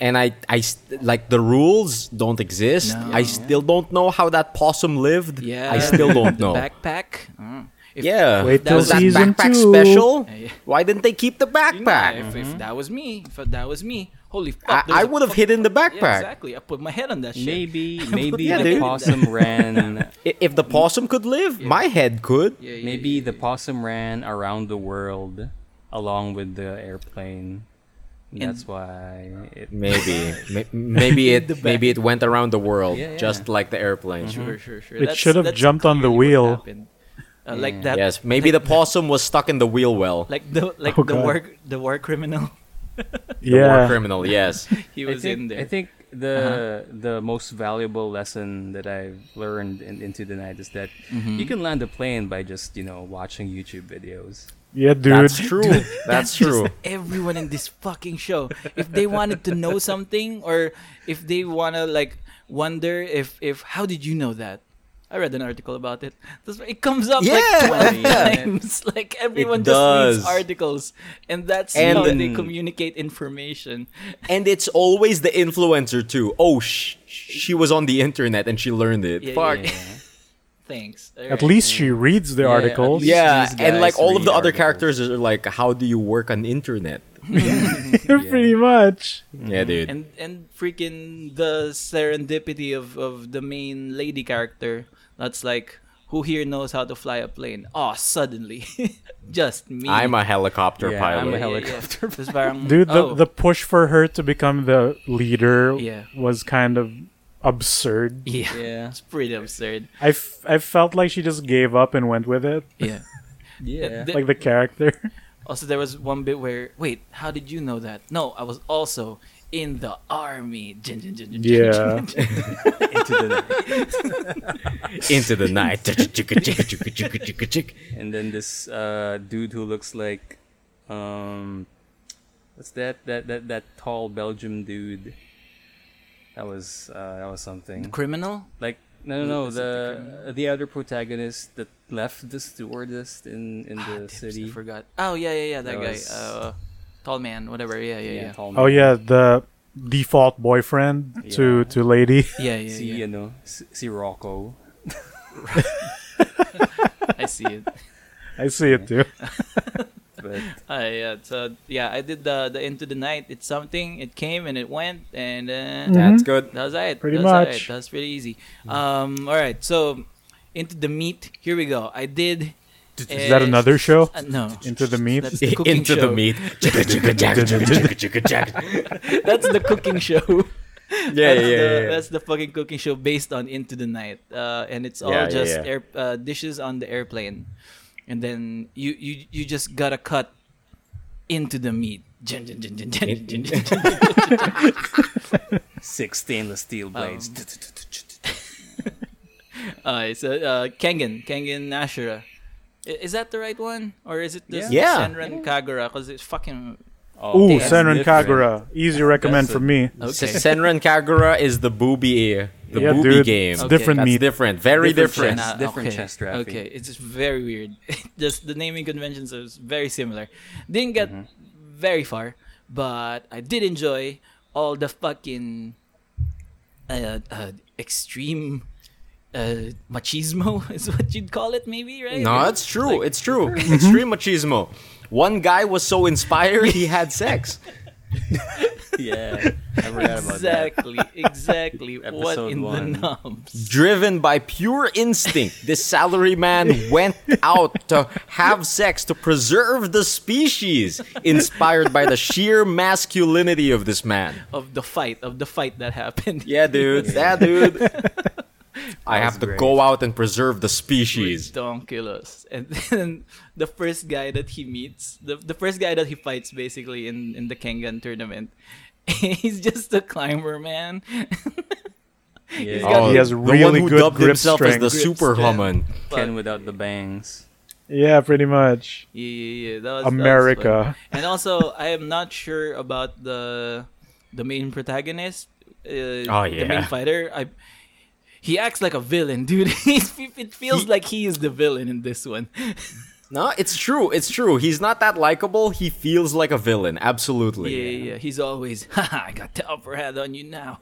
And I, I, st- like the rules don't exist. No. I still don't know how that possum lived. Yeah, I still don't know. backpack. Mm. If- yeah. Wait that till was that season backpack two. special? Yeah, yeah. Why didn't they keep the You know, backpack? if, if that was me, if that was me, holy fuck! I, there's I a would have fuck- hidden the Yeah, backpack. exactly. I put my head on that shit. Maybe maybe Yeah, the dude. possum ran If the possum could live, my head could. Yeah, yeah, maybe yeah, the possum ran around the world along with the airplane. That's why it Maybe, maybe it, maybe it went around the world, Yeah, yeah. just like the airplane. Sure, mm-hmm. sure, sure. It should have jumped on the clearly what wheel. Happened. Uh, Like that. Yes, maybe the possum was stuck in the wheel well. Like the like Oh, the God. war the war criminal. The war criminal. Yes. He was think, in there. I think the the most valuable lesson that I've learned in, into the night is that Mm-hmm. you can land a plane by just you know watching YouTube videos. Yeah, dude. That's true. That's true. just everyone in this fucking show. If they wanted to know something, or if they wanna like wonder if if how did you know that? I read an article about it. It comes up like Yeah. twelve Yeah. times. Like everyone It just reads articles, and that's And- how they communicate information. And it's always the influencer too. Oh, sh- she was on the internet and she learned it. Yeah, Fuck. yeah, Yeah. Thanks. At least she reads the Yeah, articles. Yeah, and like all of the other articles. characters are like, how do you work on internet? Pretty much. Yeah, dude. and and freaking the serendipity of of the main lady character that's like who here knows how to fly a plane oh suddenly just me I'm a helicopter Yeah, pilot. I'm a Yeah, yeah, helicopter yeah. Tapos parang, Dude, the, oh, the push for her to become the leader Yeah. was kind of absurd. yeah Yeah. it's pretty absurd I, f- I felt like she just gave up and went with it. yeah Yeah. Like the character. also there was one bit where wait how did you know that no i was also in the army Jin, jin, jin, jin, jin, Yeah. jin, jin. Into the night. Into the night. And then this uh, dude who looks like um what's that that that that tall Belgium dude. That was uh, that was something. criminal Like no no no the the the other protagonist that left the stewardess in in Ah, the dips, city. i forgot oh yeah yeah yeah that, That guy was- uh tall man whatever yeah yeah yeah tall Oh yeah, the default boyfriend to Yeah. to lady. yeah yeah, Si yeah. ano si, si Rocco. i see it I see it too. But Uh, yeah, so yeah, I did the the into the night. It's something. It came and it went, and uh, That's good. That's it. Pretty That's much. It. That's pretty easy. Um, all right, so into the meat. Here we go. I did. Is that another show? Uh, no, Into the meat? That's the cooking Into the meat. That's the cooking show. Yeah, yeah, that's yeah, the, yeah. That's the fucking cooking show based on Into the Night, uh, and it's all Yeah, yeah, just yeah. air uh, dishes on the airplane, and then you you you just gotta cut into the meat. Six stainless steel blades. Uh, it's uh, uh, Kengan, Kengan Ashura. I- Is that the right one, or is it this Yeah. Senran Kagura? Because it's fucking Oh, Ooh, Senran different. Kagura. Easy recommend for me. okay. Senran Kagura is the booby, ear. the Yeah, booby dude. game. It's Okay. different That's meat. different. Very Different different. chess. different chess drafting. Okay, it's just very weird. just the naming conventions are very similar. Didn't get Mm-hmm. very far, but I did enjoy all the fucking uh, uh, extreme uh, machismo is what you'd call it, maybe, right? No, Like- it's true. like- it's true. Extreme machismo. One guy was so inspired he had sex. Yeah, I forgot about that. exactly, exactly. what in one. the nums? Driven by pure instinct, this salaryman went out to have sex to preserve the species, inspired by the sheer masculinity of this man. of the fight of the fight that happened. Yeah, dude. Yeah, dude. I have to go out and preserve the species. Ridiculous. And then the first guy that he meets, the, the first guy that he fights basically in, in the Kengan tournament, he's just a climber, man. Yeah, got- He has the really one who good dubbed grip himself as the strength. super human. Ken without the bangs. Yeah, pretty much. Yeah, yeah, yeah. That was, that was America. fun. and also, I am not sure about the the main protagonist. Uh, Oh, The main fighter. I. He acts like a villain, dude. He's, it feels like he is the villain in this one. No, it's true. It's true. He's not that likable. He feels like a villain. Absolutely. Yeah, yeah, yeah. He's always, haha, I got the upper hand on you now.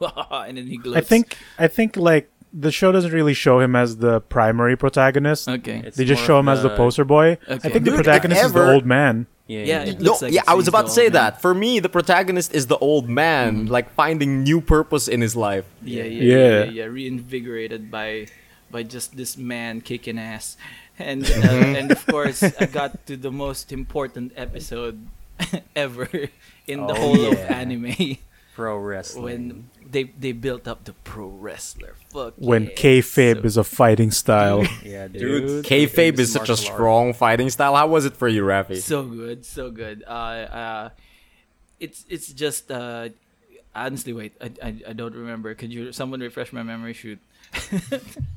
and then he gloats. I think I think like the show doesn't really show him as the primary protagonist. Okay. It's They just show of him as the poster boy. Okay. I think the Dude, if protagonist is the old man. Yeah, Yeah, yeah. it No, like yeah, I was about to say man. that. For me, the protagonist is the old man, like finding new purpose in his life. Yeah, yeah, Yeah. yeah, yeah, yeah. Reinvigorated by by just this man kicking ass, and uh, and of course I got to the most important episode ever in the Oh, whole of anime Pro wrestling. when they they built up the pro wrestler. Fuck When yeah. kayfabe So- is a fighting style. yeah, Dude, dude. kayfabe is such a martial art. strong fighting style. How was it for you, Rafi? so good, so good. Uh, uh, it's it's just uh, honestly, wait, I, I I don't remember. Could you someone refresh my memory? Shoot.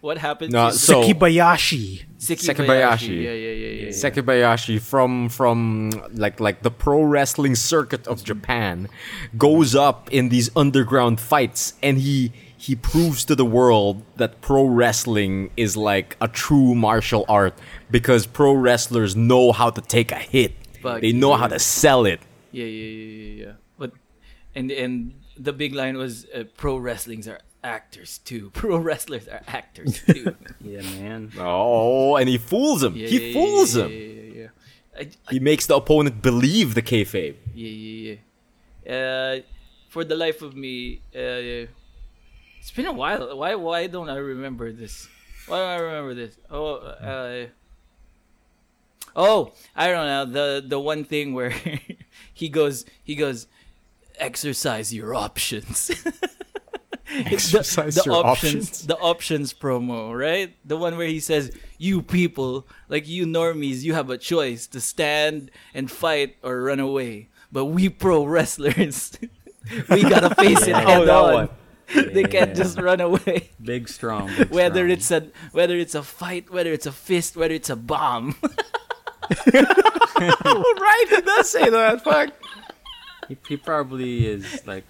what happened? No, to so- Sekibayashi. Sekibayashi. Yeah, yeah, yeah, yeah. yeah. Sekibayashi from from like like the pro wrestling circuit of Japan goes up in these underground fights and he he proves to the world that pro wrestling is like a true martial art because pro wrestlers know how to take a hit. Fuck they know how to sell it. Yeah, yeah, yeah, yeah, yeah. But and and the big line was uh, pro wrestlings are actors too. Pro wrestlers are actors too. Yeah, man. Oh, and he fools him. yeah, he yeah, fools yeah, him. Yeah, yeah, yeah. I, I, He makes the opponent believe the kayfabe. yeah, yeah, yeah. Uh, for the life of me, uh, it's been a while. Why why don't I remember this? Why don't I remember this? Oh, uh, oh, I don't know. The the one thing where he goes he goes exercise your options. It's the- the, your options, options. the options promo, right? The one where he says, "You people, like you normies, you have a choice to stand and fight or run away. But we pro wrestlers, we gotta face it head Oh, on. one. They can't just run away. Big strong. Big Whether strong. it's a whether it's a fight, whether it's a fist, whether it's a bomb. right, he does say that. Fuck. he, he probably is like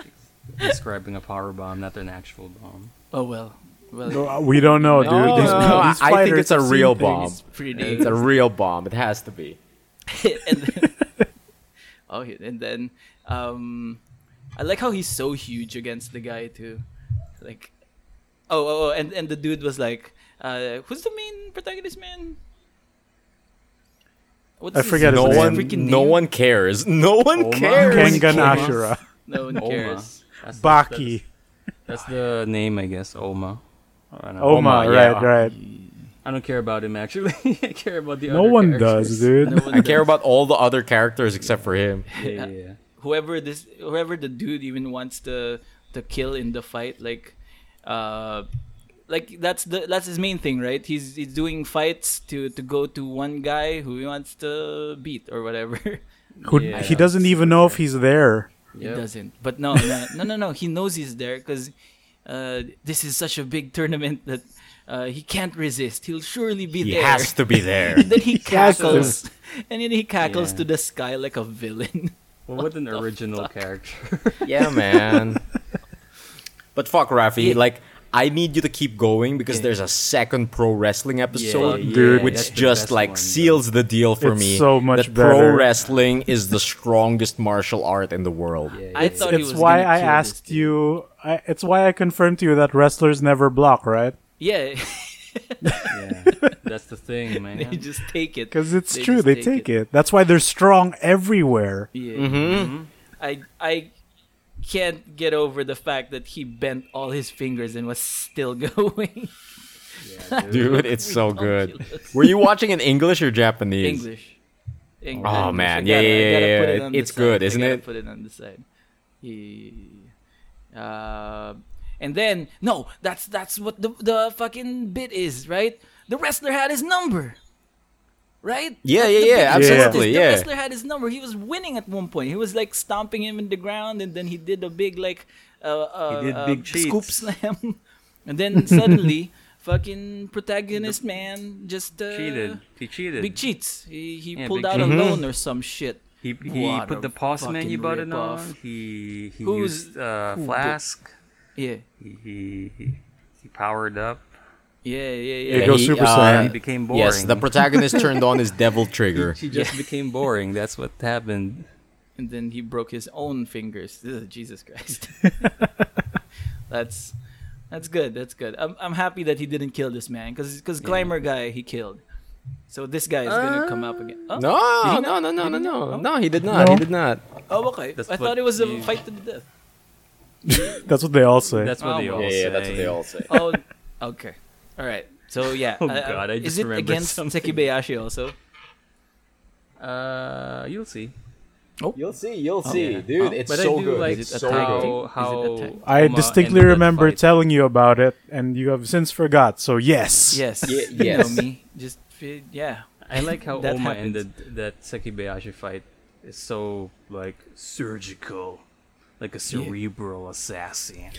describing a power bomb, not an actual bomb. oh well, well, No, We don't know, dude. No, These, no, these I think it's a real bomb. it's a real bomb. It has to be. and then, oh, and then um, I like how he's so huge against the guy too. Like, oh, oh, oh and and the dude was like, uh, who's the main protagonist, man? What's I forget No his one, name. freaking no one cares. No one Oma? cares. Kengan Oma. Ashura. No one cares. That's the- Baki. That's, that's the name, I guess. Oma. I don't. Oma, Oma, right, yeah. right. I don't care about him actually. I care about the No other one characters. does, dude. No one I care about all the other characters except for him. Yeah, yeah, yeah. whoever this whoever the dude even wants to to kill in the fight like uh like that's the that's his main thing right he's he's doing fights to to go to one guy who he wants to beat or whatever Who Yeah. he doesn't even know if he's there. He Yep. doesn't but no no no no, no he knows he's there because uh this is such a big tournament that uh, he can't resist. He'll surely be He there. He has to be there. and then he cackles, and then he cackles Yeah. to the sky like a villain. Well, what an original character. yeah, man. But fuck, Rafi. Yeah. Like, I need you to keep going because Yeah. there's a second pro wrestling episode, Yeah, Dude. which just like one, seals the deal for It's me. so much that pro wrestling is the strongest martial art in the world. Yeah, I yeah, thought he it's was why gonna I asked you I, it's why I confirmed to you that wrestlers never block, right? Yeah, Yeah, that's the thing, man. they just take it. Because it's They true, they take take it. That's why they're strong everywhere. Yeah. Mm-hmm. I I can't get over the fact that he bent all his fingers and was still going. Dude, it's so good. Were you watching in English or Japanese? English. English. Oh, English. man. Yeah, gotta- yeah, yeah, yeah. it on It's good, I isn't gotta it? Put it on the side. He, uh, and then no, that's that's what the the fucking bit is, right? The wrestler had his number. Right? Yeah, That's yeah, yeah, big twist. absolutely, The yeah. wrestler had his number. He was winning at one point. He was like stomping him in the ground, and then he did a big like uh, uh, He did uh, scoop slam, and then suddenly, fucking protagonist man just uh, cheated. He cheated. Big cheats. He he Yeah, pulled big out a loan or some shit. he he What put the pause fucking menu button rip-off. on. He he Who's- used uh, who did- flask. Yeah, He, he he he powered up. Yeah, yeah, yeah. It goes he, Super uh, Saiyan. He became boring. Yes, the protagonist turned on his devil trigger. He just became boring. That's what happened. and then he broke his own fingers. Ugh, Jesus Christ. that's that's good. That's good. I'm I'm happy that he didn't kill this man because because climber guy he killed. So this guy is gonna come up again. Oh, No, Did no, no, no, no, no, no. He did not. No. He did not. Oh, okay. That's I thought it was a you- fight to the death. That's what they all say. That's what Oh, they well. all say. Yeah, that's what they all say. Oh, okay. All right. So yeah. Oh, uh, God, I is just it remembered against something. Sekibayashi also? Uh, you'll see. Oh. You'll see. You'll see. dude. Oh, It's but I so do good. like it's it so a tag good. how Is it how? I distinctly remember telling you about it, and you have since forgot. So yes, Yes. Ye- You know me. Just yeah. I like how That Oma happens. ended that Sekibayashi fight. Is so like surgical, like a cerebral assassin.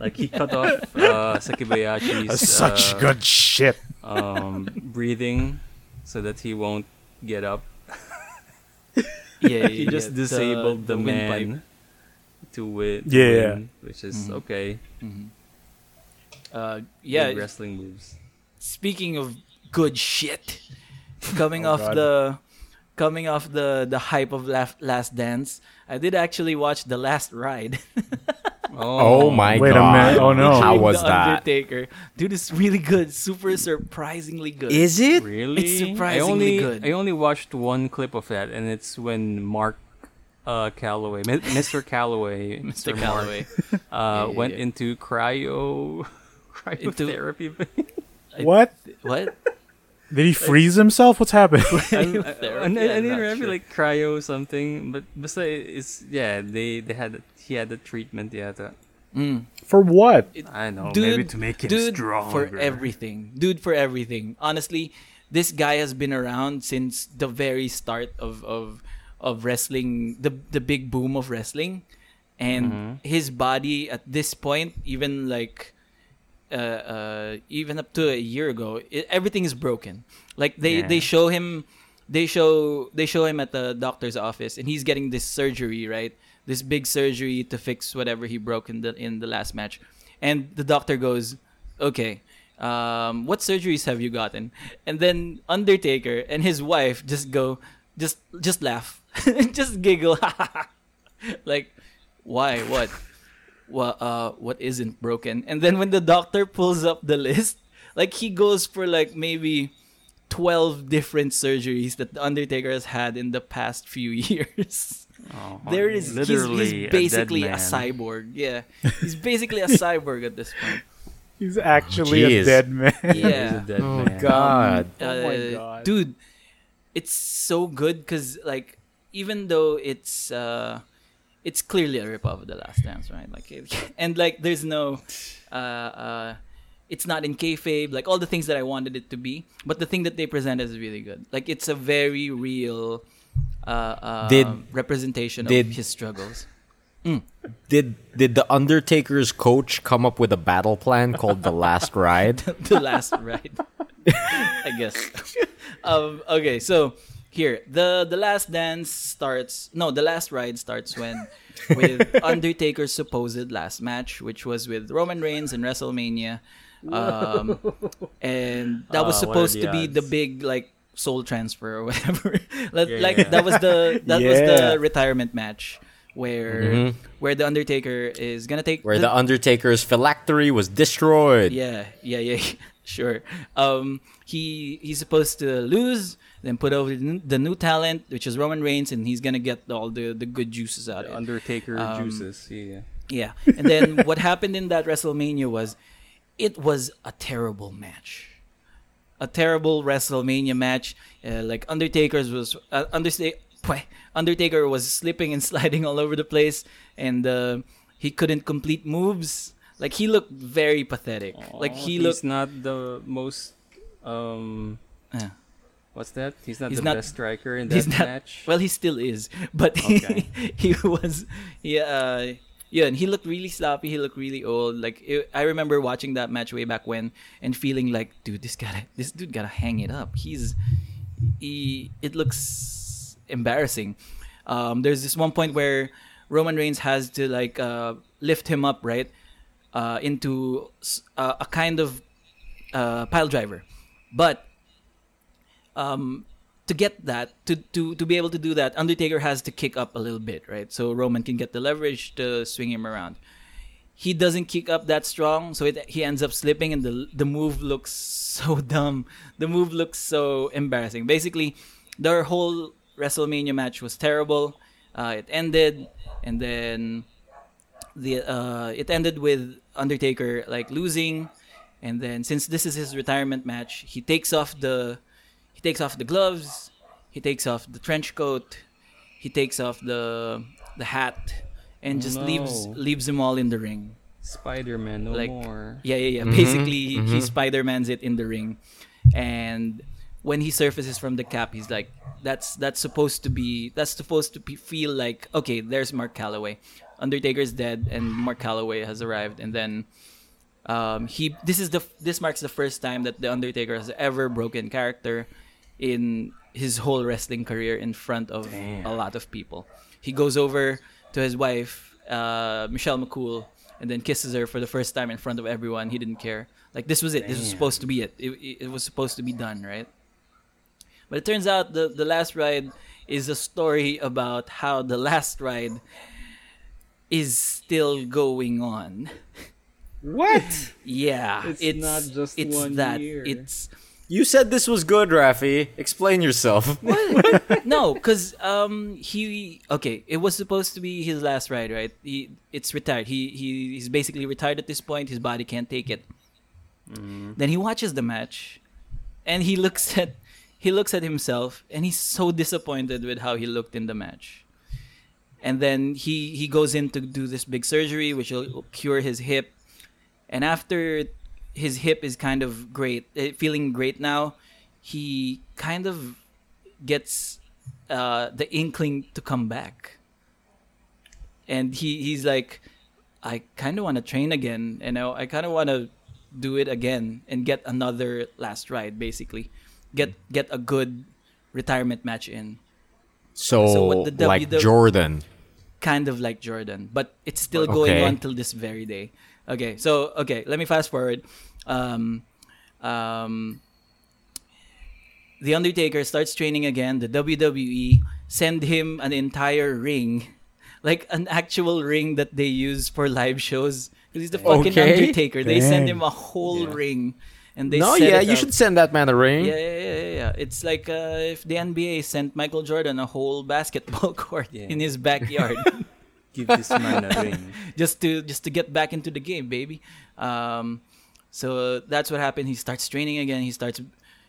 Like he cut off uh, Sekibayashi's such uh, good shit. um, breathing so that he won't get up. Yeah. He just yeah. disabled the, windpipe. man to win. Yeah. win, which is Mhm. okay. Uh, Yeah, yeah. wrestling moves. speaking of good shit, coming Oh, off God. the coming off the the hype of Last, Last Dance, I did actually watch The Last Ride. Oh my Wait a god. minute. Oh, no. How was the that? Undertaker, dude, it's really good. Super surprisingly good. Is it? Really? It's I surprisingly only, good. I only watched one clip of that, and it's when Mark uh, Calaway, Mr. Calaway, Mr. Calaway? uh, yeah, went yeah. into cryo cryotherapy. What what? Did he freeze himself? What's happening? and, I, Therapy, and I, I I'm didn't remember sure. like cryo something, but basta it's yeah they they had he had the treatment yeah the, Mm. For what? I know dude, maybe to make him dude, stronger for everything, dude, for everything. Honestly, this guy has been around since the very start of of of wrestling, the the big boom of wrestling, and Mm-hmm. his body at this point, even like. Uh, uh, even up to a year ago, it, everything is broken. Like they, Yeah. they show him, they show they show him at the doctor's office, and he's getting this surgery, right? This big surgery to fix whatever he broke in the in the last match, and the doctor goes, "Okay, um, what surgeries have you gotten?" And then Undertaker and his wife just go, just just laugh, just giggle, like, why? What? What? Uh, what isn't broken? And then when the doctor pulls up the list, like he goes for like maybe. 12 different surgeries that the Undertaker has had in the past few years. Oh, There is he's- literally he's, basically a, a, cyborg. Yeah. He's basically a cyborg at this point. He's actually a dead man. He's a Yeah. dead Oh man. god. Oh my Uh, God. Dude, it's so good cuz like even though it's uh it's clearly a rip off of the last dance, right? Like it, and like there's no uh uh it's not in kayfabe, like all the things that I wanted it to be. But the thing that they present is really good. Like it's a very real uh, uh Did- representation did- of his struggles. Did did the Undertaker's coach come up with a battle plan called the Last Ride? the last ride. I guess. Um, okay, so here the the last dance starts. No, the last ride starts when with Undertaker's supposed last match, which was with Roman Reigns in WrestleMania, um, and that was Ah, supposed the to be the big like soul transfer or whatever. like, Yeah, like yeah. that was the that was the retirement match where where the Undertaker is gonna take Where the Undertaker's phylactery was destroyed. yeah yeah yeah sure um he he's supposed to lose then put over the new, the new talent which is Roman Reigns and he's gonna get all the the good juices out of it Undertaker Um, juices. Yeah. yeah. And then what happened in that WrestleMania was it was a terrible match. A terrible WrestleMania match. Uh, like Undertaker's was uh, Understa- Undertaker was slipping and sliding all over the place and uh, he couldn't complete moves. Like he looked very pathetic. like he he's looked not the most. Um, Yeah. What's that? He's not He's the not- best striker in that not match. well he still is but Okay. he, was yeah uh, yeah and he looked really sloppy he looked really old like it, i remember watching that match way back when and feeling like dude this gotta this dude gotta hang it up he's he it looks embarrassing um there's this one point where roman reigns has to like uh lift him up right uh into s- uh, a kind of uh pile driver but um, to get that, to, to to be able to do that, Undertaker has to kick up a little bit, right? So Roman can get the leverage to swing him around. He doesn't kick up that strong, so it, he ends up slipping, and the the move looks so dumb. The move looks so embarrassing. Basically, their whole WrestleMania match was terrible. Uh, it ended, and then the uh, it ended with Undertaker like losing, and then since this is his retirement match, he takes off the he takes off the gloves, he takes off the trench coat, he takes off the the hat, and just leaves No. leaves them all in the ring. Spider-Man, no Like- more. Yeah, yeah, yeah. Basically, he, he Spider Man's it in the ring, and when he surfaces from the cap, he's like, "That's that's supposed to be that's supposed to be, feel like okay, there's Mark Calaway. Undertaker's dead, and Mark Calaway has arrived, and then." Um, he this is the this marks the first time that the Undertaker has ever broken character in his whole wrestling career in front of a lot of people. He goes over to his wife, uh, Michelle McCool, and then kisses her for the first time in front of everyone. He didn't care. Like this was it. This was supposed to be it. It, it. was supposed to be done, right? But it turns out the the last ride is a story about how the last ride is still going on. What? Yeah, It's not just it's one that year. it's You said this was good, Rafi. Explain yourself. What? no, because um he okay, it was supposed to be his last ride, right? He it's retired. He he he's basically retired at this point. His body can't take it. Then he watches the match, and he looks at he looks at himself, and he's so disappointed with how he looked in the match. And then he he goes in to do this big surgery, which will cure his hip. And after his hip is kind of great, eh, feeling great now, he kind of gets uh, the inkling to come back. And he, he's like, I kind of want to train again. And I, I kind of want to do it again and get another last ride, basically. Get get a good retirement match in. So, So what the like WW Jordan. kind of like Jordan, but it's still going Okay. on till this very day. Okay, so okay, let me fast forward. Um, um, the Undertaker starts training again. The WWE send him an entire ring, like an actual ring that they use for live shows. 'Cause he's the fucking Okay. Undertaker. They send him a whole Yeah. ring, and they no, yeah, you up. should send that man a ring. Yeah, yeah, yeah, yeah, yeah. It's like uh, if the NBA sent Michael Jordan a whole basketball court Yeah. in his backyard Give this man a ring. just to just to get back into the game, baby. Um, so that's what happened. He starts training again. He starts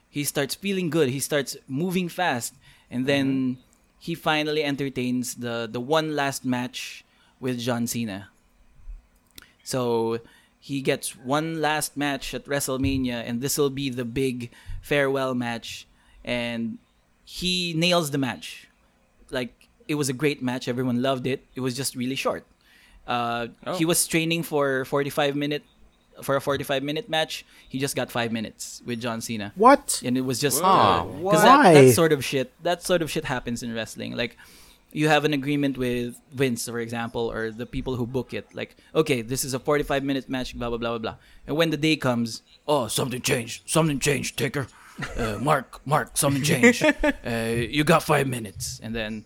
he starts feeling good. He starts moving fast, and then he finally entertains the the one last match with John Cena. So he gets one last match at WrestleMania, and this will be the big farewell match. And he nails the match. Like it was a great match. Everyone loved it. It was just really short. Uh, Oh. He was training for 45 minute for a 45 minute match. He just got five minutes with John Cena What? and it was just Whoa. because that, Why? that sort of shit that sort of shit happens in wrestling like you have an agreement with Vince for example or the people who book it like okay this is a 45 minute match blah blah blah blah blah and when the day comes oh something changed something changed Taker uh, Mark Mark something changed uh, you got five minutes and then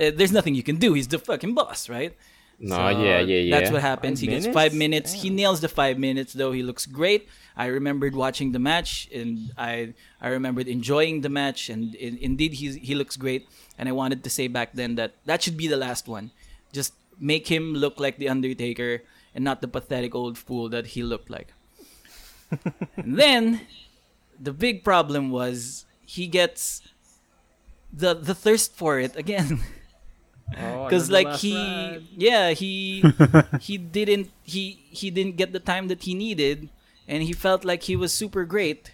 Uh, there's nothing you can do. He's the fucking boss, right? No, So, yeah, yeah, yeah. That's what happens. Five he gets five minutes. He nails the five minutes, though. He looks great. I remembered watching the match, and I I remembered enjoying the match, and in, indeed he he looks great. And I wanted to say back then that that should be the last one. Just make him look like the Undertaker and not the pathetic old fool that he looked like. and then the big problem was he gets the the thirst for it again. Oh, because another like he ride. yeah he he didn't he he didn't get the time that he needed and he felt like he was super great.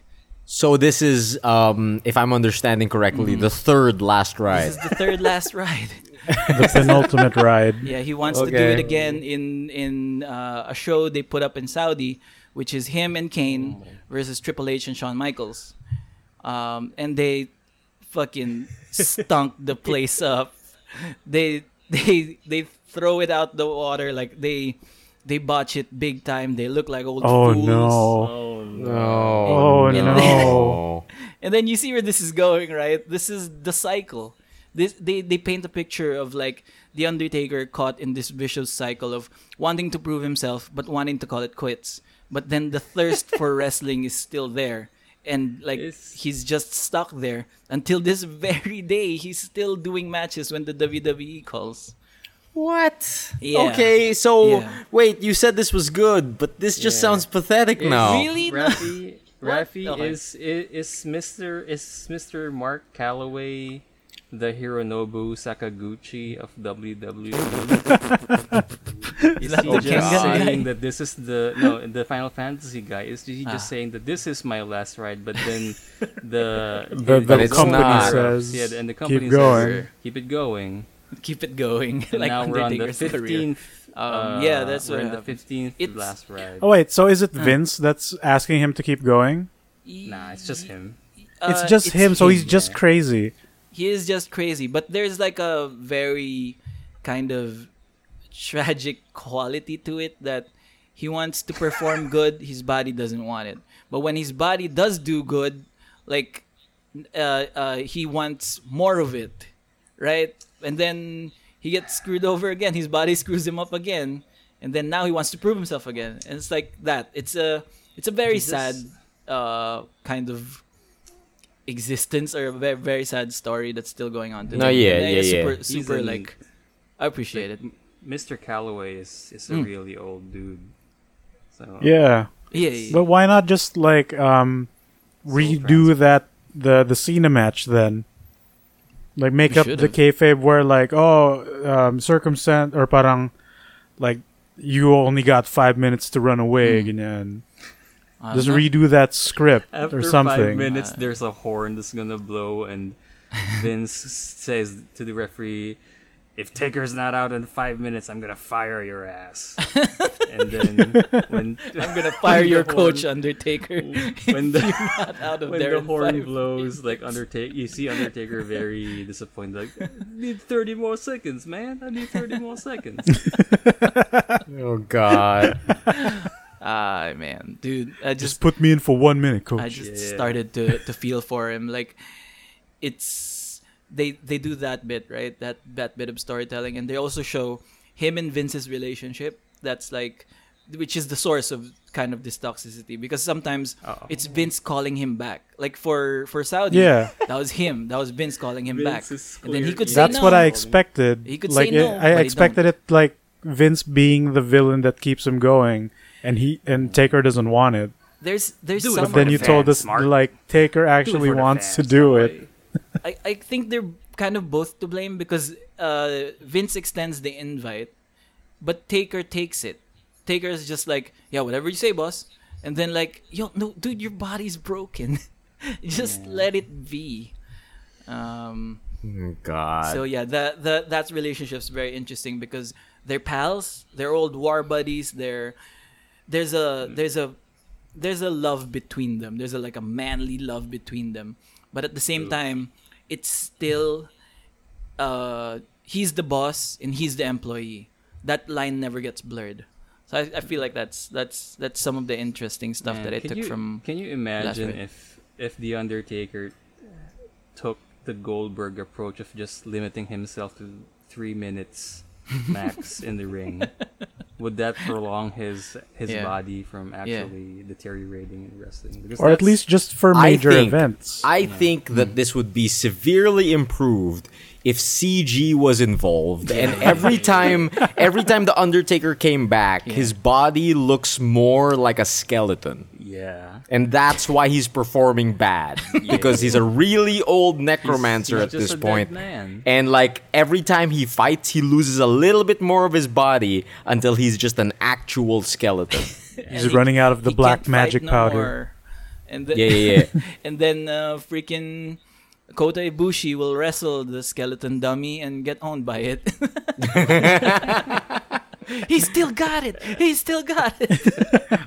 So this is, um, if I'm understanding correctly, the third last this ride. is the third last ride. The penultimate ride. yeah he wants to do it again in in uh, a show they put up in saudi which is him and kane versus triple h and shawn michaels. Um, and they fucking stunk the place up they they they throw it out the water like they they botch it big time they look like old Oh fools no! Oh no. Oh And no! Oh. And then you see where this is going, right? This is the cycle. This they they paint a picture of like the Undertaker caught in this vicious cycle of wanting to prove himself but wanting to call it quits. But then the thirst for wrestling is still there. And like It's- he's just stuck there until this very day. He's still doing matches when the WWE calls. What? Yeah. Okay, so Yeah. wait, you said this was good, but this just Yeah. sounds pathetic Is now. Really? Rafi, What? Rafi Okay. is, is is Mr. is Mr. Mark Calaway the Hironobu Sakaguchi of WWE? Is he just Kengan saying that this is the no the Final Fantasy guy? Is he just Ah. saying that this is my last ride? But then the The, But the it's company not. says, yeah, and the company "Keep going." says keep it going. Keep it going. And like now we're on the fifteenth. Um, yeah, that's we're what in the fifteenth It's- last ride. Oh wait, so is it Vince that's asking him to keep going? Nah, it's just him. it's Uh, just him, so he's just crazy. He is just crazy but there's like a very kind of tragic quality to it that he wants to perform good his body doesn't want it. But when his body does do good like uh, uh, he wants more of it right? And then he gets screwed over again. His body screws him up again and then now he wants to prove himself again. And it's like that. It's a it's a very Jesus. sad uh, kind of existence or a very, very sad story that's still going on today. No, yeah, yeah, yeah. super, super an- like I appreciate it. Mr. Calaway is is a Mm. really old dude. So Yeah, Yeah, yeah, but why not just like um redo that the the Cena match then? Like make We up the should've. kayfabe where like oh um circumstance or parang like you only got five minutes to run away ganyan. I Just don't redo that script after or five something. minutes, Uh, there's a horn that's gonna blow, and Vince says to the referee, "If Taker's not out in five minutes, I'm gonna fire your ass." and then when I'm gonna fire your the coach horn- Undertaker. when the not out of when there the horn five blows, like Undertaker, you see Undertaker very disappointed. Like, I need thirty more seconds, man. I need thirty more seconds. Oh God. Ah man, dude, I Just just put me in for one minute, coach. I just Yeah. started to to feel for him. Like it's they they do that bit right, that that bit of storytelling, and they also show him and Vince's relationship. That's like, which is the source of kind of this toxicity because sometimes Uh-oh. it's Vince calling him back. Like for for Saudi, yeah, that was him. That was Vince calling him back, Vince is and then he could say that's no. what I expected. He could like say no, it- but I expected it like Vince being the villain that keeps him going, and he and Taker doesn't want it. There's there's Do some But then the you told fans, us Mark. like Taker actually for the wants to do that it. I, I think they're kind of both to blame because uh, Vince extends the invite, but Taker takes it. Taker is just like, yeah, whatever you say, boss. And then like, yo, no, dude, your body's broken. just Yeah. let it be. Um, Oh, God. so yeah, that that that relationship's very interesting because they're pals, they're old war buddies. They're there's a there's a there's a love between them. There's a like a manly love between them, but at the same time, it's still uh he's the boss and he's the employee. That line never gets blurred. So I, I feel like that's that's that's some of the interesting stuff Man, that I took you, from. Can you imagine if if the Undertaker took the Goldberg approach of just limiting himself to three minutes max in the ring, would that prolong his his Yeah. body from actually deteriorating in wrestling? Because or at least just for I major think- events. I think that mm-hmm. this would be severely improved if CG was involved and every time every time the Undertaker came back, his body looks more like a skeleton. Yeah. And that's why he's performing bad because he's a really old necromancer he's at just this a dead point. man. And like every time he fights, he loses a little bit more of his body until he's just an actual skeleton. He's running out of the black magic no powder. more. And then, Yeah, yeah, yeah. and then uh, freaking Kota Ibushi will wrestle the skeleton dummy and get owned by it. He still got it. He still got it.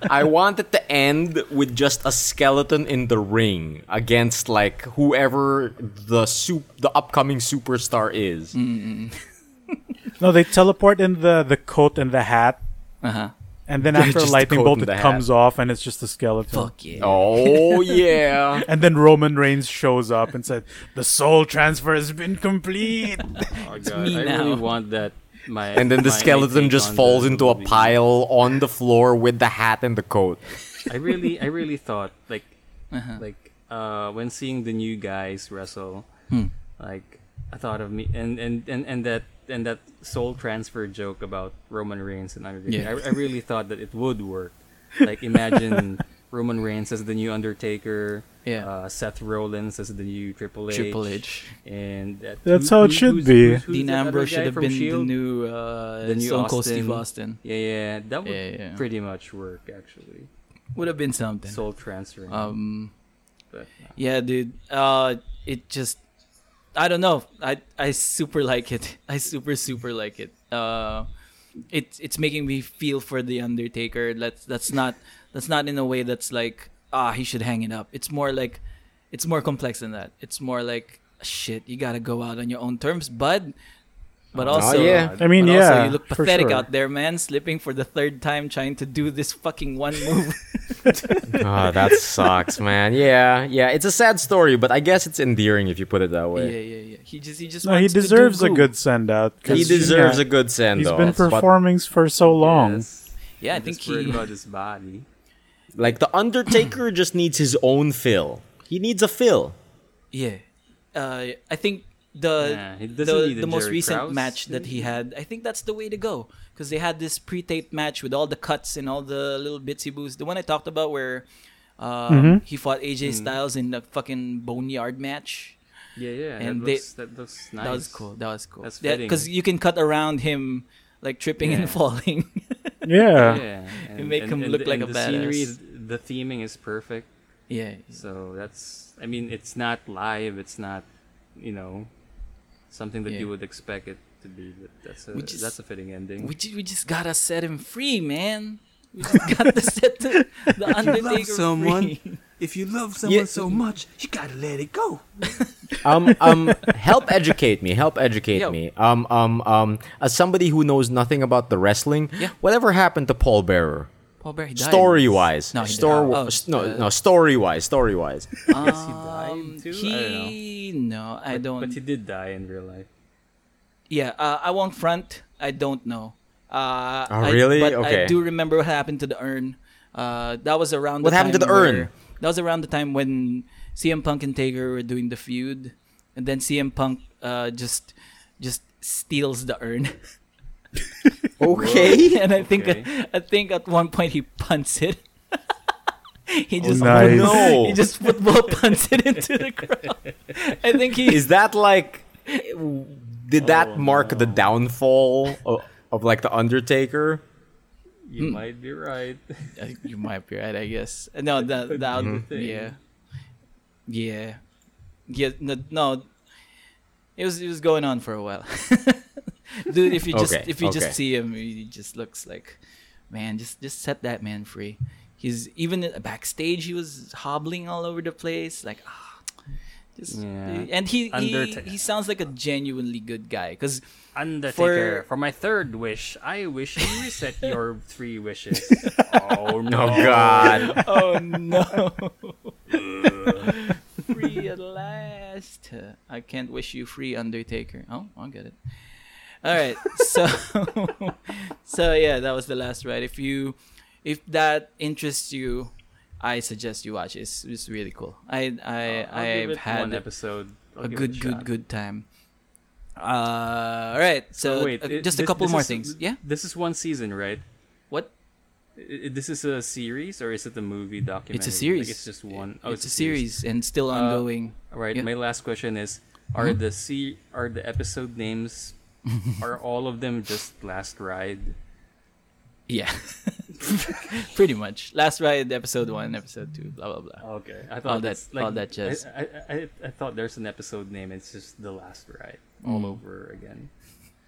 I wanted to end with just a skeleton in the ring against like whoever the soup the upcoming superstar is. No, they teleport in the the coat and the hat, Uh huh. and then Yeah, after a just the lightning coat bolt, it the comes off, and it's just a skeleton. Fuck yeah. Oh yeah. And then Roman Reigns shows up and said, "The soul transfer has been complete." Oh, God. me I now. really want that. My And then the my skeleton take just falls the into a pile on the floor with the hat and the coat. I really, I really thought like, Uh-huh. like uh, when seeing the new guys wrestle, Hmm. like I thought of me and and and and that and that soul transfer joke about Roman Reigns and Undertaker. Yeah. I, I really thought that it would work. Like imagine Roman Reigns as the new Undertaker. Yeah. Uh, Seth Rollins as the new Triple H. Triple H. And that, That's how it should who's- be. who's- who's Dean Ambrose should have from been the new, uh, The new Stone Cold Steve Austin. Austin. Yeah, yeah, that would Yeah, yeah. pretty much work actually. Would have been something. Soul transferring. Um, but, yeah, dude. Uh, it just, I don't know. I I super like it. I super super like it. Uh, it's it's making me feel for the Undertaker. That's that's not that's not in a way that's like ah he should hang it up. It's more like, it's more complex than that. It's more like shit. You gotta go out on your own terms, bud. But Oh, also, yeah. I mean, yeah, also you look pathetic sure. out there, man. Slipping for the third time, trying to do this fucking one move. Oh, that sucks, man. Yeah, yeah. It's a sad story, but I guess it's endearing if you put it that way. yeah, yeah. Yeah. He just he just no, he wants to do deserves a good. good send out. He deserves a good send He's been but, performing for so long. Yes. Yeah, I think just he. about his body. Like the Undertaker just needs his own fill. He needs a fill. Yeah, uh, I think the Yeah, he the, the most Jerry recent Krause. match that he had, I think that's the way to go because they had this pre-taped match with all the cuts and all the little bitsy boos. The one I talked about where um, Mm-hmm. he fought AJ Styles in the fucking boneyard match. Yeah, yeah. And that, they- looks, that looks nice. That was cool. That was cool. That's Because you can cut around him like tripping Yeah. and falling. Yeah. Yeah, make him look like a the scenery, the theming is perfect. yeah. So that's, I mean, it's not live. It's not, you know, something that Yeah. you would expect it to be. But that's a just- that's a fitting ending. We, ju- we just gotta set him free, man. We just got to set the, the Undertaker free. If you love someone so much, you gotta let it go. Um, um, help educate me. Help educate Yo. me. Um, um, um, as somebody who knows nothing about the wrestling, Yeah. whatever happened to Paul Bearer? Paul Bear, he died. Story wise, No, he Stor- died. Oh, no, uh, no, story wise, story wise. Um, died too? I don't he no, I don't. But he did die in real life. yeah, uh, I won't front. I don't know. Uh, Oh, I- really? but Okay. I do remember what happened to the urn. Uh, that was around. What the happened to the urn? Where- That was around the time when CM Punk and Taker were doing the feud, and then CM Punk uh, just just steals the urn. Okay. and I think Okay. I think at one point he punts it. he just nice. No. he just football punts it into the crowd. I think he Is that like? Did that Oh, mark the downfall of, of like the Undertaker? You Hmm. might be right. Uh, you might be right, I guess. No, that Could that be would- the thing. yeah, yeah, yeah. No, no, it was it was going on for a while, dude. If you just Okay, if you okay. just see him, he just looks like, man, just just set that man free. He's even in- backstage. He was hobbling all over the place, like ah. Just, Yeah. and he, he he sounds like a genuinely good guy because Undertaker, For- for, my third wish, I wish you reset your three wishes. oh, oh no! Oh God! oh no free at last i can't wish you free undertaker oh i get it All right. So so yeah, that was the last ride. If you if that interests you, I suggest you watch it. It's, it's really cool. I I I'll give I've had one episode. I'll a give it good good good time. Uh, all right. So, wait, uh, it- just a couple this more is- things. Yeah. This is one season, right? What? I- This is a series or is it the movie documentary? It's a series. Like it's just one. Oh, it's, a series, and still Uh, ongoing. All right. Yeah. My last question is: Are Mhm. the se- are the episode names are all of them just last ride? Yeah. Pretty much. Last ride, episode one, episode two, blah blah blah. Okay, I All thought that- that's like all that jazz. I, I, I, I thought there's an episode name. It's just the last ride all Mm. over again.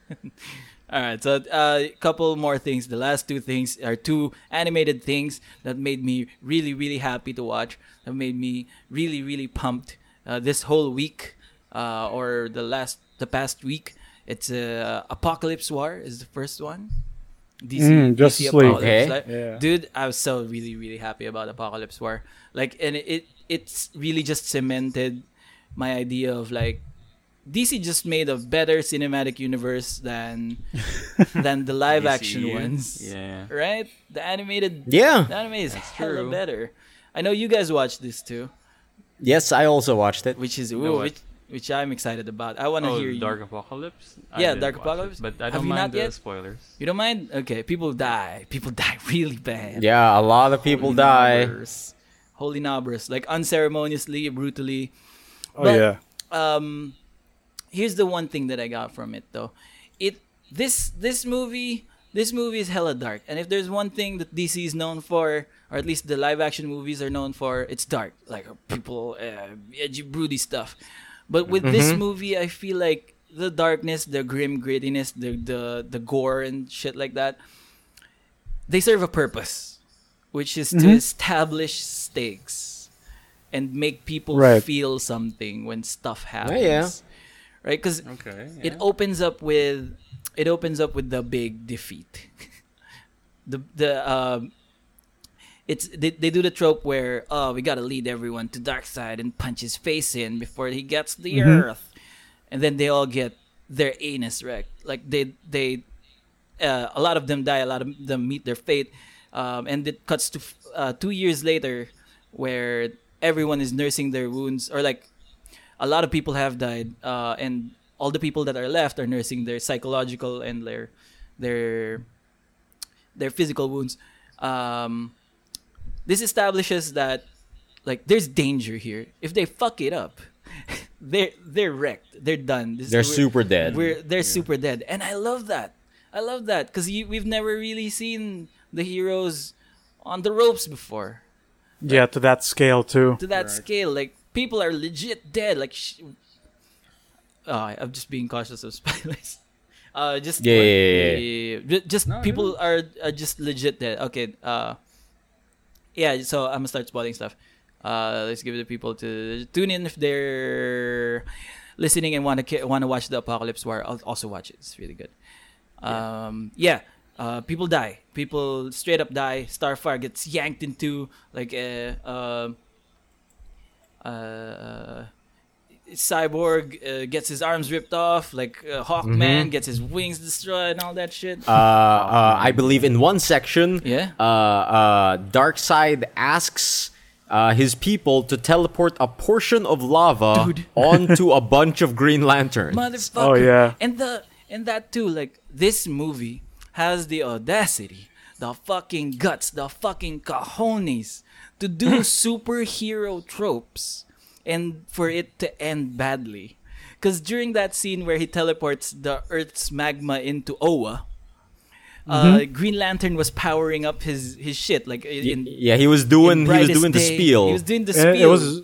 All right, so a uh, couple more things. The last two things are two animated things that made me really, really happy to watch. That made me really, really pumped uh, this whole week, uh, or the last, the past week. It's uh, Apokolips War is the first one. DC, Mm, Justice DC League. Apokolips. Okay. Like- Yeah. dude i was so really really happy about apokolips war like and it it's really just cemented my idea of like dc just made a better cinematic universe than than the live action ones Yeah. right the animated Yeah. the anime is That's hella true. better i know you guys watched this too Yes, I also watched it. which is know ooh, which, which i'm excited about i want to Oh, hear you Dark Apokolips. Yeah, Dark watch it, Apokolips. but I don't you mind not the yet? spoilers. you don't mind okay people die people die really bad Yeah, a lot of people Holy die. knobbers. Holy knobbers. Like unceremoniously, brutally. Oh But- yeah. Um here's the one thing that I got from it though. It this this movie this movie is hella dark. And if there's one thing that DC is known for, or at least the live action movies are known for, it's dark. Like people uh, edgy broody stuff. But with this movie I feel like the darkness, the grim grittiness, the the the gore and shit like that, they serve a purpose, which is to Mhm. establish stakes and make people Right. feel something when stuff happens. yeah. Right? Because Okay. it opens up with it opens up with the big defeat. the the um it's they, they do the trope where oh we gotta lead everyone to Darkseid and punch his face in before he gets the Mhm. earth and then they all get their anus wrecked like they they uh, a lot of them die a lot of them meet their fate um, and it cuts to uh, two years later where everyone is nursing their wounds or like a lot of people have died uh, and all the people that are left are nursing their psychological and their their their physical wounds. Um, this establishes that like there's danger here. If they fuck it up they're they're wrecked. They're done. This- They're we're- super dead. we're they're super dead. And i love that. I love that because we've never really seen the heroes on the ropes before. Yeah, to that scale too. to that Right. scale like people are legit dead like sh- oh, i'm just being cautious of spoilers uh just Yeah, yeah, yeah, yeah. Ju- just No, people no. are, are just legit dead. Okay uh yeah so i'm gonna start spoiling stuff. Uh let's give it to people to tune in if they're listening and want to want to watch the apokolips war i'll also watch it. It's really good. Um yeah uh people die. People straight up die. Starfire gets yanked into like a uh, uh, cyborg uh, gets his arms ripped off like uh, hawkman gets his wings destroyed and all that shit uh, uh, I believe in one section, Yeah. uh, uh, Darkseid asks uh, his people to teleport a portion of lava Dude. onto a bunch of Green Lanterns. motherfucker. Oh, yeah. And the and that too, like this movie has the audacity, the fucking guts, the fucking cojones to do superhero tropes and for it to end badly. Because during that scene where he teleports the Earth's magma into Oa, uh, Green Lantern was powering up his his shit like in, yeah, he was doing he was Brightest doing the spiel. He was doing the spiel. it was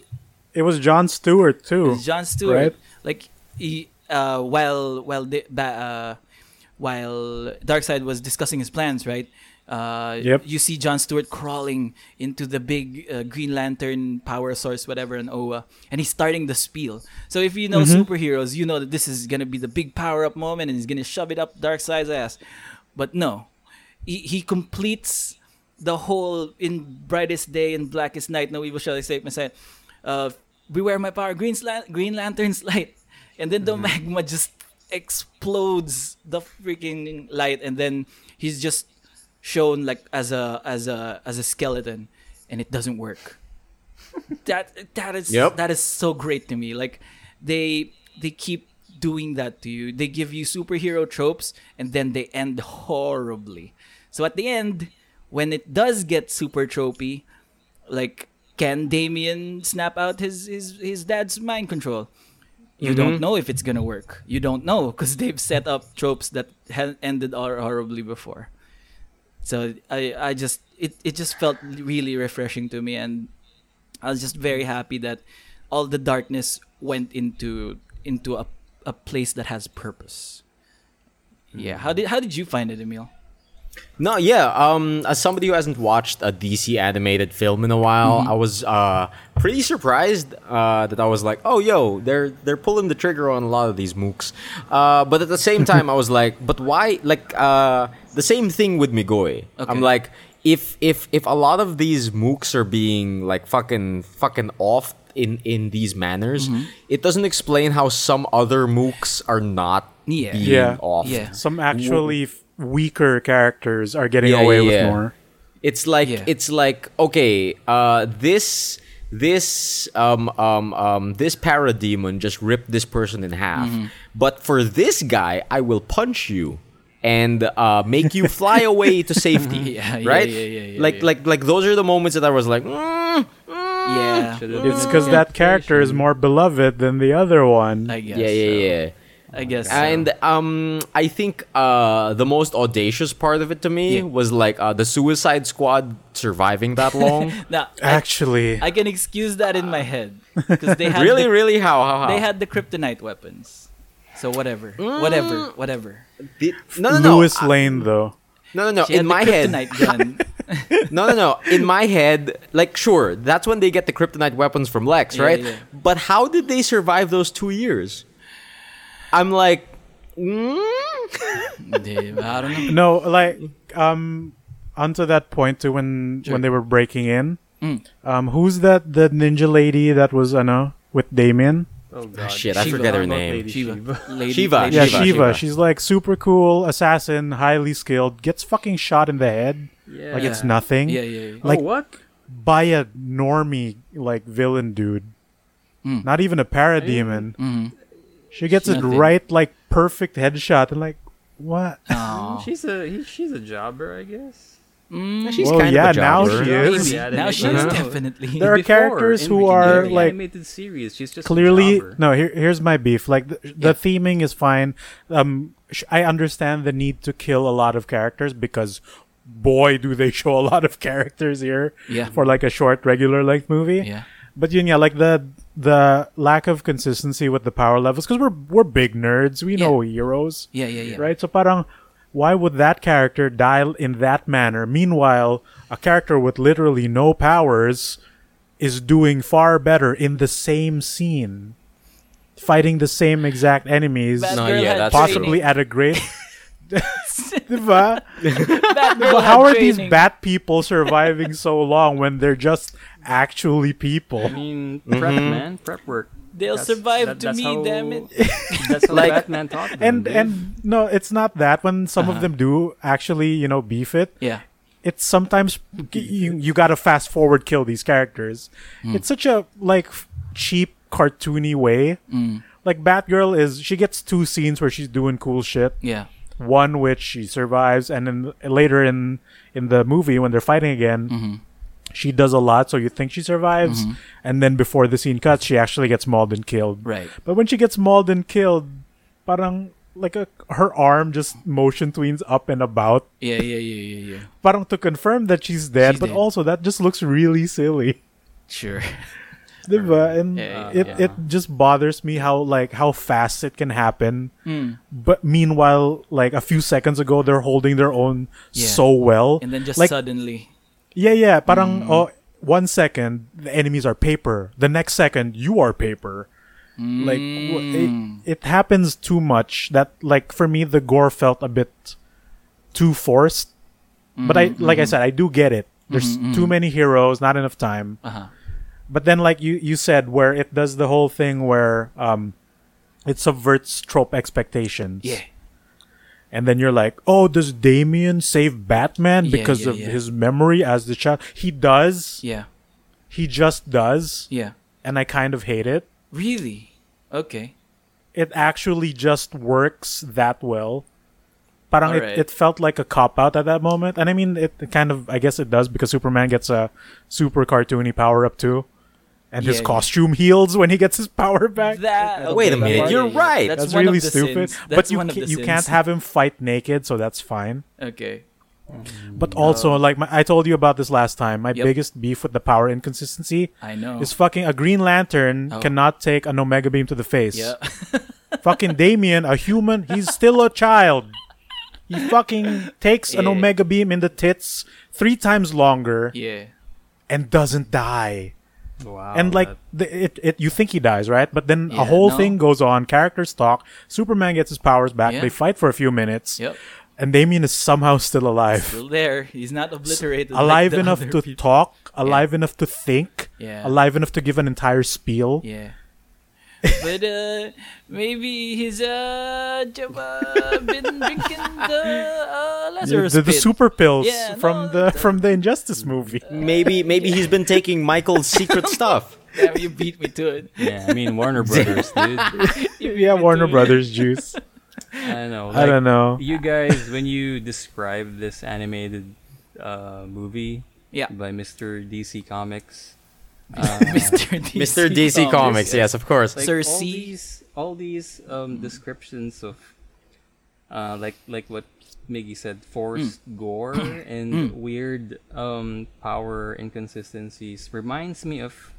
it was John Stewart too. John Stewart. right? Like he, uh, while while the, uh, while Darkseid was discussing his plans, right? Uh, Yep. You see John Stewart crawling into the big uh, Green Lantern power source, whatever, in Oa, and he's starting the spiel. So if you know superheroes, you know that this is gonna be the big power up moment, and he's gonna shove it up Darkseid's ass. But no, he, he completes the whole in brightest day and blackest night, no evil shall escape my sight. Uh, beware my power, green, green lantern's light, and then the magma just explodes the freaking light, and then he's just shown like as a as a as a skeleton, and it doesn't work. that that is Yep. that is so great to me. Like they they keep doing that to you. They give you superhero tropes and then they end horribly. So at the end, when it does get super tropey, like can Damian snap out his his, his dad's mind control? You don't mm-hmm. know if it's gonna work. You don't know because they've set up tropes that had ended hor- horribly before. So I I just it, it just felt really refreshing to me and I was just very happy that all the darkness went into into a, a place that has purpose. Yeah. How mm. did how did you find it, Emil? No, yeah. Um, as somebody who hasn't watched a DC animated film in a while, I was uh pretty surprised uh that I was like, oh, yo, they're they're pulling the trigger on a lot of these mooks. Uh, but at the same time, I was like, but why? Like, uh, the same thing with Migoy. Okay. I'm like, if if if a lot of these mooks are being like fucking fucking off in in these manners, it doesn't explain how some other mooks are not Yeah. being Yeah. off. Yeah. Some actually f- weaker characters are getting Yeah, away yeah, with yeah. more. It's like Yeah. it's like okay, uh, this this um um um this parademon just ripped this person in half, Mm-hmm. but for this guy, I will punch you and uh, make you fly away to safety. Yeah, yeah, right? yeah, yeah, yeah, like yeah. like like those are the moments that I was like, mm, Yeah. Should've It's been a because that character is more beloved than the other one. I guess. yeah, yeah, so. yeah. I guess. so. And um, I think uh, the most audacious part of it to me Yeah. was like uh, the Suicide Squad surviving that long. now, Actually, I can excuse that in my head because they had really, the, really, how, how, how? they had the kryptonite weapons. So whatever, whatever, whatever. Did- no, no, no. Lewis I- Lane though. no, no, no. She had In the my head, gun. no, no, no. In my head, like, sure, that's when they get the kryptonite weapons from Lex, Yeah, right? yeah. But how did they survive those two years? I'm like, mm? Dude, I don't know. No, like um, onto that point too when Sure. when they were breaking in. Mm. Um, who's that? The ninja lady that was I know with Damian. Oh god. shit, I Shiva. forget her How about name. Lady Shiva. Shiva? Lady, Shiva. Lady Yeah, Shiva, Shiva. Shiva. She's like super cool assassin, highly skilled. Gets fucking shot in the head Yeah. like it's nothing Yeah, yeah, yeah. like- oh, what? by a normie like villain dude. Mm. Not even a parademon. Mhm. She gets it right, like perfect headshot, and like what? Aw. She's a he, she's a jobber, I guess. Mm, She's Well, kind yeah, of a now jobber. she is. the now she is definitely. There are Before, characters who the are, beginning, like, animated series. She's just clearly jobber. no here, here's my beef like the, the Yeah. theming is fine um sh- i understand the need to kill a lot of characters because boy do they show a lot of characters here Yeah. for like a short regular length movie yeah. but yun, yeah like the the lack of consistency with the power levels because we're we're big nerds we know heroes Yeah, yeah, yeah. right so parang why would that character die in that manner meanwhile a character with literally no powers is doing far better in the same scene fighting the same exact enemies No, yeah, that's possibly training. at a great Diba? Bad how had are these training. bat people surviving so long when they're just actually people I mean, prep man, prep work. They'll That's- survive that- to that's me, how- damn it. That's how Like- Batman taught them. and dude. and no it's not that when some Uh-huh. of them do actually you know beef it Yeah. it's sometimes you, you gotta fast forward kill these characters Hmm. it's such a like cheap cartoony way Mm. like batgirl is she gets two scenes where she's doing cool shit Yeah. one which she survives and then later in in the movie when they're fighting again Mhm. She does a lot so you think she survives Mm-hmm. and then before the scene cuts she actually gets mauled and killed Right. but when she gets mauled and killed parang like a, her arm just motion tweens up and about Yeah, yeah, yeah, yeah, yeah. parang to confirm that she's dead She's but dead. also that just looks really silly Sure. Diba? and Yeah, it yeah. it just bothers me how like how fast it can happen Mm. but meanwhile like a few seconds ago they're holding their own so well And then just like suddenly. Yeah yeah parang Mm. oh one second the enemies are paper the next second you are paper like it, Mm. it happens too much that like for me the gore felt a bit too forced but i Mm-hmm, like i said i do get it there's too many heroes not enough time Uh-huh. but then like you you said where it does the whole thing where um it subverts trope expectations. Yeah. And then you're like, oh, does Damian save Batman because yeah, of yeah. his memory as the child? He does. Yeah. He just does. Yeah. And I kind of hate it. Really? Okay. It actually just works that well. Parang it, it felt like a cop out at that moment. And I mean, it kind of, I guess it does because Superman gets a super cartoony power up too. And his Yeah, yeah. costume heals when he gets his power back. That, Wait a minute, you're yeah, yeah. right. That's, That's one really of the stupid. Sins. But you one of ca- the you can't have him fight naked, so that's fine. Okay. But also, like my, I told you about this last time, my Yep. biggest beef with the power inconsistency I know. is fucking a Green Lantern Oh. cannot take an Omega Beam to the face. yeah. fucking Damian, a human, he's still a child. He fucking takes an Omega Beam in the tits three times longer yeah. and doesn't die. Wow. and like that- the, it, it, you think he dies, right? But then Yeah, a whole no. thing goes on. Characters talk. Superman gets his powers back. Yeah. They fight for a few minutes, Yep. and Damian is somehow still alive. Still there. He's not obliterated. like alive the enough to people. talk, alive enough to think, Yeah. alive enough to give an entire spiel. Yeah. But uh, maybe he's uh, j- uh been drinking the uh, The, Lazarus the, the super pills Yeah, from no, the the- from the Injustice movie. Maybe maybe he's been taking Michael's secret stuff. Damn, you beat me to it. yeah, I mean Warner Brothers, dude. yeah, Warner Brothers juice. I don't know. I don't know. You guys, when you describe this animated uh, movie Yeah. by Mr. DC Comics, uh, Mr. DC, Mr. DC Comics, yes, of course. like Sir all C. these all these um, descriptions of uh, like like what Miggy said, forced Mm. gore and weird um, power inconsistencies reminds me of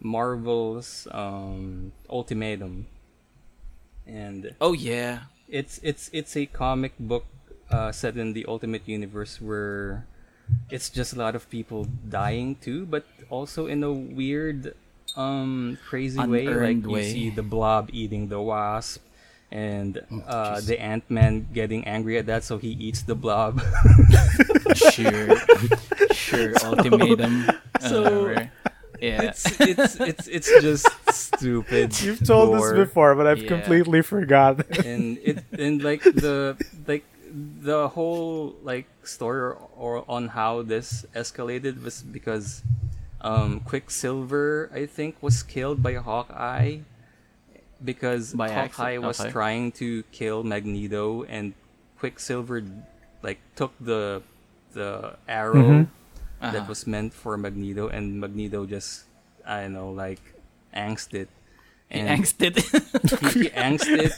Marvel's um, Ultimatum, and Oh yeah. it's it's it's a comic book uh, set in the Ultimate Universe where it's just a lot of people dying too, but also in a weird, um, crazy way. Like Unearned you see the Blob eating the Wasp, and Oh, uh, the Ant Man getting angry at that, so he eats the Blob. Sure. sure. Ultimatum. So, Whatever. yeah. it's it's it's it's just stupid. You've told gore. this before, but I've Yeah. completely forgotten. and it and like the like the whole like story or, on how this escalated was because um Quicksilver I think was killed by Hawkeye because By Hawkeye accident, was okay. trying to kill Magneto and Quicksilver like took the the arrow Uh-huh. that was meant for Magneto and Magneto just I don't know like angst it He and angsted. he, he angst it.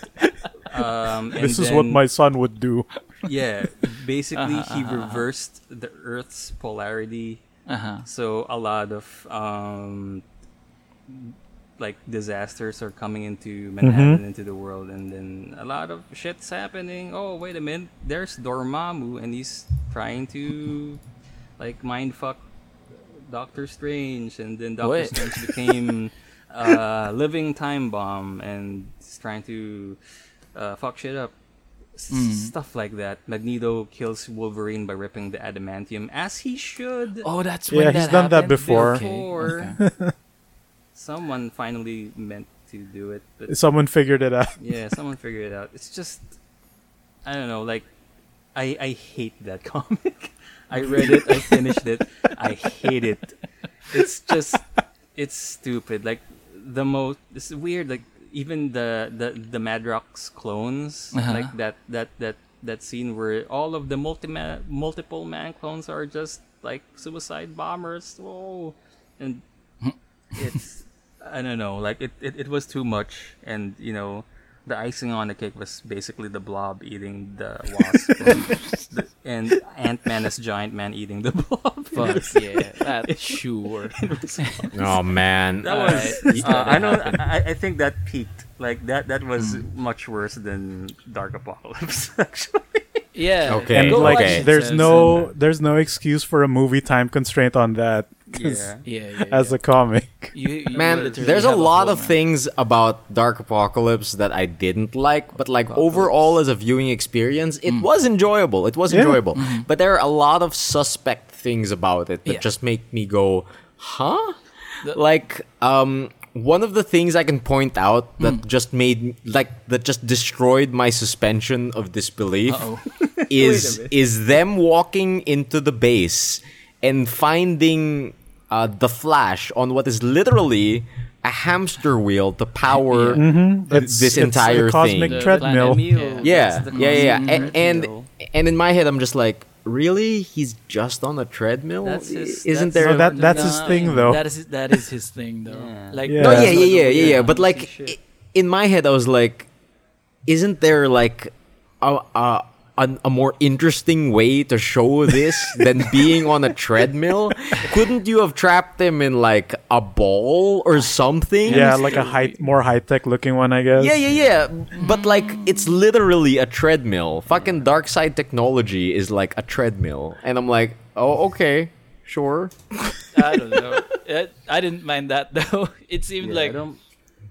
Um, and this is what my son would do. yeah. Basically, Uh-huh, he uh-huh, uh-huh. reversed the Earth's polarity, uh-huh. so a lot of um, like disasters are coming into Manhattan, into the world, and then a lot of shit's happening. Oh, wait a minute! There's Dormammu, and he's trying to like mind fuck Doctor Strange, and then Doctor What? Strange became a living time bomb, and he's trying to uh, fuck shit up. S- Mm. Stuff like that. Magneto kills Wolverine by ripping the adamantium, as he should. Oh, that's Yeah, when he's that done that happened? before. Okay, okay. Someone finally meant to do it, but Someone figured it out. yeah, someone figured it out. It's just, I don't know. Like, I I hate that comic. I read it. I finished it. I hate it. It's just, it's stupid. Like the most. This is weird. Like even the the the Madrox clones. Uh-huh. Like that that that that scene where all of the multi multiple man clones are just like suicide bombers. Whoa, and it's I don't know, like it, it, it was too much and you know the icing on the cake was basically the blob eating the wasp and, the, and Ant Man as giant man eating the blob. Fuck yeah, that sure. Oh man. That was uh, uh, i know. I, I think that peaked. Like that that was much worse than Dark Apokolips actually. Yeah. Okay, And like, okay. there's no there's no excuse for a movie time constraint on that. 'Cause Yeah. Yeah, yeah, As yeah. a comic, You- you Man, there's a have lot of map. things about Dark Apokolips that I didn't like, but like overall as a viewing experience, it Mm. was enjoyable. It was Yeah. enjoyable. But there are a lot of suspect things about it that. Yeah. just make me go, "Huh?" The- like um one of the things I can point out that Hmm. just made like that just destroyed my suspension of disbelief is is them walking into the base and finding uh, the Flash on what is literally a hamster wheel to power It's, this it's a entire cosmic thing. The treadmill. planet. Yeah, That's the yeah, yeah, yeah. cosmic And, and and in my head, I'm just like, really? He's just on a treadmill? That's his- Isn't that's there? So that that's his thing though. That is that is his thing though. Yeah. Like Yeah. no, yeah, yeah, yeah, yeah, yeah. But like, in my head, I was like, isn't there like a a, a, a more interesting way to show this than being on a treadmill? Couldn't you have trapped him in like a ball or something? yeah, like a high, more high tech looking one, I guess. Yeah, yeah, yeah. But like, it's literally a treadmill. Fucking Darkseid technology is like a treadmill, and I'm like, oh, okay, sure. I don't know. I didn't mind that though. It seemed Yeah, like I don't-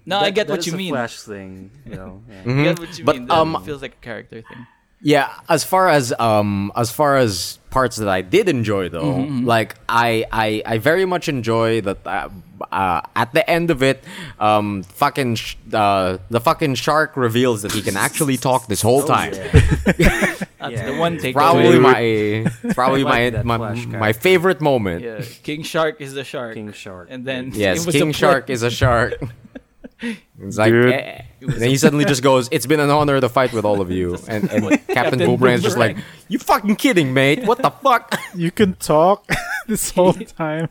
no, I get what you mean. Flash thing, you know. yeah. Mhm. I get what you But, mean. That um, feels like a character thing. Yeah, as far as um as far as parts that I did enjoy though, Mm-hmm, like I I I very much enjoy that uh, uh, at the end of it, um fucking sh- uh, the fucking shark reveals that he can actually talk this whole time. That's Yeah. the one takeaway. Probably my probably I my my, my favorite moment. Yeah, King Shark is the shark. King Shark. And then Yes, it was King Shark is a shark. It's like, Dude. eh. then he suddenly just goes, "It's been an honor to fight with all of you." And, and Captain, Captain Boomerang's just like, "You fucking kidding, mate? What the fuck?" You can talk this whole time.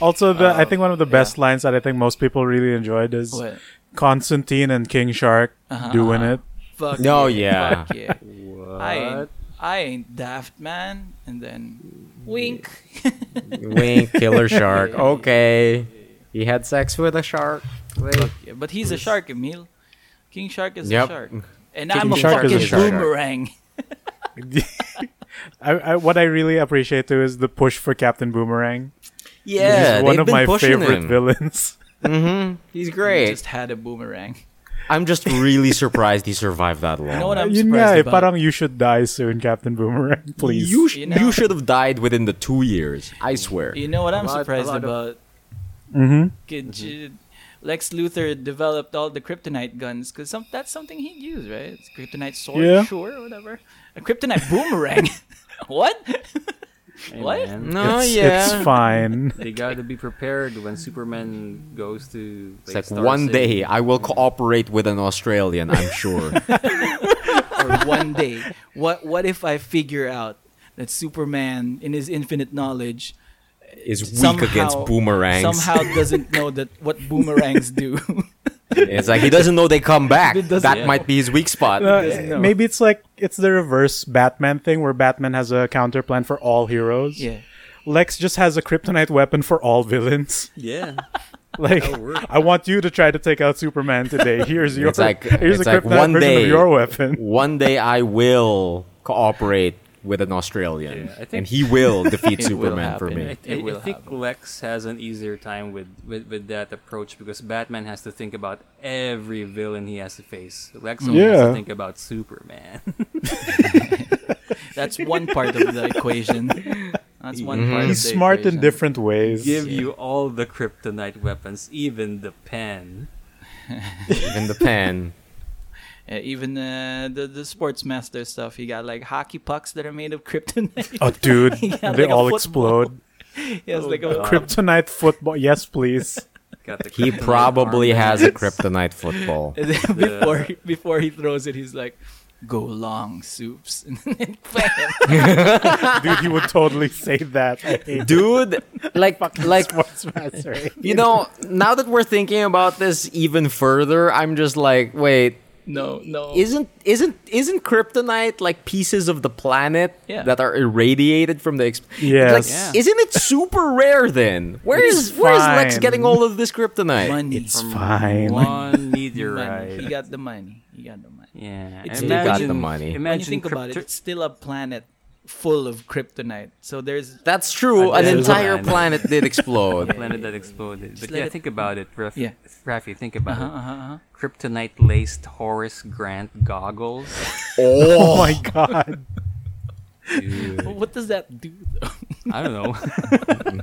also, the I think one of the best lines that I think most people really enjoyed is What? Constantine and King Shark Uh-huh, doing uh-huh. it. Fuck No, yeah. yeah. Fuck yeah. What? I ain't, I ain't daft man. And then wink. Wink, killer shark. Okay, he had sex with a shark. Fuck yeah. But he's a shark, Emil. King Shark is Yep. a shark. And King I'm a Shark is fucking a boomerang. I, I, what I really appreciate too is the push for Captain Boomerang. Yeah, He's one of been my favorite him. villains. Mm-hmm. He's He great. just had a boomerang. I'm just really surprised he survived that long. You know what I'm surprised nga eh, about? parang you should die soon, Captain Boomerang. Please. You, sh- You you, should have died within the two years. I swear. You know what I'm A surprised lot of- about? Mm-hmm. Kid, J- Lex Luthor developed all the kryptonite guns because some, that's something he'd use, right? It's kryptonite sword, Yeah. sure, whatever. A kryptonite boomerang. what? Hey, What? man. No, it's, yeah. it's fine. They gotta be prepared when Superman goes to. It's like Star one City. day I will cooperate with an Australian. I'm sure. or one day, what what if I figure out that Superman, in his infinite knowledge, Is weak somehow, against boomerangs. Somehow doesn't know that what boomerangs do. It's like he doesn't know they come back. That yeah. might be his weak spot. Uh, doesn't maybe it's like it's the reverse Batman thing where Batman has a counter plan for all heroes. yeah. Lex just has a kryptonite weapon for all villains. Yeah. Like, I want you to try to take out Superman today. Here's your It's like- here's it's a like kryptonite one version day- of your weapon. One day I will cooperate with an Australian, Yeah, I think- and he will defeat It will Superman for me. I, It I- I think happen. Lex has an easier time with, with, with that approach because Batman has to think about every villain he has to face. Lex only has to think about Superman. That's one part of the equation. That's one Mhm. part. He's of the smart in different ways. Give you all the kryptonite weapons, even the pen. even the pen. Yeah, even uh, the the Sportsmaster stuff. He got like hockey pucks that are made of kryptonite. Oh, dude, He had, they like, all explode. he has like a God. Kryptonite football. Yes, please. He probably has a kryptonite football. And then before before he throws it, he's like, "Go long, soups." And then bam. Dude, he would totally say that. Dude, like like Sportsmaster. you know, now that we're thinking about this even further, I'm just like, wait, no, no. isn't isn't isn't kryptonite like pieces of the planet Yeah. that are irradiated from the exp- Yes. like, Yeah. isn't it super rare then where It's is where is Lex getting all of this kryptonite money? It's From fine. One money. meteorite. He got the money. He got the money. yeah. It's He still got the money. Imagine when you Imagine think about it, it's still a planet full of kryptonite. So there's that's true an there's entire one. planet did a explode planet that exploded. But yeah, it- think about it, Raf- Yeah. Rafi. Think about uh-huh, it. uh-huh, uh-huh. Kryptonite laced Horace Grant goggles. Oh my god. Dude. What does that do though? I don't know.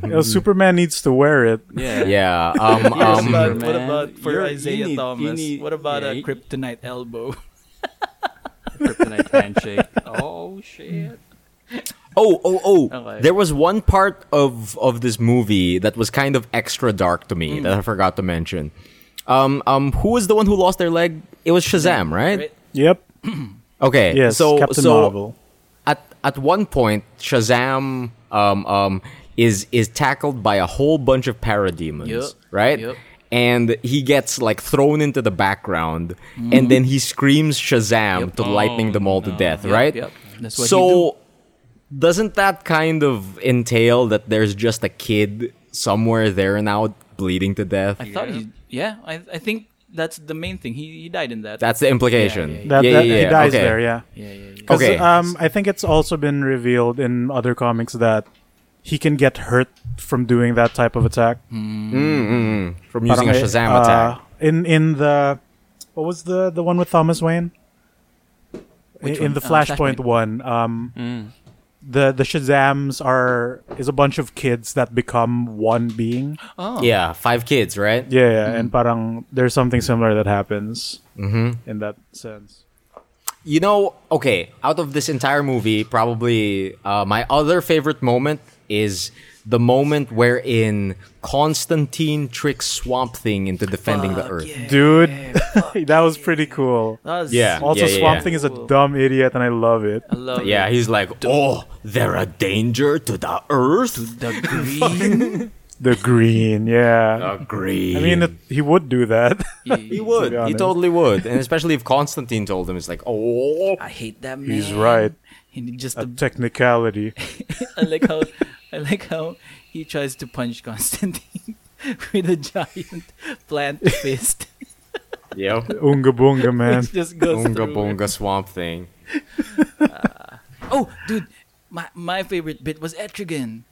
You know, Superman needs to wear it. yeah. Yeah. Um. What um about, what about for You're- Isiah need- Thomas? need- what about yeah, a kryptonite elbow? Kryptonite handshake. Oh shit. Oh, oh, oh! Okay. There was one part of of this movie that was kind of extra dark to me Hmm. that I forgot to mention. Um, um, who was the one who lost their leg? It was Shazam, right? Right? Yep. Okay. Yes. So, Captain so Marvel. at at one point, Shazam um um is is tackled by a whole bunch of parademons, Yup. right? Yup. And he gets like thrown into the background, and then he screams Shazam Yup. to lightning them all to death, Yep, right? yep. That's what he so, doesn't that kind of entail that there's just a kid somewhere there now bleeding to death? I thought he. Yeah, I, I think that's the main thing. He he died in that. That's the implication. Yeah, yeah, That, yeah, that- yeah, he dies okay. there, yeah. yeah, yeah, yeah. 'Cause, Okay. Um, I think it's also been revealed in other comics that he can get hurt from doing that type of attack. Mm, mm, mm. From using a Shazam uh, attack. In in the what was the the one with Thomas Wayne? Which in, in one? the Uh, Flashpoint, Flashpoint. one, um, Mm. The the Shazams are is a bunch of kids that become one being. Oh. Yeah, five kids, right? Yeah, yeah, and parang there's something similar that happens Mm-hmm. in that sense. You know, okay, out of this entire movie, probably uh, my other favorite moment is the moment wherein Constantine tricks Swamp Thing into defending the Earth. yeah. Dude, that was pretty cool. That was Yeah. Also, yeah, Swamp yeah. Thing is a dumb idiot, and I love it. I love Yeah, it. he's like, oh, they're a danger to the Earth. the green. The green, yeah. Agree. I mean, it, he would do that. He would. be He honest. totally would, and especially if Constantine told him, it's like, oh, I hate that man. He's right. He just A the, technicality. I like how I like how he tries to punch Constantine with a giant plant fist. yep. Unga boonga, man. It just goes Bunga through. bunga Swamp Thing. Oh, dude, my my favorite bit was Etrigan.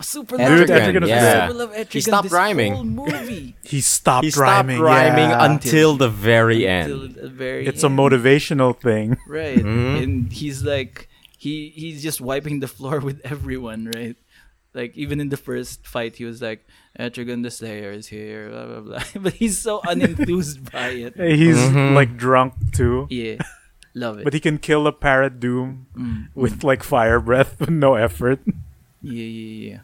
Super Dude, love Etrigan was yeah. Super love Etrigan. He stopped this rhyming. Movie He stopped He stopped rhyming. rhyming yeah. until the very till end. the very. It's a motivational thing. right? Mhm. And he's like, he he's just wiping the floor with everyone, right? Like even in the first fight, he was like, "Etrigan the Slayer is here," blah blah blah. But he's so unenthused by it. He's Mhm. like drunk too. Yeah, love it. But he can kill a parademon Mm. with like fire breath with no effort. Yeah, yeah, yeah,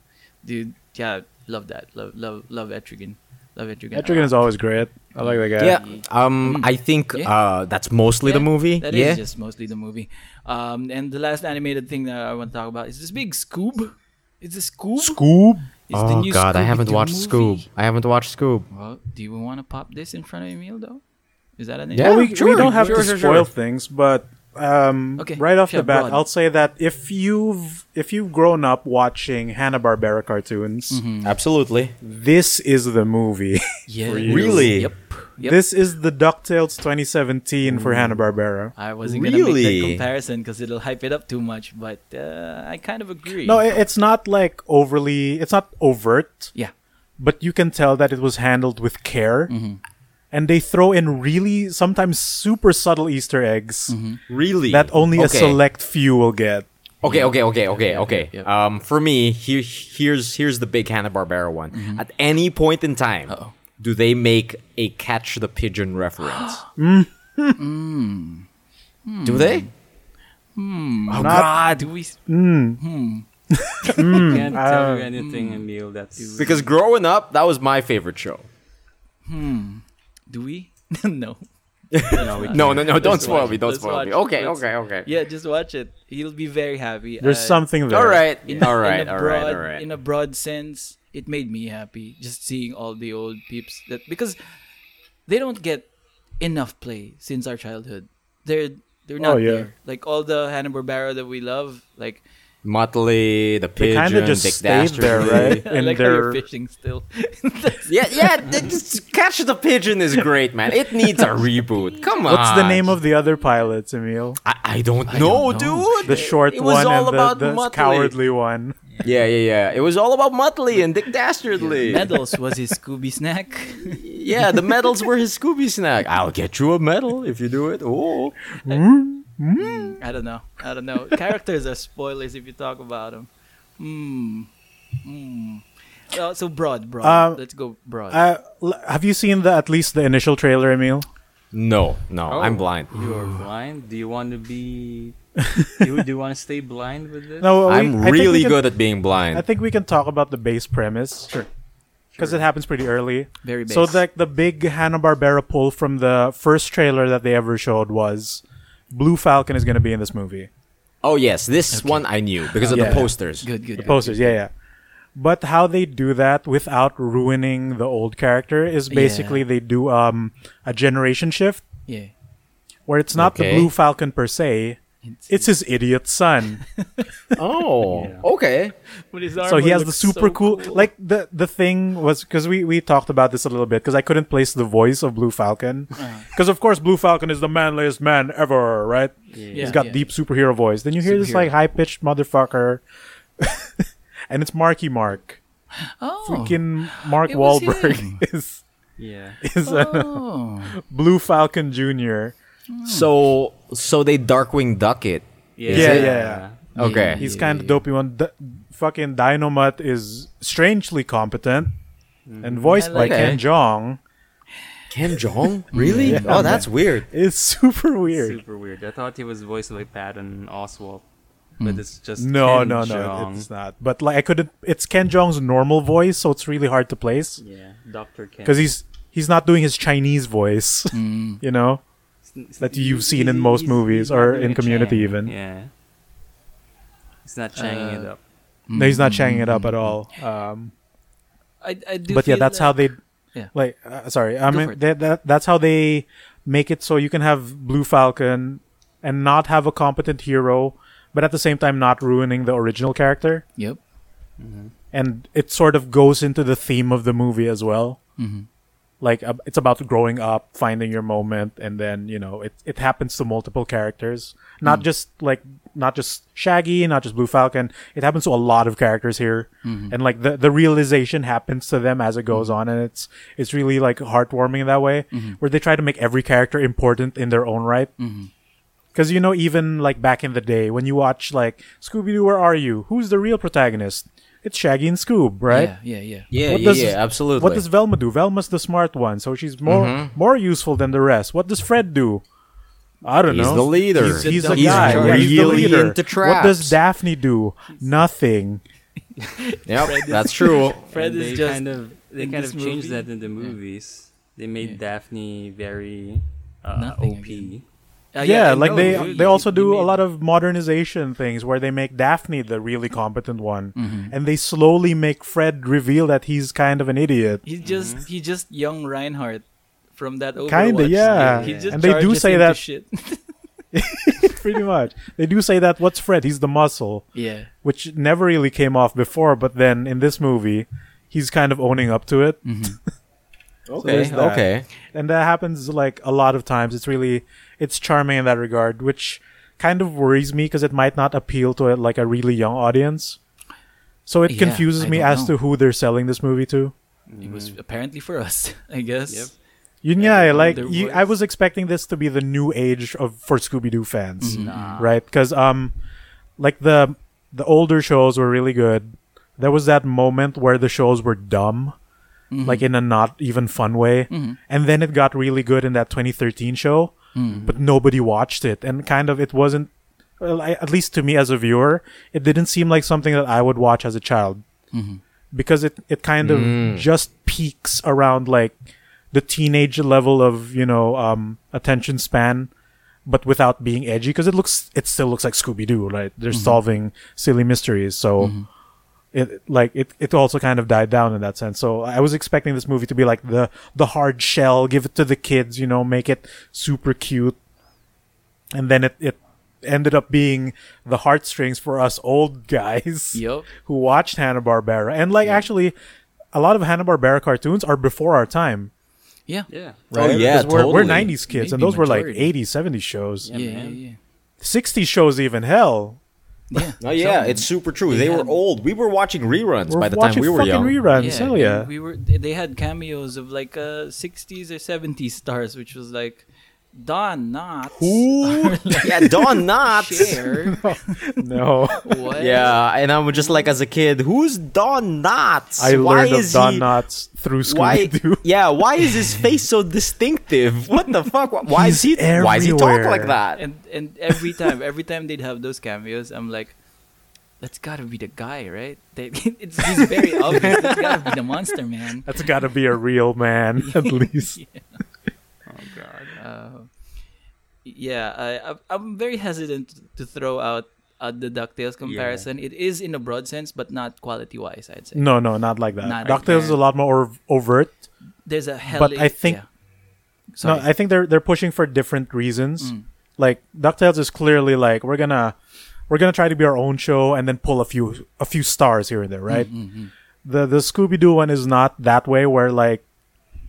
dude. Yeah, love that. Love, love, love Etrigan. Love Etrigan. Etrigan is always great. I like that guy. Yeah. Um, I think Yeah. uh, that's mostly the movie. That is yeah. just mostly the movie. Um, and the last animated thing that I want to talk about is this big Scoob. It's a Scoob. Scoob. It's the oh new God, I haven't watched movie. Scoob. I haven't watched Scoob. Well, do you want to pop this in front of Emil though? Is that an Yeah, well, we, sure, we don't have sure, to sure, spoil sure. things, but um, Okay, right off yeah, the bat, broad. I'll say that if you've if you've grown up watching Hanna Barbera cartoons, Mm-hmm. Absolutely. this is the movie. Yeah. For you. Really? Yep. Yep. This is the Ducktales 2017 for Hanna Barbera. I wasn't gonna make Really? that comparison because it'll hype it up too much, but uh, I kind of agree. No, it, it's not like overly. It's not overt, yeah. but you can tell that it was handled with care. Mm-hmm. And they throw in really sometimes super subtle Easter eggs Mm-hmm. Really? that only a Okay. select few will get. Okay, okay, okay, okay, okay. yeah, yeah. Um, for me, here, here's here's the big Hanna Barbera one. Mm-hmm. At any point in time, Uh-oh. Do they make a catch the pigeon reference? Do they? Hmm. Oh Not- God! Do we? Mm. Hmm. Can't tell uh, you anything, Emil. That's Because growing up, that was my favorite show. Hmm. Do we? no. no, we No, no, no! Don't spoil me! Don't Let's spoil me! Okay, Let's- okay, okay. Yeah, just watch it. He'll be very happy. There's Uh, something there. All right, in, all right, in a all broad, right, all right. In a broad sense, it made me happy just seeing all the old peeps that because they don't get enough play since our childhood. They're they're oh, not Oh, yeah. there. Like all the Hanna Barbera that we love, like Muttley, the They pigeon, kind of just Dick stayed there, Dastardly. right? I In like how you're fishing still. Yeah, yeah. th- just catch the pigeon is great, man. It needs a reboot. Come on. what's the name of the other pilots, Emil? I, I don't know, don't know. dude. The short it was one all and about the, the cowardly one. Yeah, yeah, yeah. It was all about Muttley and Dick Dastardly. Medals was his Scooby snack. Yeah, the medals were his Scooby snack. I'll get you a medal if you do it. Oh. I don't know. I don't know. Characters are spoilers if you talk about them. Uh, so broad, broad. Um, Let's go broad. Uh, l- have you seen the at least the initial trailer, Emil? No, no, Oh, I'm blind. You are blind. Do you want to be? Do, do you want to stay blind with this? No, we- I'm I think we really can- good at being blind. I think we can talk about the base premise. Sure. Because it happens pretty early. Very base. So like the big Hanna Barbera pull from the first trailer that they ever showed was Blue Falcon is going to be in this movie. oh yes, this one I knew because of Yeah. the posters. good, good. The posters, yeah, yeah. But how they do that without ruining the old character is basically Yeah. they do um a generation shift Yeah. where it's not the Blue Falcon per se, it's his idiot son. Oh, Yeah. okay. so he has the super cool, like the the thing was because we we talked about this a little bit because I couldn't place the voice of Blue Falcon because of course Blue Falcon is the manliest man ever, right? Yeah. He's got yeah. deep superhero voice. Then you hear this like high pitched motherfucker, and it's Marky Mark. Oh. Freaking Mark it Wahlberg is Yeah. is uh, Oh. Blue Falcon Junior. So, so they Darkwing Duck it. Yeah. Yeah, yeah. Okay. He's kind of dopey one. D- fucking Dynomutt is strangely competent and voiced I by like Ken it. Jong. Ken Jeong? Really? Yeah, oh, that's weird. It's super weird. Super weird. I thought he was voiced by Patton Oswalt, but it's just No, Ken no, no, Jeong. it's not. But like I couldn't. It's Ken Jeong's normal voice, so it's really hard to place Yeah, Doctor Ken. because he's he's not doing his Chinese voice. Mm. You know, that you've seen in most movies or in Community Chang. even. Yeah. He's not changing it Uh, up. no, he's not changing it up at all. Um, I, I do but yeah, that's that- how they. Yeah. Like, uh, sorry, I Go mean for it. that, that that's how they make it so you can have Blue Falcon and not have a competent hero, but at the same time not ruining the original character. Yep. And it sort of goes into the theme of the movie as well. Mhm. Like uh, it's about growing up, finding your moment, and then you know it it happens to multiple characters, not mm. just like not just Shaggy, not just Blue Falcon. It happens to a lot of characters here, mm-hmm. and like the the realization happens to them as it goes mm-hmm. on, and it's it's really like heartwarming in that way, mm-hmm. where they try to make every character important in their own right. Because you know, even like back in the day, when you watch like Scooby Doo, where are you? Who's the real protagonist? It's Shaggy and Scoob, right? Yeah, yeah, yeah. Yeah, What yeah, does- yeah, absolutely. What does Velma do? Velma's the smart one, so she's more more useful than the rest. What does Fred do? I don't He's know. He's the leader. He's, he's a guy. in Yeah, charge. he's the leader. into What does. Daphne do? Nothing. Yep, that's true. Fred And is they just kind of they kind of changed movie. that in the movies. They made Yeah. Daphne very uh, Nothing OP. again. Uh, Yeah, I like know, they really. they also They do a lot of modernization things where they make Daphne the really competent one, Mm-hmm. and they slowly make Fred reveal that he's kind of an idiot. He's just he's just young Reinhardt from that Overwatch. Kinda, yeah. He just And they do say that- Shit. Pretty much. They do say that what's Fred? He's the muscle. yeah. which never really came off before, but then in this movie, he's kind of owning up to it. Okay, there's that. okay. And that happens like a lot of times. It's really it's charming in that regard, which kind of worries me because it might not appeal to like a really young audience. So it Yeah, confuses me as know. to who they're selling this movie to. It was apparently for us, I guess. Yep. You, yeah, Everyone like you. I was expecting this to be the new age of for Scooby Doo fans, Nah. right? Because um, like the the older shows were really good. There was that moment where the shows were dumb, Mm-hmm. like in a not even fun way, and then it got really good in that 2013 show, Mm-hmm. but nobody watched it, and kind of it wasn't. Well, I, at least to me as a viewer, it didn't seem like something that I would watch as a child. Mm-hmm. because it it kind of just peaks around like the teenage level of you know um attention span but without being edgy. Because it looks it still looks like scooby-doo right? They're solving silly mysteries. So it like it, it also kind of died down in that sense so i was expecting this movie to be like the the hard shell give it to the kids you know make it super cute and then it, it ended up being the heartstrings for us old guys Yup. who watched Hanna Barbera, and like actually, a lot of Hanna Barbera cartoons are before our time. Yeah. Yeah. Oh, yeah, 'Cause we're, we're '90s kids, and Maybe those were like majority. '80s, '70s shows. Yeah, Yeah, yeah, man. yeah. '60s shows, even hell. Yeah. Oh yeah, Some- it's super true. they They were old. We were watching reruns We're by the time we were fucking young. reruns. hell and yeah. We were they they had cameos of like uh 60s or 70s stars which was like Don Knotts. Who? yeah, Don Knotts. Share. No. what? Yeah, and I'm just like as a kid, who's Don Knotts? I Why learned of Don he- Knotts through Why? Scooby Doo. Yeah, why is his face so distinctive? What the fuck? Why is he? He's Why is he talk like that? And and every time, every time they'd have those cameos, I'm like, that's gotta be the guy, right? They, it's he's very obvious. That's gotta be the monster man. That's got to be a real man, at least. God. Uh, yeah, I, I'm very hesitant to throw out uh, the Ducktales comparison. It is in a broad sense, but not quality wise. I'd say No, no, not like that. Not like DuckTales is a lot more overt. there's a hell. But I think- yeah. No, I think they're they're pushing for different reasons. Mm. Like DuckTales is clearly like we're gonna we're gonna try to be our own show and then pull a few a few stars here and there, right? Mm-hmm. The the Scooby Doo one is not that way, where like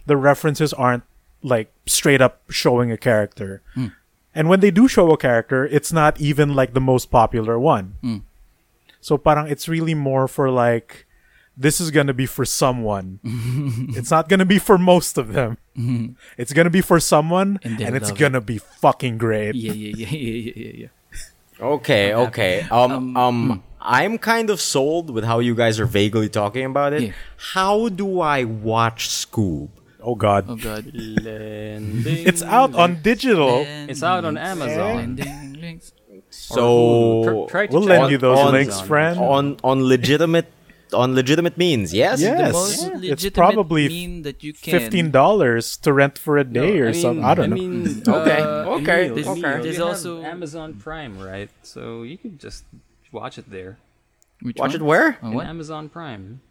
the references aren't like straight up showing a character. Mm. And when they do show a character, it's not even like the most popular one. Mm. So parang it's really more for like this is gonna be for someone. it's not gonna be for most of them. It's gonna be for someone, And and, it's love gonna be fucking great. yeah, yeah, yeah, yeah, yeah, yeah, yeah. Okay, okay. Um, um, I'm kind of sold with how you guys are vaguely talking about it. Yeah. How do I watch Scoob? Oh god, Oh god. Lending it's out on digital. It's out on Amazon. Lending links. So Tr- try to We'll lend you those on links, Amazon. friend. on on legitimate on legitimate means, yes. Yes. The most Yeah. It's probably mean that you can. Fifteen dollars to rent for a day or I mean, something. I don't know. mean, Okay, uh, okay, Emil, okay. Emil, There's you have also- Amazon Prime, right? So you could just watch it there. Which Watch one? it where? On what? Amazon Prime.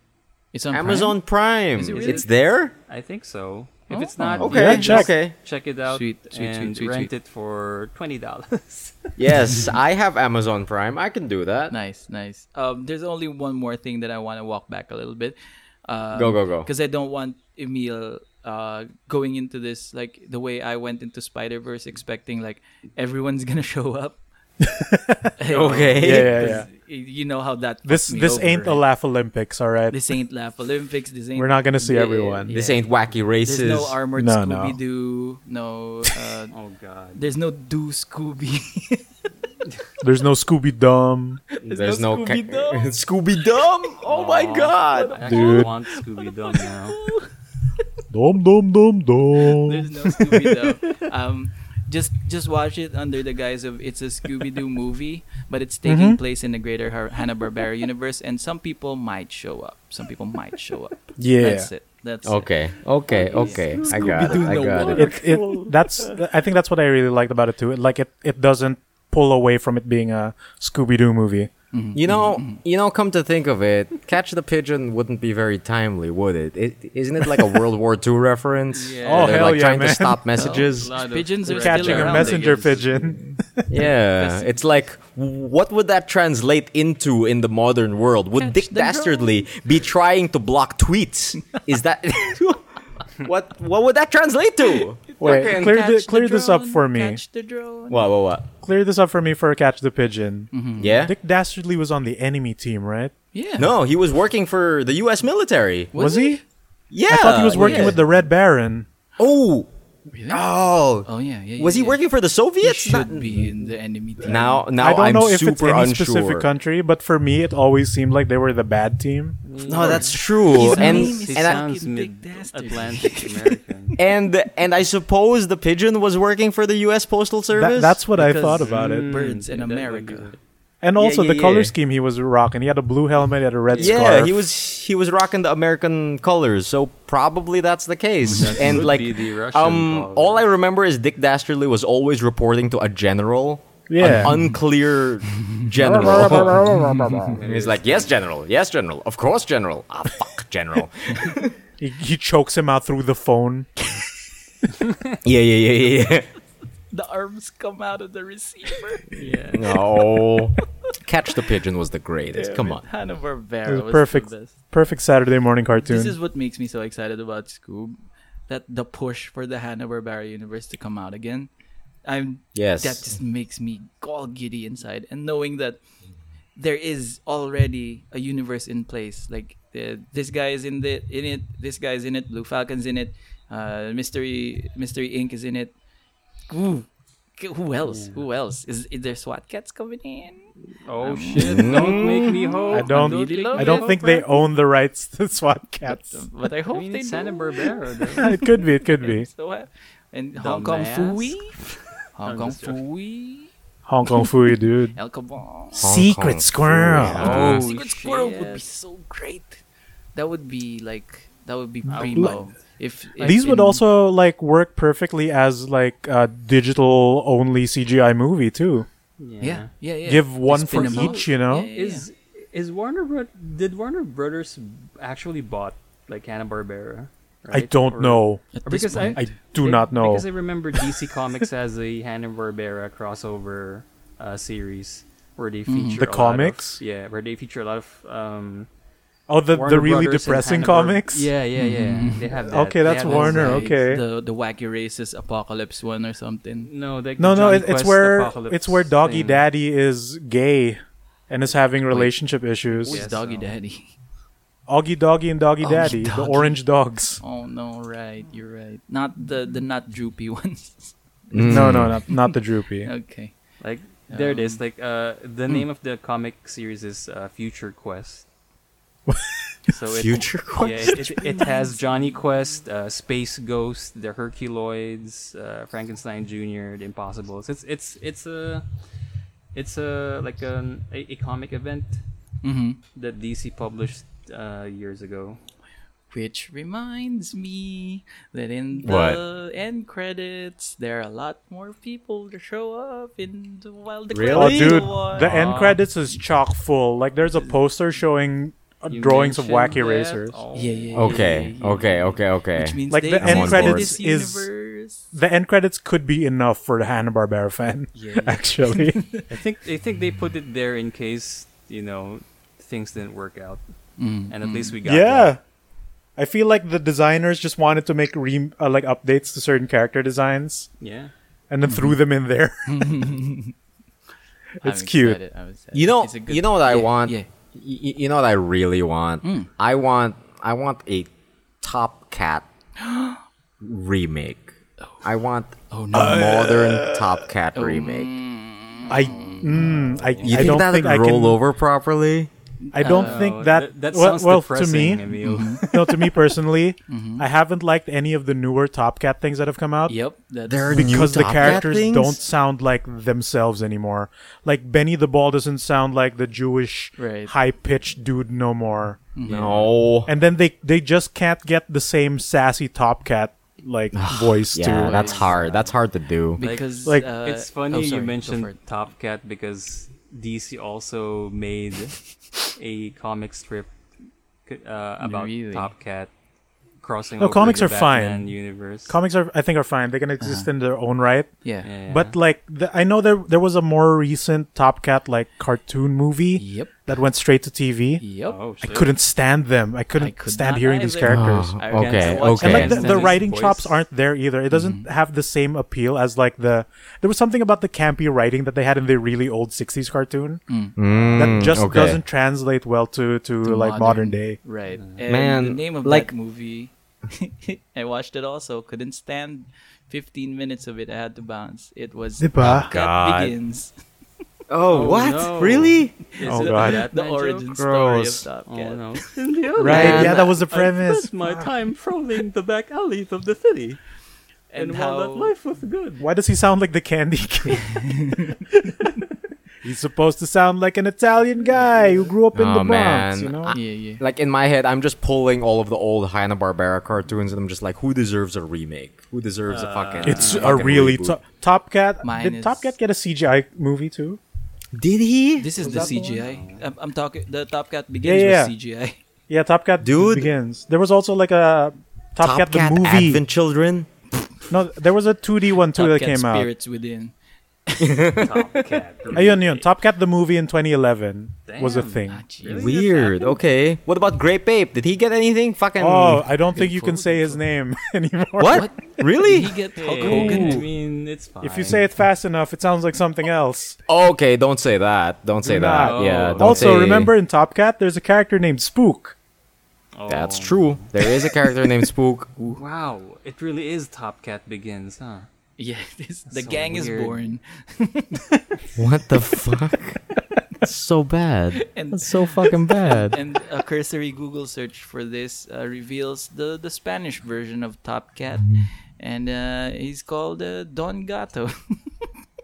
It's on Amazon Prime. Is it really? It's there. I think so. If Oh. it's not, Okay, Yeah, check. okay. check it out Sweet, sweet, and sweet, sweet, rent sweet. it for twenty dollars. Yes, I have Amazon Prime. I can do that. Nice, nice. Um, there's only one more thing that I want to walk back a little bit. Um, Go, go, go. Because I don't want Emil uh, going into this like the way I went into Spider Verse, expecting like everyone's gonna show up. Okay. Yeah, yeah, y- You know how that. This me this over, ain't the right? Laff-A-Lympics, all right. This ain't Laff-A-Lympics. This ain't. We're not gonna see Yeah, everyone. yeah. This ain't wacky races. There's no armored No, no. Scooby Doo. No. Uh, oh God. there's no Do Scooby. There's no Scooby Dum. There's no no, Scooby-Dum. Scooby Dum. Oh my god. I actually Dude. want Scooby Doo now. Dum dum dum dum. There's no Scooby Doo. Um, just just watch it under the guise of it's a Scooby Doo movie, but it's taking Mhm. place in the greater Hanna Barbera universe, and some people might show up. Some people might show up. Yeah. That's it. That's it. Okay. Okay. Okay. I got it. I got it. it, it that's I think that's what I really liked about it too. Like it, it doesn't pull away from it being a Scooby Doo movie. Mm-hmm. You know, mm-hmm. you know. Come to think of it, "Catch the Pigeon" wouldn't be very timely, would it? it isn't it like a World War II reference? Yeah. Oh, hell like yeah, trying man. to stop messages. lot Pigeons are threats. still Catching a messenger pigeon. Yeah, it's like, what would that translate into in the modern world? Would Dick the drone. Dastardly be trying to block tweets? Is that what? What would that translate to? Wait, Fucking clear, Catch thi- the clear this up for me. Catch the drone. What? What? What? Clear this up for me for Catch the Pigeon. Mm-hmm. Yeah. Dick Dastardly was on the enemy team, right? Yeah. No, he was working for the U.S. military. Was, he? Yeah, I thought he was working yeah. with the Red Baron. Oh, Really? oh. Oh yeah, yeah. Was yeah, he yeah. working for the He Soviets? should Not- be in the enemy team. Now, now I don't am know if super it's any unsure. specific country, but for me, it always seemed like they were the bad team. No, that's true. His and name is and, I, sounds mid-Atlantic American. and and I suppose the pigeon was working for the U.S. Postal Service. That, that's what I thought about it. Birds in Mm, America. Be it. And Yeah, also yeah, the color scheme he was rocking. He had a blue helmet, he had a red yeah, scarf. he was he was rocking the American colors, so probably that's the case. That and like, the um, color. all I remember is Dick Dastardly was always reporting to a general, Yeah. an unclear general. He's like, yes, general, yes, general, of course, general. Ah, fuck, general. he, he chokes him out through the phone. yeah, yeah, yeah, yeah, yeah. The arms come out of the receiver. Yeah. No, Catch the Pigeon was the greatest. Come on. Hanna Barbera was was perfect. the best. Perfect Saturday morning cartoon. This is what makes me so excited about Scoob. That the push for the Hanna Barbera universe to come out again. I'm Yes. that just makes me all giddy inside. And knowing that there is already a universe in place. Like the, this guy is in the in it, this guy is in it, Blue Falcon's in it, uh, Mystery Mystery Inc. is in it. Ooh. Who else? Who else? Is, is there SWAT Kats coming in? Oh shit! Don't make me hope. I don't. really love I don't think they own the rights to SWAT Kats. But I hope I mean, they it's do. Santa Barbara. it could be. It could be. So, uh, and Hong Kong Phooey. Hong Kong Phooey. Hong Kong Phooey, dude. El Kabong. Secret Kong squirrel. Fooey. Oh, Secret Squirrel would be so great. That would be like that would be would primo. If, if These would in- also like work perfectly as like a digital only CGI movie too. yeah yeah yeah Give one spin for 'em each, you know. Yeah, yeah, Is is Warner Bro- did Warner Brothers actually bought like Hanna Barbera? I don't know. Or because I- point. I do not know. Because I remember DC Comics has a Hanna Barbera crossover uh, series where they Mhm. feature The a lot comics? Of, yeah, where they feature a lot of um, Oh, the Warner the really Brothers depressing Hanna-Bar- comics. Yeah, yeah, yeah. Mhm. They have that. Okay, that's Warner. those, like- Okay. the the wacky racist apocalypse one or something. No, like No, no, it, it's Quest where it's where Doggy thing. Daddy is gay and is having relationship issues. Who's Yes, Doggy so- Daddy? Augie Doggy and Doggy Augie Daddy, the orange dogs. Oh no, right, you're right. Not the the not droopy ones. No, Mm. no, not not the droopy. okay. Like there it is. Um, Like uh, the name of the comic series is uh, Future Quest. so it, Future Yeah, it, it, it has Jonny Quest, uh, Space Ghost, the Herculoids, uh, Frankenstein Jr., the Impossibles. It's it's it's a it's a like an, a, a comic event Mm-hmm. that DC published uh, years ago. Which reminds me that in the What? end credits, there are a lot more people to show up in the while the Really? Oh, dude, go the end credits is chock full. Like, there's a poster showing You drawings of wacky that? racers. Oh. Yeah, yeah, yeah, Okay, yeah, yeah, okay, yeah. okay, okay. Which means Like, the end credits is- universe. The end credits could be enough for the Hanna Barbera fan. Yeah, yeah. Actually, I think I think they put it there in case you know things didn't work out, Mm, and at mm. least we got yeah. that. I feel like the designers just wanted to make re- uh, like updates to certain character designs Yeah. and then threw them in there. I'm It's cute. excited, I'm excited. You know, It's a good- you know what I yeah, want. Yeah. Y- you know what I really want. Mm. I want, I want a Top Cat remake. I want Oh no. a modern Top Cat remake. I, mm, I, You I think don't that think would I roll can. over properly? I don't Oh, think that. that well, sounds well to depressing, me, Emil. no, to me personally, Mhm. I haven't liked any of the newer Top Cat things that have come out. Yep. That's, There are new because the Top characters things? don't sound like themselves anymore. Like Benny the Ball doesn't sound like the Jewish Right. high pitched dude no more. No. And then they they just can't get the same sassy Top Cat like voice Yeah, to that's hard. That's hard to do. because like- uh, it's funny oh, you sorry, go mentioned. Top Cat because DC also made a comic strip uh, about Really? Top Cat crossing No, over comics the are fine. Batman universe. comics are I think are fine. They can exist in their own right. Yeah. Yeah. But like the, I know there there was a more recent Top Cat like cartoon movie Yep. That went straight to TV. Yep. oh, I couldn't stand them. I couldn't I could stand not hearing these characters. Oh, okay, okay. And like the, the writing voice. chops aren't there either. It doesn't mm-hmm. have the same appeal as like the there was something about the campy writing that they had in the really old '60s cartoon mm. that Mm, just okay. doesn't translate well to to, To like modern. modern, day. Right. And Man, the name of like- that movie, I watched it also. Couldn't stand 15 minutes of it. I had to bounce. It was Diba? God. Begins. Oh, Oh, what? no. Really? Is Oh, it God. Batman The joke? origin story of Gross. Top Oh Cat. no! Right? Man, yeah, that was the I premise. spent my ah. time prowling the back alleys of the city, and, And while that how- life was good, Why does he sound like the Candy King? He's supposed to sound like an Italian guy who grew up in Oh, the Bronx. man. You know? I- Yeah, yeah. Like in my head, I'm just pulling all of the old Hanna Barbera cartoons, and I'm just like, who deserves a remake? Who deserves a fucking? It's uh, a fucking really to- Top Cat. Mine did is- Top Cat get a CGI movie too? Did he? This is Was the that the CGI. I'm, I'm talking. The Top Cat Begins Yeah, was CGI. Yeah, Top Cat Dude. begins. There was also like a Top, Cat, the movie. Advent Children. No, there was a 2D one too Top that Cat came out. Spirits Within. Top Cat. Ayun yun. Top Cat the movie in 2011 was a thing. Ah, Weird. Okay. What about Grape Ape? Did he get anything? Fucking. Oh, I don't think you can say his name anymore. what? really? Did Really? he get Hulk Hey, Hogan? I mean, it's fine. If you say it fast enough, it sounds like something else. okay, don't say that. Don't say Do that. Yeah. Oh. Don't also, say- remember in Top Cat, there's a character named Spook. Oh. That's true. There is a character named Spook. Wow, it really is Top Cat Begins, huh? Yeah, this, the so gang is born, What the fuck? That's so bad. And- That's so fucking bad. and a cursory Google search for this uh, reveals the the Spanish version of Top Cat, and uh, he's called uh, Don Gato.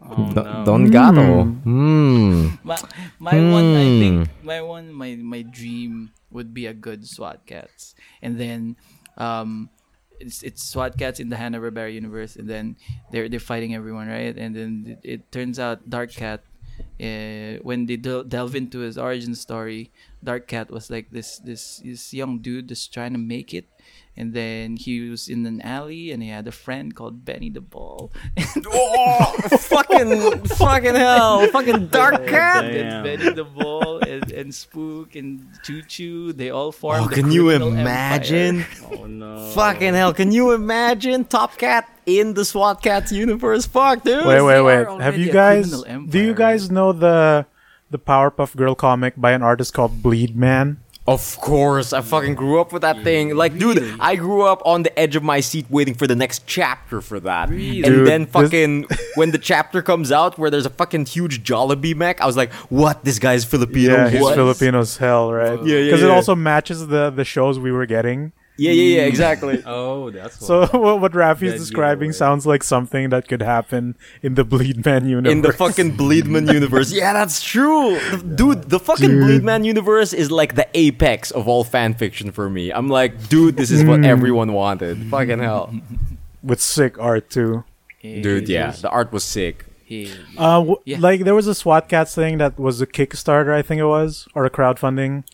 Oh, Don- no. Don Gato. Hmm. my my one, I think Hmm. my one, my my dream would be a good SWAT Kats, and then um, it's it's SWAT Kats in the Hanna Barbera universe, and then they're they're fighting everyone, right? And then it, it turns out Dark Kat, uh, when they del- delve into his origin story, Dark Kat was like this this this young dude just trying to make it. And then he was in an alley, and he had a friend called Benny the Ball. Oh, fucking, fucking hell. Fucking dark oh, cat. and Benny the Ball and, and Spook and Choo Choo, they all formed. Oh, the can you imagine? empire. Oh no. Fucking hell. Can you imagine Top Cat in the SWAT Kats universe? Fuck, dude. Wait, wait, wait. Have you guys? Do you guys know the the Powerpuff Girl comic by an artist called Bleed Man? Of course, I fucking grew up with that thing. Like, dude, I grew up on the edge of my seat waiting for the next chapter for that. Really? And Dude, then this- fucking when the chapter comes out where there's a fucking huge Jollibee mech, I was like, "What? This guy's Filipino? yeah, he's what?" Filipino's hell, right? Yeah, yeah, Because it also matches the the shows we were getting. Yeah, yeah, yeah, exactly. Oh, that's So what, what Rafi's That describing giveaway. sounds like something that could happen in the Bleedman universe. In the fucking Bleedman universe. Yeah, that's true. Dude, the fucking Dude. Bleedman universe is like the apex of all fan fiction for me. I'm like, dude, this is what everyone wanted. Fucking hell. with sick art too. Dude, yeah, the art was sick. Uh, w- Yeah. like there was a SWAT Kats thing that was a Kickstarter, I think it was, or a crowdfunding.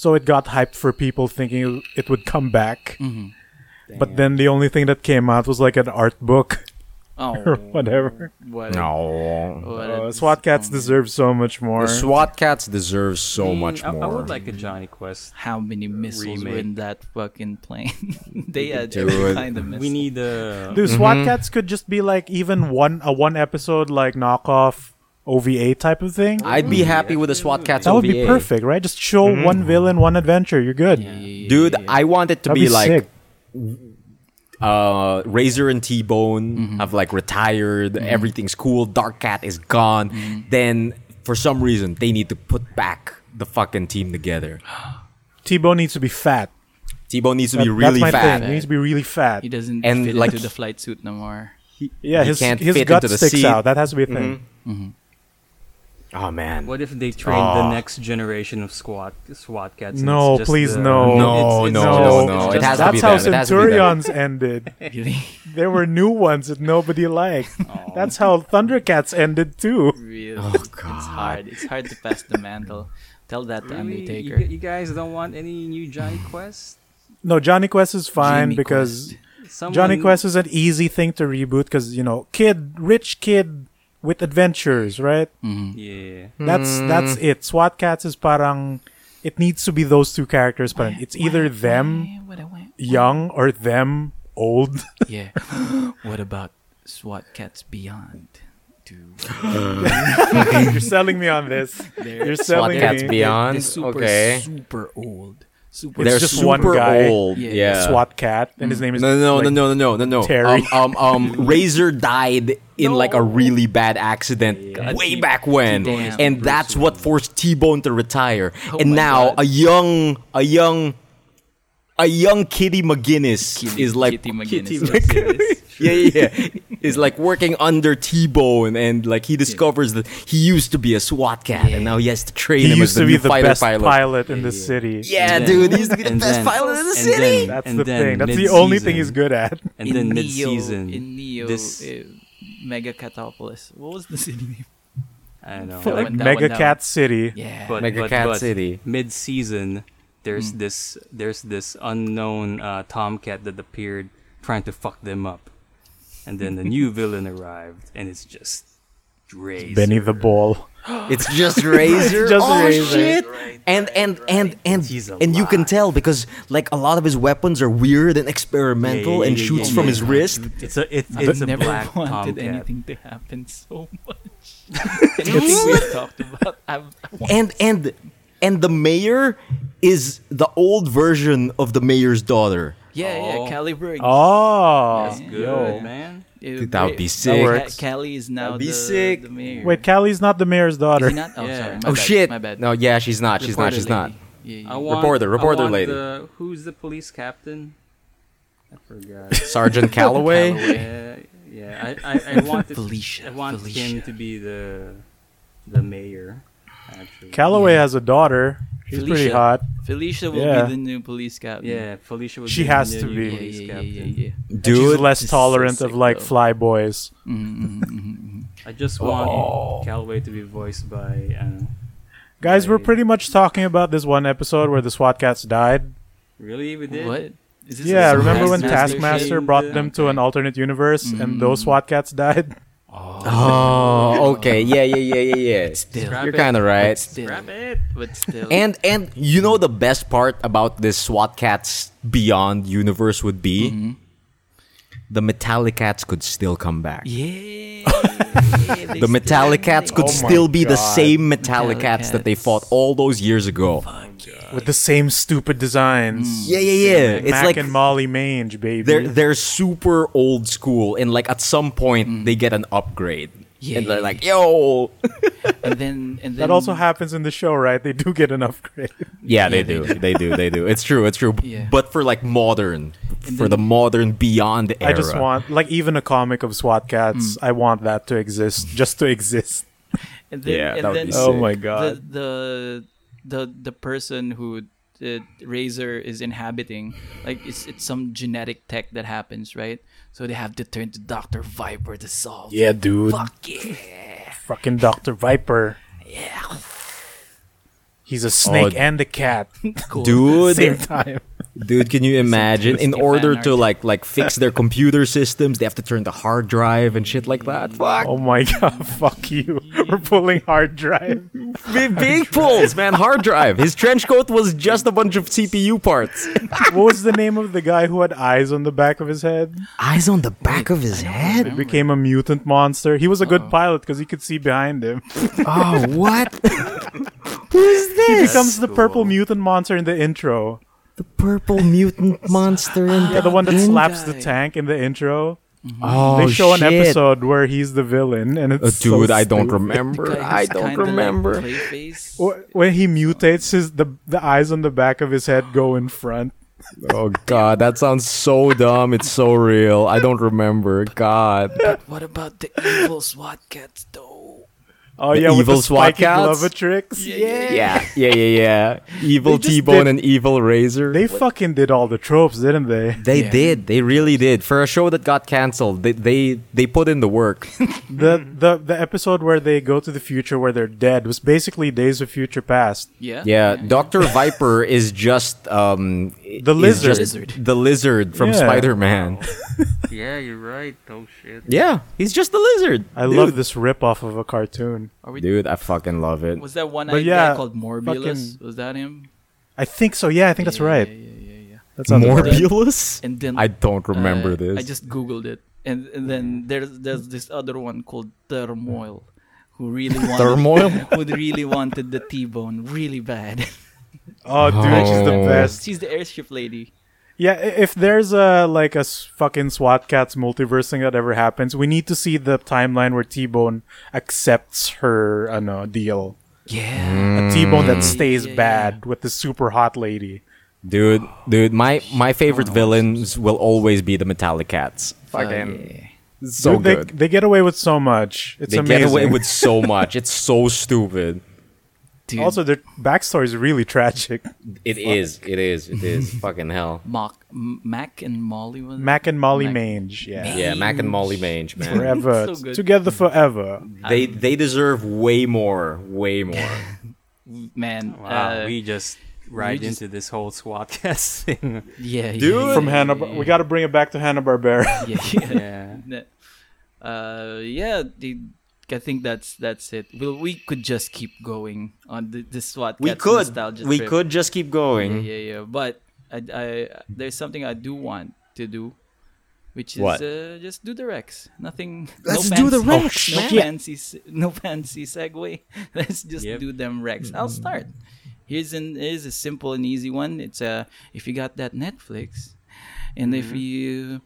So it got hyped for people thinking it would come back. Mm-hmm. But then the only thing that came out was like an art book or Oh, whatever. what? a- No. what a Uh, SWAT Kats disappointment. deserve so much more. The SWAT Kats deserve so Mm, much I, more. I would like a Jonny Quest. How many missiles were in that fucking plane? they had Dude. every kind of missile. We need a. Dude, SWAT Mhm. Cats could just be like even one a one episode like knockoff OVA type of thing. I'd be happy with a SWAT Kats that would be perfect, right? Just show one villain, one adventure. You're good. Yeah, yeah, yeah, Dude, yeah, yeah. I want it to That'd be, be, like sick. uh Razor and T-Bone Mm-hmm. have like retired, everything's cool, Dark Kat is gone. Mm-hmm. Then for some reason they need to put back the fucking team together. T-Bone needs to be fat. T-Bone needs to That- be really that's my fat. thing. He needs to be really fat. he doesn't and, fit like, into the flight suit no more. Yeah, He his can't his fit gut into the sticks seat. out. That has to be a thing. Oh man. What if they train Oh. the next generation of SWAT SWAT Kats? No, just please, the- no. No, it's- it's no, just- no, no. It has to That's be how them. It has to be them. Centurions ended. Really? There were new ones that nobody liked. Oh. That's how Thundercats ended too. Really? Oh, It's hard. It's hard to pass the mantle. Tell that to Really? You, Undertaker. gu- you guys don't want any new Jonny Quest? No, Jonny Quest is fine Jimmy because Quest. Someone, Jonny Quest is an easy thing to reboot because you know, kid, rich kid with adventures, right? Mhm. Yeah. That's that's it. SWAT Kats is parang it needs to be those two characters, but it's either them What I want- young or them old. Yeah. what about SWAT Kats Beyond? You're selling me on this. You're SWAT selling Cats me. Beyond. They're super, okay. super old. Super They're just super one guy. old. Yeah. Yeah. SWAT Kat, and his name is No, no, like, no, no, no, no, no, no. Terry. Um, um, um, Razor died in like a really bad accident Yeah. way T- back when, T-Bone and that's what forced T-Bone to retire. Oh and now God. a young, a young, a young Kitty McGinnis Kitty- is like Kitty McGinnis. Kitty yes, it is. yeah, yeah, yeah. is like working under T-Bone, and like he discovers that he used to be a SWAT Kat, and now he has to train he him used as the to be new the fighter best pilot. pilot, in the city. Yeah, And dude, then- he used to be the and best then- pilot in the city. then- That's the thing. That's the only thing he's good at. And in then mid-season, in Neo, this uh, Mega Catopolis. What was the city name? I know. That Like one, that Megakat City. Yeah. but, Mega but, Cat but City. Mid-season, there's Hmm. this there's this unknown uh, Tomcat that appeared trying to fuck them up, and then the new villain arrived, and it's just Razor. Benny the Ball. It's just Razor. just oh Razor. shit! And and and and He's and you can tell because like a lot of his weapons are weird and experimental Yeah, yeah, and yeah, shoots yeah, from yeah. his wrist. It's a it, I've it's a never black wanted Tomcat. anything to happen so much. anything we've talked about, I've, I want- And and and the mayor is the old version of the mayor's daughter. yeah, Oh. yeah, Caliburn. Oh, That's Good yo. man. Dude, that would be sick. works. Ca- Callie is now That'd be the, sick. the mayor. Wait, Callie's not the mayor's daughter. not? Oh, Yeah. sorry. My oh bad, shit! My bad. No, yeah, she's not. She's not. Reporter She's not. Yeah, yeah. I want, Reporter, I reporter want lady. The, who's the police captain? I forgot. Sergeant Calloway. yeah, yeah. I, I, I want Felicia, I want Felicia. him to be the the mayor. Actually. Calloway has a daughter. She's pretty hot. Felicia will Yeah. be the new police captain. Yeah, Felicia would She be has the to new be. Yeah, police yeah, yeah, captain. yeah, yeah. And Dude, she's less this is so tolerant sick, of like though. fly boys. Mhm, mhm, mhm, mhm. I just want Oh. Calloway to be voiced by. Uh, Guys, we're Right. pretty much talking about this one episode where the SWAT Kats died. really, we did. What? Is this Yeah, some remember when Taskmaster Taskmaster shit? brought them to an alternate universe and Mm. those SWAT Kats died? Oh, okay. Yeah, yeah, yeah, yeah, yeah. Still, Scrap You're kind of right. but still, Grab it. but still. And and you know the best part about this SWAT Kats Beyond universe would be Mm-hmm. The Metallikats could still come back. yeah, The Metallikats could Oh still be the same Metallic Metallikats that they fought all those years ago. With the same stupid designs. Yeah, yeah, yeah. It's Mac like and Molly Mange, baby. they're they're super old school, and like at some point they get an upgrade. Mm. Yeah, and they're like, "Yo, and then and then that also happens in the show, right? They do get an upgrade. yeah, they Yeah, they do, they do, they do. It's true, it's true. Yeah. But for like modern, And for the modern beyond era, I just want, like, even a comic of SWAT Kats, Mm. I want that to exist, just to exist. and then, Yeah, and that would then be Oh sick. my the god. the the the person who the Razor is inhabiting, like it's it's some genetic tech that happens, right? So they have to turn to Doctor Viper to solve. Yeah, dude. Fuck yeah. Fucking Dr. Viper. Yeah. He's a snake Oh, and a cat. Cool. dude. Same time. Dude, can you imagine? In order to like like fix their computer systems, they have to turn the hard drive and shit like that. Fuck. Oh my god, fuck you. We're pulling hard drive. Big, big pulls, man. Hard drive. His trench coat was just a bunch of CPU parts. What was the name of the guy who had eyes on the back of his head? Eyes on the back of his head. It became a mutant monster. He was a good pilot because he could see behind him. Oh, what? Who is He becomes the purple mutant monster in the intro. the purple mutant monster in Yeah, the one that that slaps the tank in the intro. Oh, they show an episode where he's the villain, and Uh, it's so dude, I don't remember. I don't kinda like remember. When he mutates, his the the eyes on the back of his head go in front. Oh god, that sounds so dumb. It's so real. I don't remember. God. But What about the evil SWAT Kats though? Oh The yeah, with evil the SWAT spiky cats? Glover tricks. Yeah. Yeah, yeah, yeah, yeah. Evil T-Bone and Evil Razor. They fucking did all the tropes, didn't they? They Yeah. did. They really did. For a show that got canceled, they they, they put in the work. The the the episode where they go to the future where they're dead was basically Days of Future Past. Yeah. Yeah, Doctor Viper is just um The lizard. just Lizard. the lizard from Yeah. Spider-Man. Yeah, you're right. Oh shit. yeah, he's just the lizard. I Dude. love this rip off of a cartoon. Are we, Dude, I fucking love it. was that one But eyed yeah, guy called Morbulus? Was that him? I think so. Yeah, I think that's right. Yeah, yeah, yeah, yeah. That sounds about right. And then I don't remember uh, this. I just googled it, and, and then there's there's this other one called Turmoil, who really wanted Turmoil? who really wanted the T-bone really bad. Oh, dude, she's the Oh. best. She's the airship lady. Yeah, if there's a like a fucking SWAT Kats multiverse thing that ever happens, we need to see the timeline where T Bone accepts her ano, deal. Yeah. A T Bone that Mm. stays Yeah, yeah, bad with the super hot lady. Dude, dude, my my favorite villains will always be the Metallikats. Oh, Fucking so Dude, they, good. they get away with so much. It's They amazing. get away with so much. It's so stupid. Dude, also, their backstory is really tragic. It is. It is. It is. Fucking hell. Mock, Mac and Molly was? Mac and Molly Mac- Mange, yeah. Yeah, Mac and Molly Mange, man. Forever. So. Together forever. They they deserve way more. Way more. man. Wow, uh, we just ride just- into this whole SWAT cast thing. yeah, Dude. yeah, From Hanna, we got to bring it back to Hanna Barbera. yeah, yeah. yeah. Uh yeah the, i think that's that's it well we could just keep going on the, the SWAT We could. nostalgia We trip. could just keep going. yeah yeah yeah. but I, I there's something i do want to do which is What? uh, just do the rex nothing Let's no do the fancy- Rex, no man. fancy no fancy segue let's just Yep. do them rex i'll start here's an here's a simple and easy one it's uh if you got that netflix and if Mm-hmm. you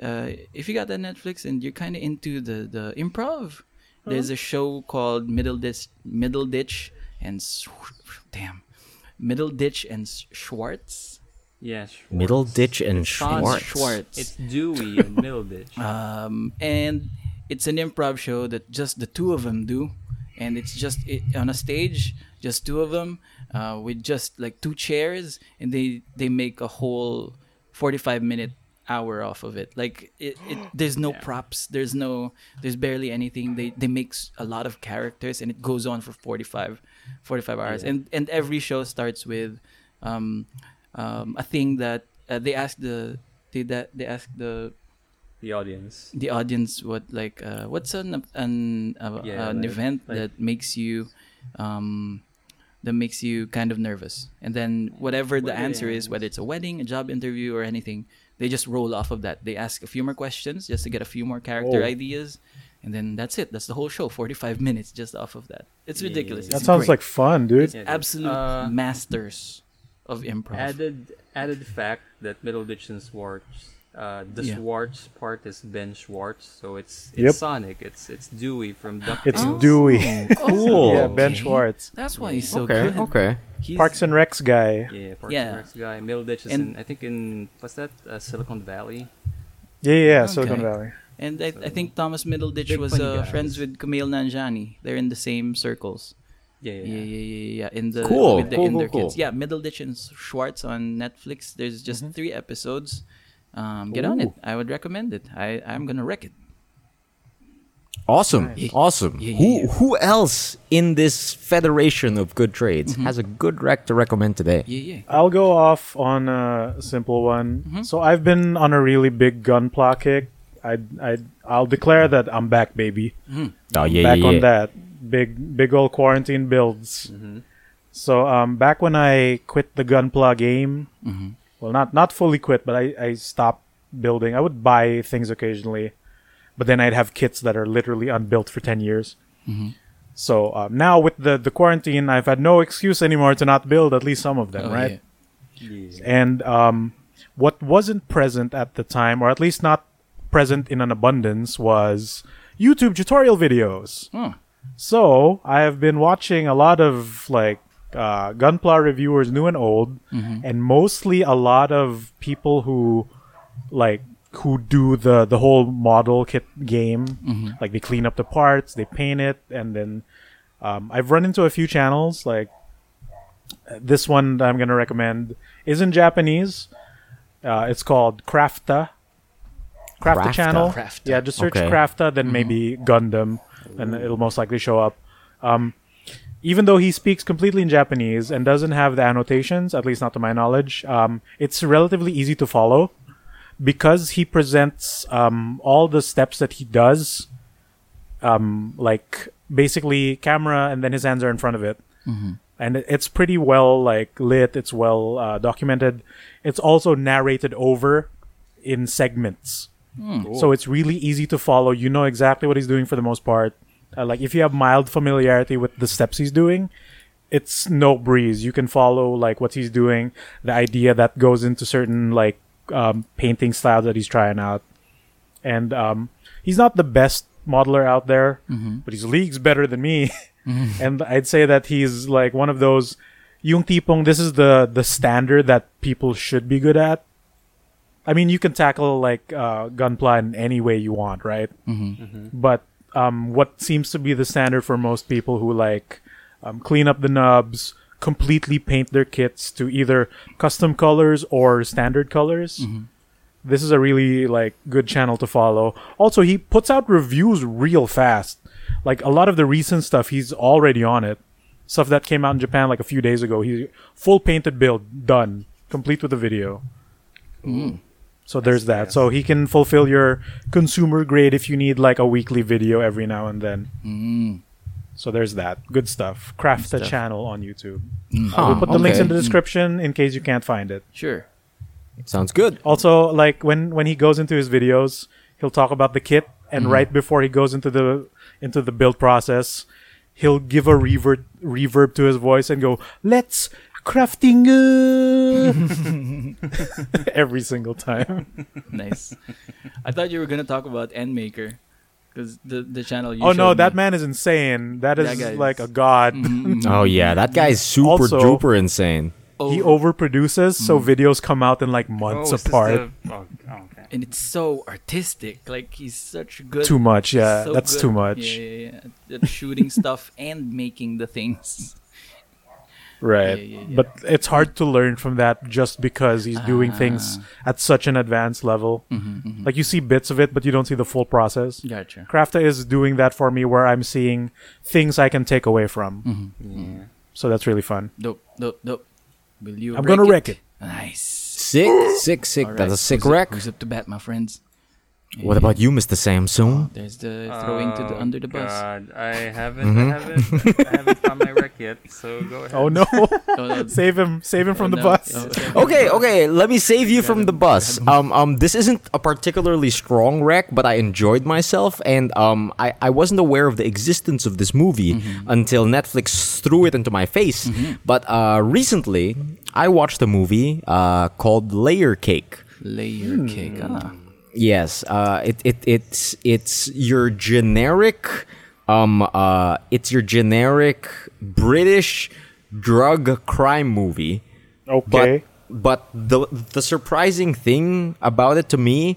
uh, if you got that Netflix and you're kind of into the the improv, there's a show called Middleditch, Middle Ditch and damn, Middleditch and Sch- Schwartz. Yeah, Middleditch and Sean Schwartz. Schwartz. It's Dewey and Middleditch. um, and it's an improv show that just the two of them do, and it's just it, on a stage, just two of them, uh, with just like two chairs, and they they make a whole forty-five minute hour off of it. Like it, it there's no props, there's no, there's barely anything. They they make a lot of characters, and it goes on for 45, 45 hours, and and every show starts with, um, um, a thing that uh, they ask the they that they ask the the audience. the audience what like uh, what's an an uh, Yeah, an like- event like- that makes you um that makes you kind of nervous and then whatever the What answer is whether it's a wedding a job interview or anything they just roll off of that. They ask a few more questions just to get a few more character Oh. ideas and then that's it. That's the whole show 45 minutes just off of that. It's ridiculous. That It's sounds great. like fun, dude. Yeah, absolute Uh, masters of improv. Added added fact that Middleditch and Schwartz, uh, the Yeah. Schwartz part is Ben Schwartz, so it's it's Yep. Sonic. It's it's Dewey from DuckTales. It's Oh. Dewey. Cool. yeah, Ben Schwartz. that's why he's so okay, good okay. He's- Parks and Recs guy. Yeah, Parks Yeah. and Recs guy. Middleditch is And- in I think in what's that uh, Silicon Valley. Yeah, yeah, yeah, Okay. Silicon Valley. And I, I think Thomas Middleditch Big was uh, friends with Kumail Nanjiani. They're in the same circles. Yeah, yeah. Yeah, yeah, yeah, yeah. yeah. In the Cool, with the cool, in their cool, kids. cool. Yeah, Middleditch and Schwartz on Netflix. There's just three episodes. Um, get on it. I would recommend it. I I'm gonna wreck it. Awesome, Yeah. awesome. Yeah, yeah, who yeah. who else in this federation of good trades mm-hmm. has a good rec to recommend today? Yeah, yeah. I'll go off on a simple one. Mm-hmm. So I've been on a really big gunpla kick. I I I'll declare that I'm back, baby. Mm-hmm. Oh yeah, back yeah, on that big big old quarantine builds. So um, back when I quit the gunpla game, well, not not fully quit, but I I stopped building. I would buy things occasionally, but then I'd have kits that are literally unbuilt for ten years. So um, now with the the quarantine, I've had no excuse anymore to not build at least some of them, Oh, right? yeah. Yeah. And um, what wasn't present at the time, or at least not present in an abundance, was YouTube tutorial videos. Oh. So I have been watching a lot of like uh, Gunpla reviewers, new and old, and mostly a lot of people who like who do the the whole model kit game. Like they clean up the parts, they paint it, and then um, I've run into a few channels like this one that I'm gonna recommend is in Japanese. Uh, it's called Crafta. Crafta, Crafta. channel. Crafta. Yeah, just search Okay. Crafta, then maybe Gundam, and it'll most likely show up. Um, even though he speaks completely in Japanese and doesn't have the annotations, at least not to my knowledge, um, it's relatively easy to follow because he presents um, all the steps that he does, um, like basically camera, and then his hands are in front of it, and it's pretty well like lit. It's well uh, documented. It's also narrated over in segments, so it's really easy to follow. You know exactly what he's doing for the most part. Uh, like if you have mild familiarity with the steps he's doing, it's no breeze. You can follow like what he's doing, the idea that goes into certain like um, painting styles that he's trying out, and um, he's not the best modeler out there, but he's leagues better than me. and I'd say that he's like one of those yung tipong this is the the standard that people should be good at. I mean, you can tackle like uh, gunpla in any way you want, right? But um, what seems to be the standard for most people who like um, clean up the nubs, completely paint their kits to either custom colors or standard colors. This is a really like good channel to follow. Also, he puts out reviews real fast. Like a lot of the recent stuff, he's already on it. Stuff that came out in Japan like a few days ago. He full painted build done, complete with the video. So there's that. So he can fulfill your consumer grade if you need like a weekly video every now and then. Mm. So there's that. Good stuff. Craft the stuff. channel on YouTube. Huh, we'll put the links in the description in case you can't find it. Sure. Sounds good. Also, like when when he goes into his videos, he'll talk about the kit, and right before he goes into the into the build process, he'll give a reverb reverb to his voice and go, "Let's crafting uh, every single time. nice. I thought you were gonna talk about Endmaker, because the the channel. You oh no, showed that man is insane. That That is guy like is- a god. Mhm, mhm. Oh yeah, that guy's super Also- duper insane. He Over- overproduces, so videos come out in like months Oh, apart. the- oh, oh, okay. and it's so artistic. Like he's such a good. Too much, yeah. so that's good. too much. Yeah, yeah, yeah. Shooting stuff and making the things. Right. Yeah, yeah, yeah. But it's hard to learn from that just because he's doing things Ah. at such an advanced level. Mm-hmm, Like you see bits of it, but you don't see the full process. Gotcha. Crafta is doing that for me where I'm seeing things I can take away from. Mm-hmm. Yeah. So that's really fun. Dope, dope, dope. Will you? I'm gonna wreck it. Nice. Sick, sick, sick. All That's a sick who's wreck. Up, who's up to bat, my friends? What about you, Mr. Samsung? There's the throwing to the Oh, under the bus. God, I haven't, Mhm. I haven't, I haven't found my wreck yet. So go ahead. Oh no. Oh, no. save him. Save him from Oh, the bus. Oh, Okay, okay. Let me save you from the bus. Um, um, this isn't a particularly strong wreck, but I enjoyed myself, and um, I, I wasn't aware of the existence of this movie until Netflix threw it into my face. But uh, recently, I watched a movie uh called Layer Cake. Layer cake. Ah. Yes, uh, it, it it's it's your generic, um, uh, it's your generic British drug crime movie. Okay. But but the the surprising thing about it to me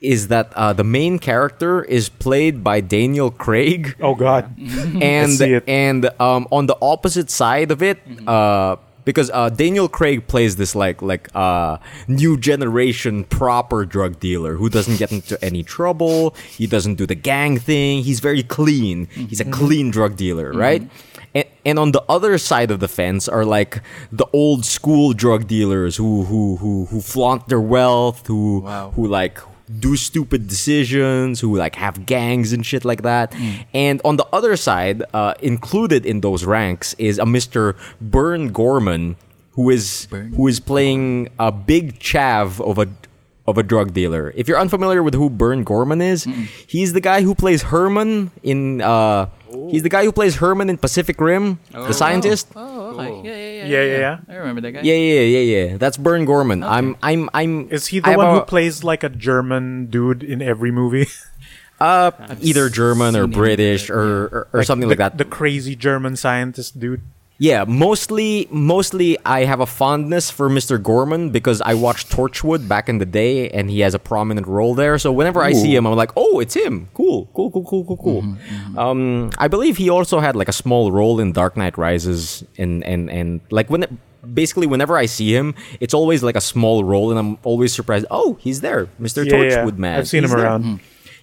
is that uh, the main character is played by Daniel Craig, oh god. and and um, on the opposite side of it, uh, because uh, Daniel Craig plays this like like uh, new generation proper drug dealer who doesn't get into any trouble. He doesn't do the gang thing. He's very clean. He's a clean drug dealer, right? And, and on the other side of the fence are like the old school drug dealers who who who who flaunt their wealth, who Wow. who like do stupid decisions, who like have gangs and shit like that. And on the other side, uh, included in those ranks is a Mr. Burn Gorman, who is Burn who is playing a big chav of a of a drug dealer. If you're unfamiliar with who Burn Gorman is, he's the guy who plays Herman in uh he's the guy who plays Herman in Pacific Rim, Oh. the scientist. Oh, okay. Cool. Yeah, yeah, yeah, Yeah, yeah, yeah. I remember that guy. Yeah, yeah, yeah, yeah. That's Burn Gorman. I'm I'm I'm Is he I the one a- who plays like a German dude in every movie? Uh, either German or British there, or, or, or something the, like that. The crazy German scientist dude. Yeah, mostly mostly I have a fondness for Mr. Gorman because I watched Torchwood back in the day and he has a prominent role there. So whenever I see him, I'm like, oh, it's him. Cool, cool, cool, cool, cool, cool. Um, I believe he also had like a small role in Dark Knight Rises and and and like when. It, Basically, whenever I see him, it's always like a small role, and I'm always surprised. Oh, he's there, Mr. Yeah, yeah. Torchwood man. I've seen He's him there. around.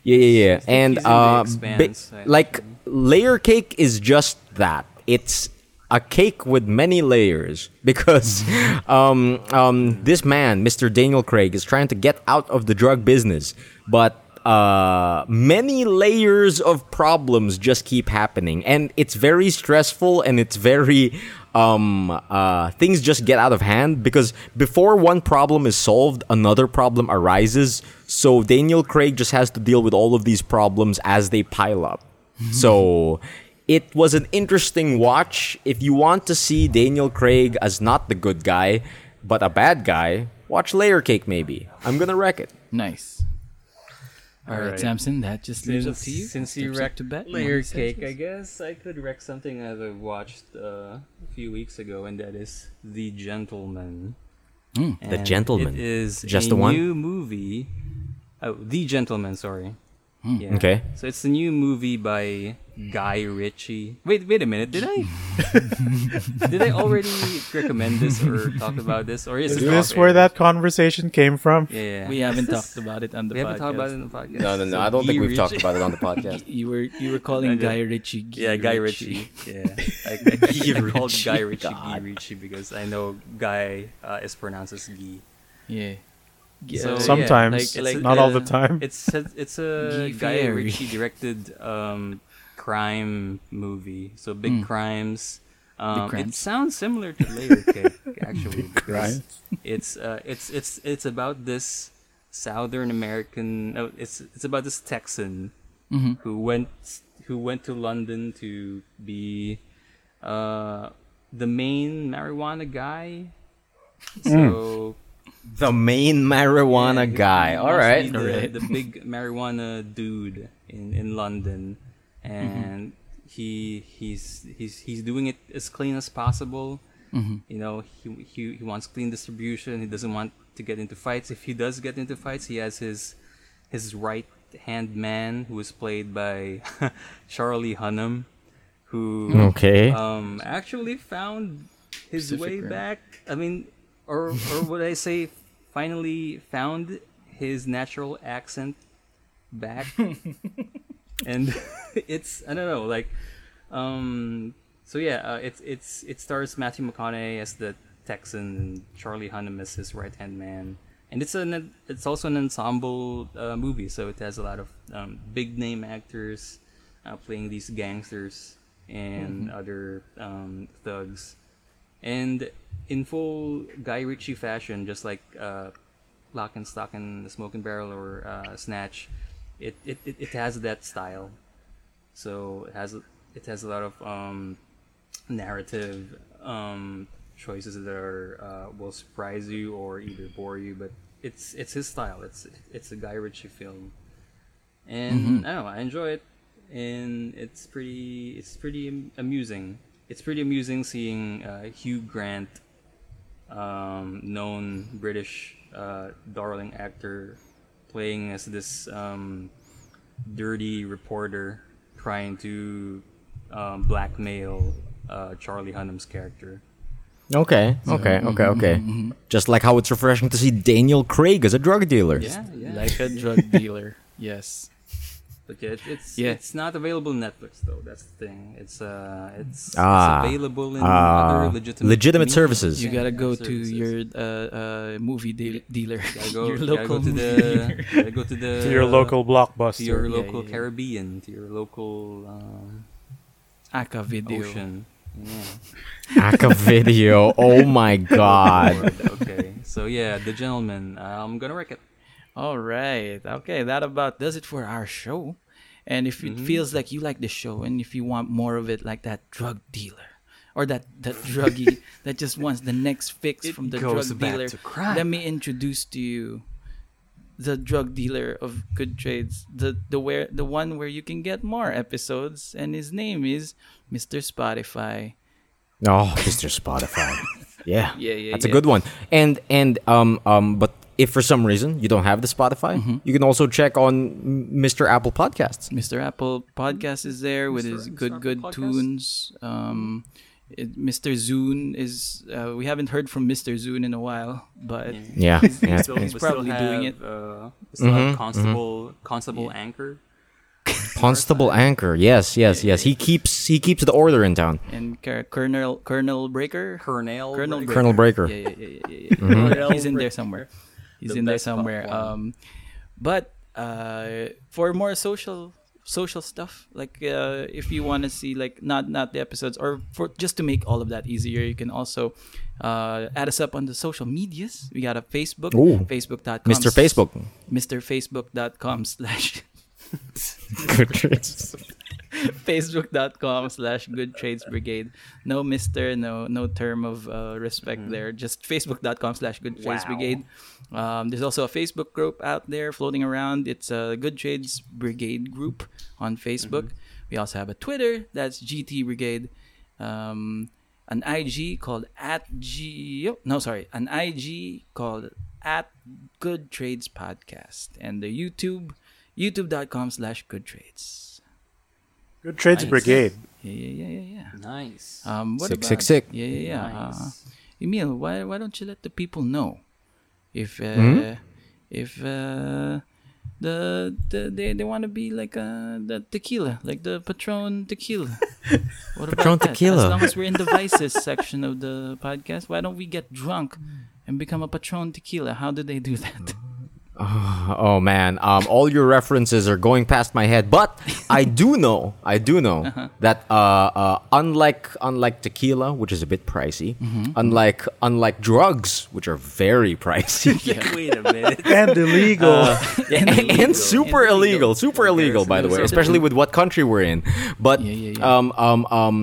Yeah, yeah, yeah. And he's in uh, Expanse, ba- like layer cake is just that. It's a cake with many layers because um, um, this man, Mr. Daniel Craig, is trying to get out of the drug business, but uh, many layers of problems just keep happening, and it's very stressful and it's very um uh things just get out of hand because before one problem is solved another problem arises so daniel craig just has to deal with all of these problems as they pile up so it was an interesting watch if you want to see daniel craig as not the good guy but a bad guy watch layer cake maybe i'm gonna wreck it Nice. All right, Alright. Samson, that just leaves up to you. since you wrecked to bet. layer cake, I guess I could wreck something that I watched uh, a few weeks ago, and that is The Gentleman. Mm. The Gentleman. It is Just a the one? new movie. Oh, The Gentleman. Sorry. Yeah. Okay. So it's a new movie by Guy Ritchie. Wait, wait a minute. Did I? did I already recommend this or talk about this, or is, Is this where air? that conversation came from? Yeah. yeah. We haven't talked about it on the podcast. We haven't podcast. talked about it in the podcast. no no no So i don't think we've talked about it on the podcast You were you were calling Okay. Guy Ritchie. Yeah, Guy Ritchie. Yeah, I, I, I called Guy Ritchie Guy Ritchie because I know Guy uh, is pronounced as Guy. Yeah. So, yeah, Sometimes, like- like, not all the time. It's a, it's a Guy Guy Ritchie directed um, crime movie. So big Mm. crimes. Um, it sounds similar to Layer Cake actually. because crimes. It's uh, it's it's it's about this Southern American. No, it's it's about this Texan Mhm. who went who went to London to be uh the main marijuana guy. So The main marijuana yeah, guy. he All wants to right. the, Alright. the big marijuana dude in in London, and he he's he's he's doing it as clean as possible. You know, he, he he wants clean distribution. He doesn't want to get into fights. If he does get into fights, he has his his right hand man who is played by Charlie Hunnam, who Okay. um, actually found his way Rim. back. I mean, or or would I say, finally found his natural accent back, and it's I don't know, like, um, so yeah, uh, it's it's it stars Matthew McConaughey as the Texan and Charlie Hunnam as his right hand man. And it's an it's also an ensemble uh, movie, so it has a lot of um, big name actors uh, playing these gangsters and other um, thugs. And in full Guy Ritchie fashion, just like uh, Lock and Stock and the Smoke and Barrel or uh, Snatch, it, it, it, it has that style. So it has it has a lot of um, narrative um, choices that are uh, will surprise you or either bore you, but it's it's his style. It's it's a Guy Ritchie film, and I don't know. I enjoy it, and it's pretty it's pretty amusing. It's pretty amusing seeing uh, Hugh Grant, um, known British uh, darling actor, playing as this um, dirty reporter trying to um, blackmail uh, Charlie Hunnam's character. Okay. Okay. Okay. Okay. Just like how it's refreshing to see Daniel Craig as a drug dealer. Yeah, yeah. Like a drug dealer. Yes. But yeah, it, it's Yeah. it's not available on Netflix though. That's the thing. It's uh it's, Ah. it's available in Ah. other legitimate Legitimate services. You Yeah, gotta go to your uh, uh, movie deal- dealer. Gotta go, your local go to the gotta go to the to your local blockbuster. to your blockbuster. Yeah, local yeah, yeah. Caribbean to your local um, Aka video. ocean. Yeah. Aka video. Oh my god. Lord, okay. So yeah, the gentleman. uh, I'm gonna wreck it. All right. Okay, that about does it for our show. And if Mm-hmm. it feels like you like the show, and if you want more of it, like that drug dealer or that that druggie that just wants the next fix It from the goes drug back dealer, to crime. let me introduce to you the drug dealer of good trades, the the where the one where you can get more episodes, and his name is Mr. Spotify. Oh, Mr. Spotify. Yeah. Yeah, yeah, That's a good one. And and um um but if for some reason you don't have the Spotify, Mm-hmm. you can also check on Mr. Apple Podcasts. Mr. Apple Podcast is there with Mr. his Mr. good Apple good Podcast? tunes. Um, it, Mr. Zune is uh, we haven't heard from Mr. Zune in a while, but Yeah. yeah. Still- He's we still probably doing it. Uh, we still Mhm, have Constable Constable Anchor. Constable Anchor. Yes, yes, yes. He keeps he keeps the order in town. and Car- Colonel Colonel Breaker, Colonel Colonel Breaker. Colonel Breaker. yeah, yeah, yeah, yeah, yeah, yeah. Mhm. He's in there somewhere. He's The in there somewhere. Um, but uh, for more social social stuff, like uh, if you want to see like not not the episodes, or for just to make all of that easier, you can also uh, add us up on the social medias. We got a Facebook, Ooh. Facebook.com, Mr. Facebook. MrFacebook.com slash Good trades. facebook.com slash good trades brigade. No mister no no term of uh, respect there. Just facebook.com slash good trades Wow. brigade. Um, there's also a facebook group out there floating around. It's a good trades brigade group on facebook. We also have a twitter. That's gt brigade. Um, an ig called at g oh, no sorry. An ig called at good trades podcast. And the youtube youtube.com slash good trades Good Trades Nice. Brigade. yeah, yeah, yeah, yeah, yeah. Nice. Um, what Sick, about, sick, sick. Yeah, yeah, yeah. Uh, Emil, why why don't you let the people know if uh, Hmm? if uh, the, the they they want to be like uh the tequila, like the Patron tequila. What Patron about that? tequila. As long as we're in the vices section of the podcast, why don't we get drunk and become a Patron tequila? How do they do that? Oh man, um, all your references are going past my head, but I do know, I do know Uh-huh. that uh, uh, unlike unlike tequila, which is a bit pricey, Mm-hmm. unlike unlike drugs, which are very pricey, Wait a minute. And illegal. Uh, and, super illegal, super illegal, by the way, especially with what country we're in. But Yeah, yeah, yeah. um um um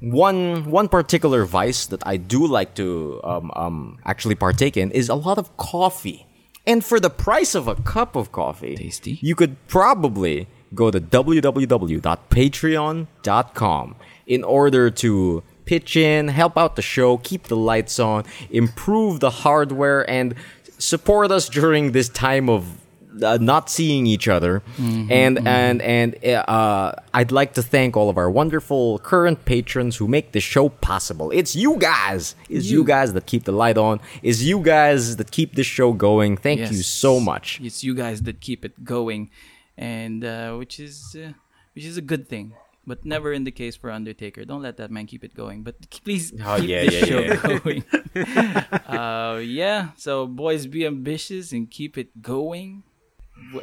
one one particular vice that I do like to um, um, actually partake in is a lot of coffee. And for the price of a cup of coffee, Tasty. you could probably go to www.patreon.com in order to pitch in, help out the show, keep the lights on, improve the hardware, and support us during this time of uh, not seeing each other. and and and uh, I'd like to thank all of our wonderful current patrons who make this show possible. It's you guys. It's you, You. guys that keep the light on. It's you guys that keep this show going. Thank you so much. It's you guys that keep it going, and uh, which is uh, which is a good thing. But never in the case for Undertaker. Don't let that man keep it going. But please Oh, keep yeah, this yeah, show yeah. going. uh, yeah. So boys, be ambitious and keep it going.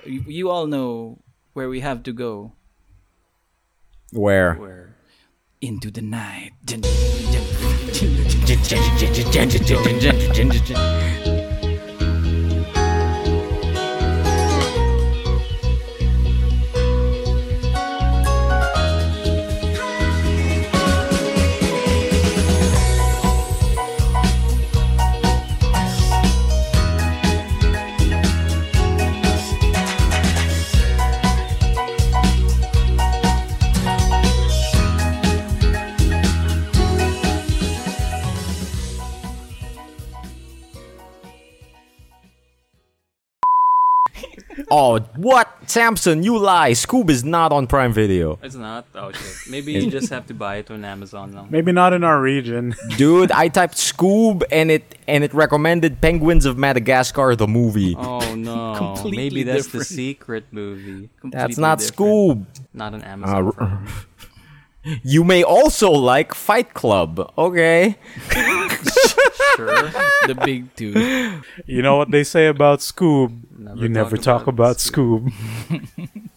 You all know where we have to go. Where? Where Into the night. Oh, what? Samson, you lie. Scoob is not on Prime Video. it's not. Oh shit. Maybe you just have to buy it on Amazon now. Maybe not in our region. Dude, I typed Scoob and it and it recommended Penguins of Madagascar the movie. Oh no. Completely Maybe that's different. the secret movie. That's not different. Scoob. Not on Uh, Amazon. r- you may also like Fight Club. Okay. Sure. The big two. You know what they say about Scoob? Never you never talk talk about about Scoob.